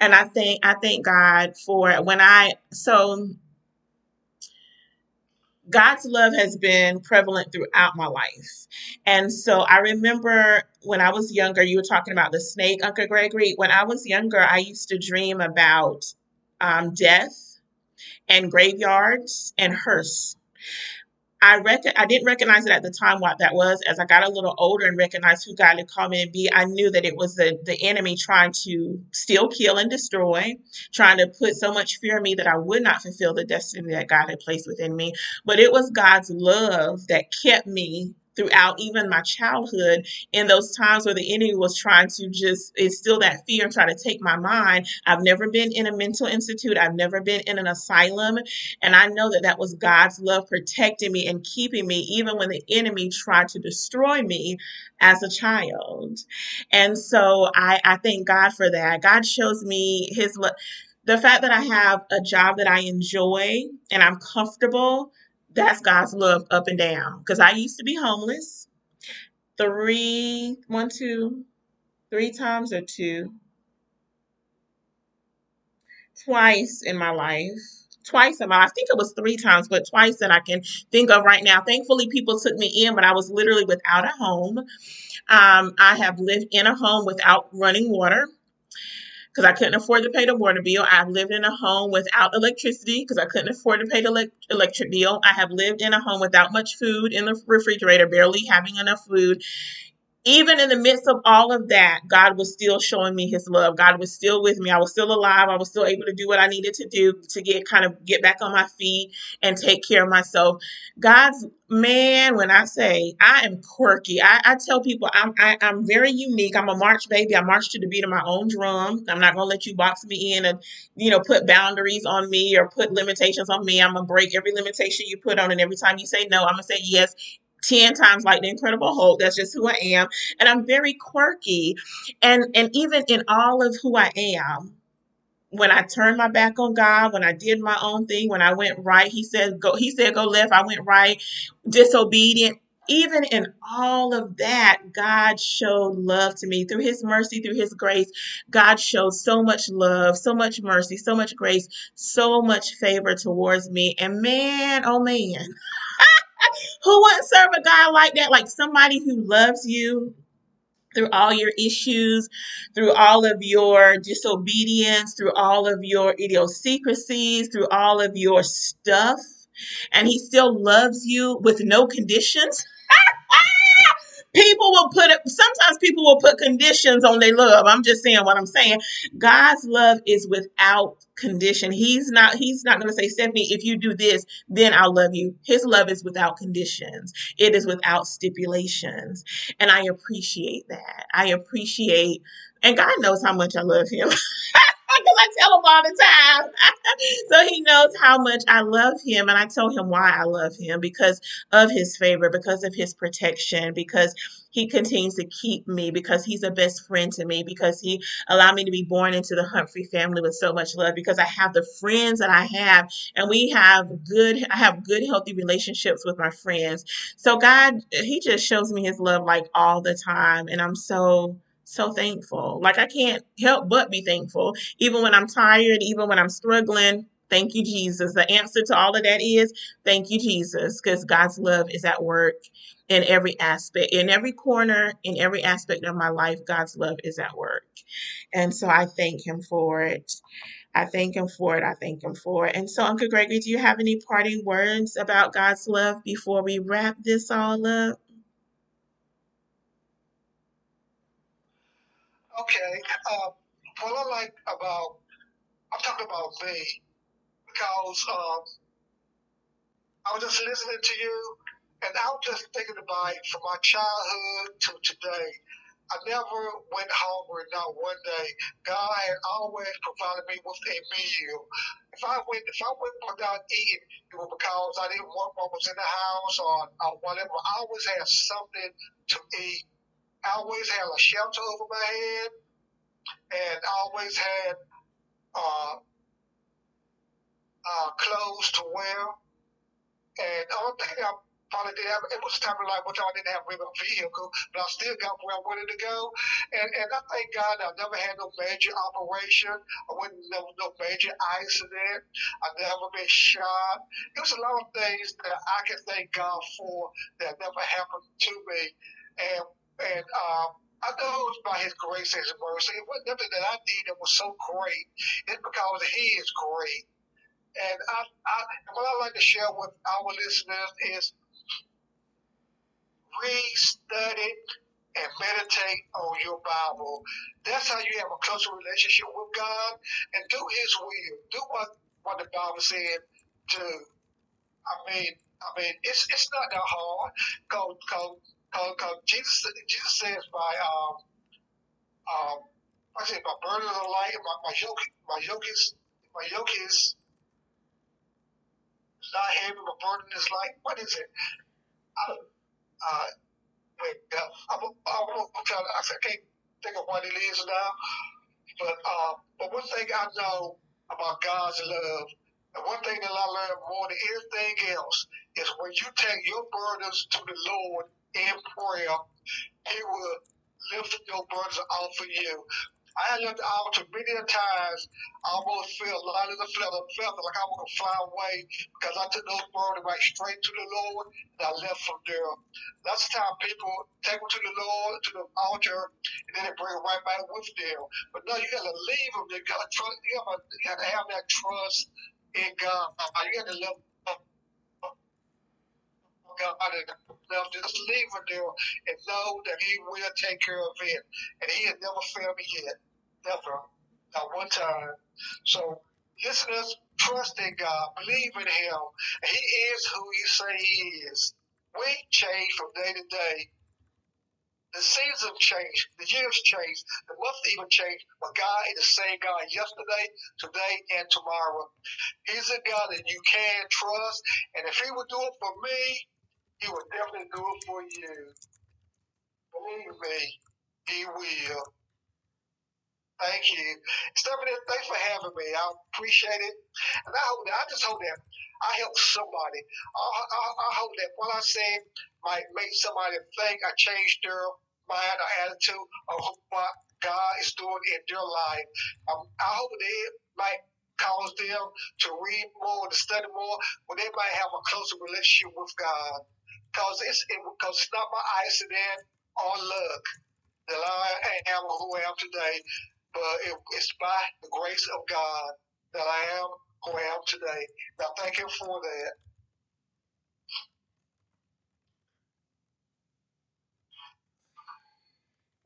And I think I thank God for when I so God's love has been prevalent throughout my life. And so I remember when I was younger, you were talking about the snake, Uncle Gregory. When I was younger, I used to dream about um, death and graveyards and hearse. I reckon I didn't recognize it at the time what that was. As I got a little older and recognized who God had called me to be, I knew that it was the, the enemy trying to steal, kill, and destroy, trying to put so much fear in me that I would not fulfill the destiny that God had placed within me. But it was God's love that kept me throughout even my childhood in those times where the enemy was trying to just instill that fear and try to take my mind. I've never been in a mental institute. I've never been in an asylum. And i know that that was god's love protecting me and keeping me even when the enemy tried to destroy me as a child. And so i i thank god for that. God shows me his love the fact that I have a job that I enjoy and I'm comfortable, that's God's love up and down. Because I used to be homeless three, one, two, three times or two, twice in my life. Twice in my life. I think it was three times, but twice that I can think of right now. Thankfully, people took me in, but I was literally without a home. Um, I have lived in a home without running water because I couldn't afford to pay the water bill. I've lived in a home without electricity because I couldn't afford to pay the le- electric bill. I have lived in a home without much food in the refrigerator, barely having enough food even in the midst of all of that, God was still showing me his love. God was still with me. I was still alive. I was still able to do what I needed to do to get kind of get back on my feet and take care of myself. God's man, when I say I am quirky, I, I tell people I'm I, am i am very unique. I'm a march baby. I march to the beat of my own drum. I'm not gonna let you box me in and you know put boundaries on me or put limitations on me. I'm gonna break every limitation you put on, and every time you say no, I'm gonna say yes 10 times like the incredible hulk. That's just who i am. And i'm very quirky. And and even in all of who i am when i turned my back on god when i did my own thing when i went right he said go he said go left. I went right disobedient. Even in all of that, God showed love to me. Through His mercy, through His grace. God showed so much love, so much mercy, so much grace, so much favor towards me. And man, oh man, [LAUGHS] who wouldn't serve a God like that? Like somebody who loves you through all your issues, through all of your disobedience, through all of your idiosyncrasies, through all of your stuff. And he still loves you with no conditions people will put it sometimes people will put conditions on their love. I'm just saying what i'm saying. God's love is without condition. He's not he's not going to say stephanie if you do this then i'll love you. His love is without conditions. It is without stipulations. And i appreciate that. I appreciate and god knows how much i love him [LAUGHS] because I tell him all the time. [LAUGHS] so he knows how much I love him, and I tell him why I love him because of his favor, because of his protection, because he continues to keep me, because he's a best friend to me, because he allowed me to be born into the Humphrey family with so much love, because I have the friends that I have, and we have good, I have good, healthy relationships with my friends. So God, he just shows me his love like all the time, and I'm so so thankful. Like I can't help but be thankful. Even when I'm tired, even when I'm struggling, thank you, Jesus. The answer to all of that is thank you, Jesus, because God's love is at work in every aspect, in every corner, in every aspect of my life. God's love is at work. And so I thank Him for it. I thank Him for it. I thank Him for it. And so, Uncle Gregory, do you have any parting words about God's love before we wrap this all up? Okay. Uh, what I like about, I'm talking about me, because um, I was just listening to you, and I was just thinking about from my childhood to today. I never went hungry, not one day. God had always provided me with a meal. If I went, if I went without eating, it was because I didn't want what was in the house or, or whatever. I always had something to eat. I always had a shelter over my head, and I always had uh, uh, clothes to wear. And the only thing I probably did have, it was a time in life which I didn't have a vehicle, but I still got where I wanted to go. And and I thank God I never had no major operation. I wouldn't no, no major accident. I never been shot. It was a lot of things that I can thank God for that never happened to me. And and um, I know it was by His grace and His mercy. It wasn't nothing that I did that was so great. It's because He is great. And I, I, what I like to share with our listeners is read, study, and meditate on your Bible. That's how you have a closer relationship with God and do His will. Do what, what the Bible said to. I mean, I mean, it's it's not that hard. Cause, cause, cause, cause Jesus, Jesus says by um um I say my burden of light, my, my yoke, my yoke is my yoke is not heavy, my burden is light. What is it? I, uh, wait, uh, I'm, I'm, I'm trying to, I can't think of what it is now. But uh, but one thing I know about God's love, and one thing that I learned more than anything else, is when you take your burdens to the Lord in prayer, He will lift your burdens off of you. I left the altar many times. I almost felt light as a feather, feather like I was gonna fly away because I took those burdens right straight to the Lord and I left from there. That's the time people take them to the Lord, to the altar, and then they bring it right back with them. But no, you gotta leave them. You gotta trust. You you gotta have that trust in God. You gotta love God and love just leave it there and know that He will take care of it. And He has never failed me yet. Never. Not one time. So listeners, trust in God, believe in Him. He is who you say He is. We change from day to day. The seasons change, the years change, the months even change, but God is the same God yesterday, today, and tomorrow. He's a God that you can trust, and if He would do it for me, He will definitely do it for you. Believe me, He will. Thank you. Stephanie, thanks for having me. I appreciate it. And I hope that, I just hope that I help somebody. I, I, I hope that what I say might make somebody think I changed their mind or attitude of what God is doing in their life. Um, I hope they might cause them to read more, to study more, but they might have a closer relationship with God. Because it's, it, cause it's not my accident or luck that I am who I am today, but it, it's by the grace of God that I am who I am today. Now, thank Him for that.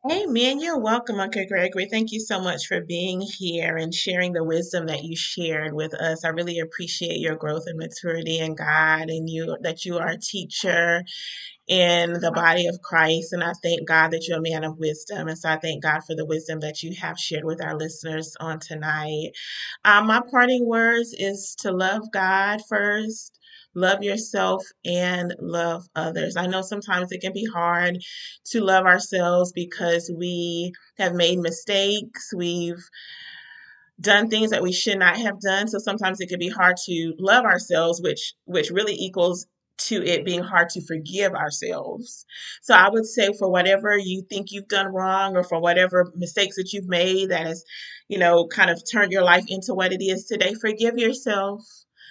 Amen. You're welcome, Uncle Gregory. Thank you so much for being here and sharing the wisdom that you shared with us. I really appreciate your growth and maturity in God and you that you are a teacher in the body of Christ. And I thank God that you're a man of wisdom. And so I thank God for the wisdom that you have shared with our listeners on tonight. Um, my parting words is to love God first. Love yourself and love others. I know sometimes it can be hard to love ourselves because we have made mistakes. We've done things that we should not have done. So sometimes it can be hard to love ourselves, which which really equals to it being hard to forgive ourselves. So I would say for whatever you think you've done wrong or for whatever mistakes that you've made that has, you know, kind of turned your life into what it is today, forgive yourself.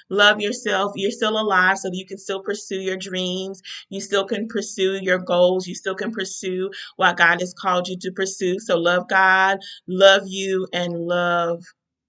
Love yourself. You're still alive, so you can still pursue your dreams. You still can pursue your goals. You still can pursue what God has called you to pursue. So love God, love you, and love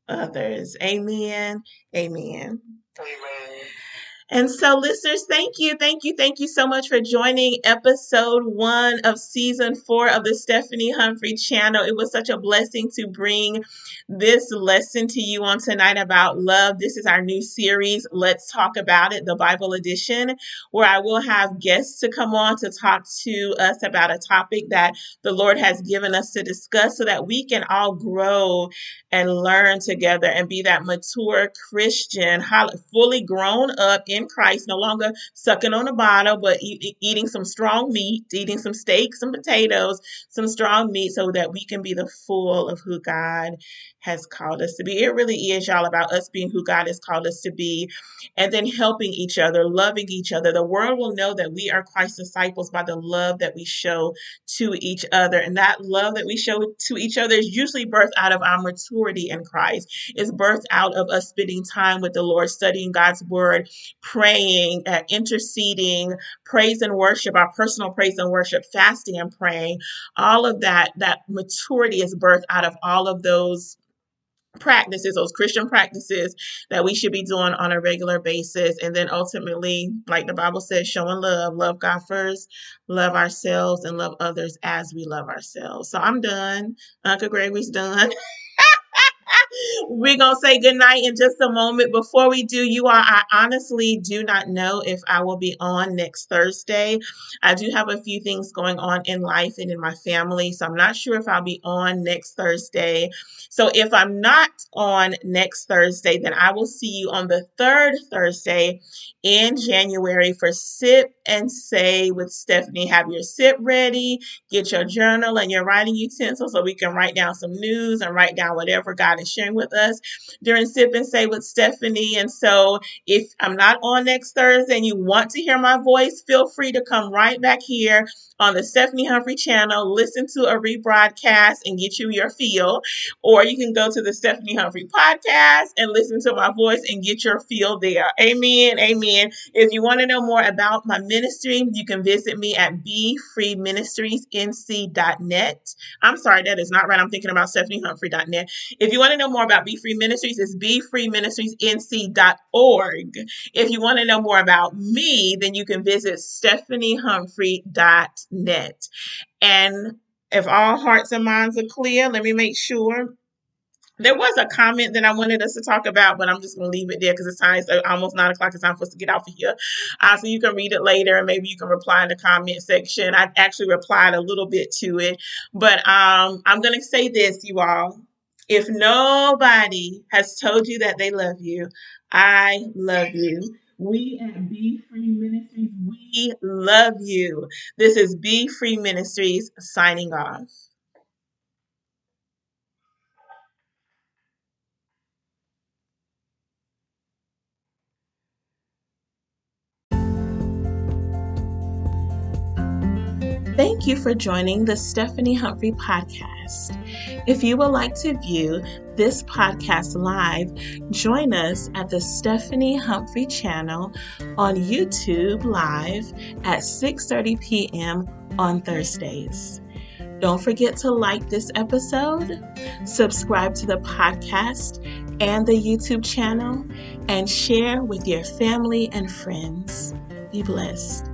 others. Amen. Amen. Amen. And so, listeners, thank you, thank you, thank you so much for joining episode one of season four of the Stephanie Humphrey channel. It was such a blessing to bring this lesson to you on tonight about love. This is our new series, Let's Talk About It, the Bible edition, where I will have guests to come on to talk to us about a topic that the Lord has given us to discuss so that we can all grow and learn together and be that mature Christian, fully grown up in Christ, no longer sucking on a bottle, but e- eating some strong meat, eating some steak, some potatoes, some strong meat, so that we can be the full of who God has called us to be. It really is, y'all, about us being who God has called us to be and then helping each other, loving each other. The world will know that we are Christ's disciples by the love that we show to each other. And that love that we show to each other is usually birthed out of our maturity in Christ, it's birthed out of us spending time with the Lord, studying God's word, praying, uh, interceding, praise and worship, our personal praise and worship, fasting and praying. All of that, that maturity is birthed out of all of those practices, those Christian practices that we should be doing on a regular basis. And then ultimately, like the Bible says, showing love, love God first, love ourselves, and love others as we love ourselves. So I'm done. Uncle Gregory's done. [LAUGHS] We're going to say goodnight in just a moment. Before we do, you all, I honestly do not know if I will be on next Thursday. I do have a few things going on in life and in my family, so I'm not sure if I'll be on next Thursday. So if I'm not on next Thursday, then I will see you on the third Thursday in January for Sip and Say with Stephanie. Have your sip ready, get your journal and your writing utensil so we can write down some news and write down whatever God is sharing with us during Sip and Say with Stephanie. And so if I'm not on next Thursday and you want to hear my voice, feel free to come right back here on the Stephanie Humphrey channel, listen to a rebroadcast and get you your feel. Or you can go to the Stephanie Humphrey podcast and listen to my voice and get your feel there. Amen. Amen. If you want to know more about my ministry, you can visit me at befreeministriesnc.net. I'm sorry, that is not right. I'm thinking about stephaniehumphrey.net. If you want to know more about Be Free Ministries, it's befreeministriesnc.org. If you want to know more about me, then you can visit stephaniehumphrey.net. And if all hearts and minds are clear, let me make sure there was a comment that I wanted us to talk about, but I'm just going to leave it there because it's time. It's almost nine o'clock. It's time for us to get off of here. Uh, so you can read it later and maybe you can reply in the comment section. I actually replied a little bit to it, but um, I'm going to say this, you all. If nobody has told you that they love you, I love you. We at Be Free Ministries, we love you. This is Be Free Ministries signing off. Thank you for joining the Stephanie Humphrey podcast. If you would like to view this podcast live, join us at the Stephanie Humphrey channel on YouTube live at 6:30 p.m. on Thursdays. Don't forget to like this episode, subscribe to the podcast and the YouTube channel, and share with your family and friends. Be blessed.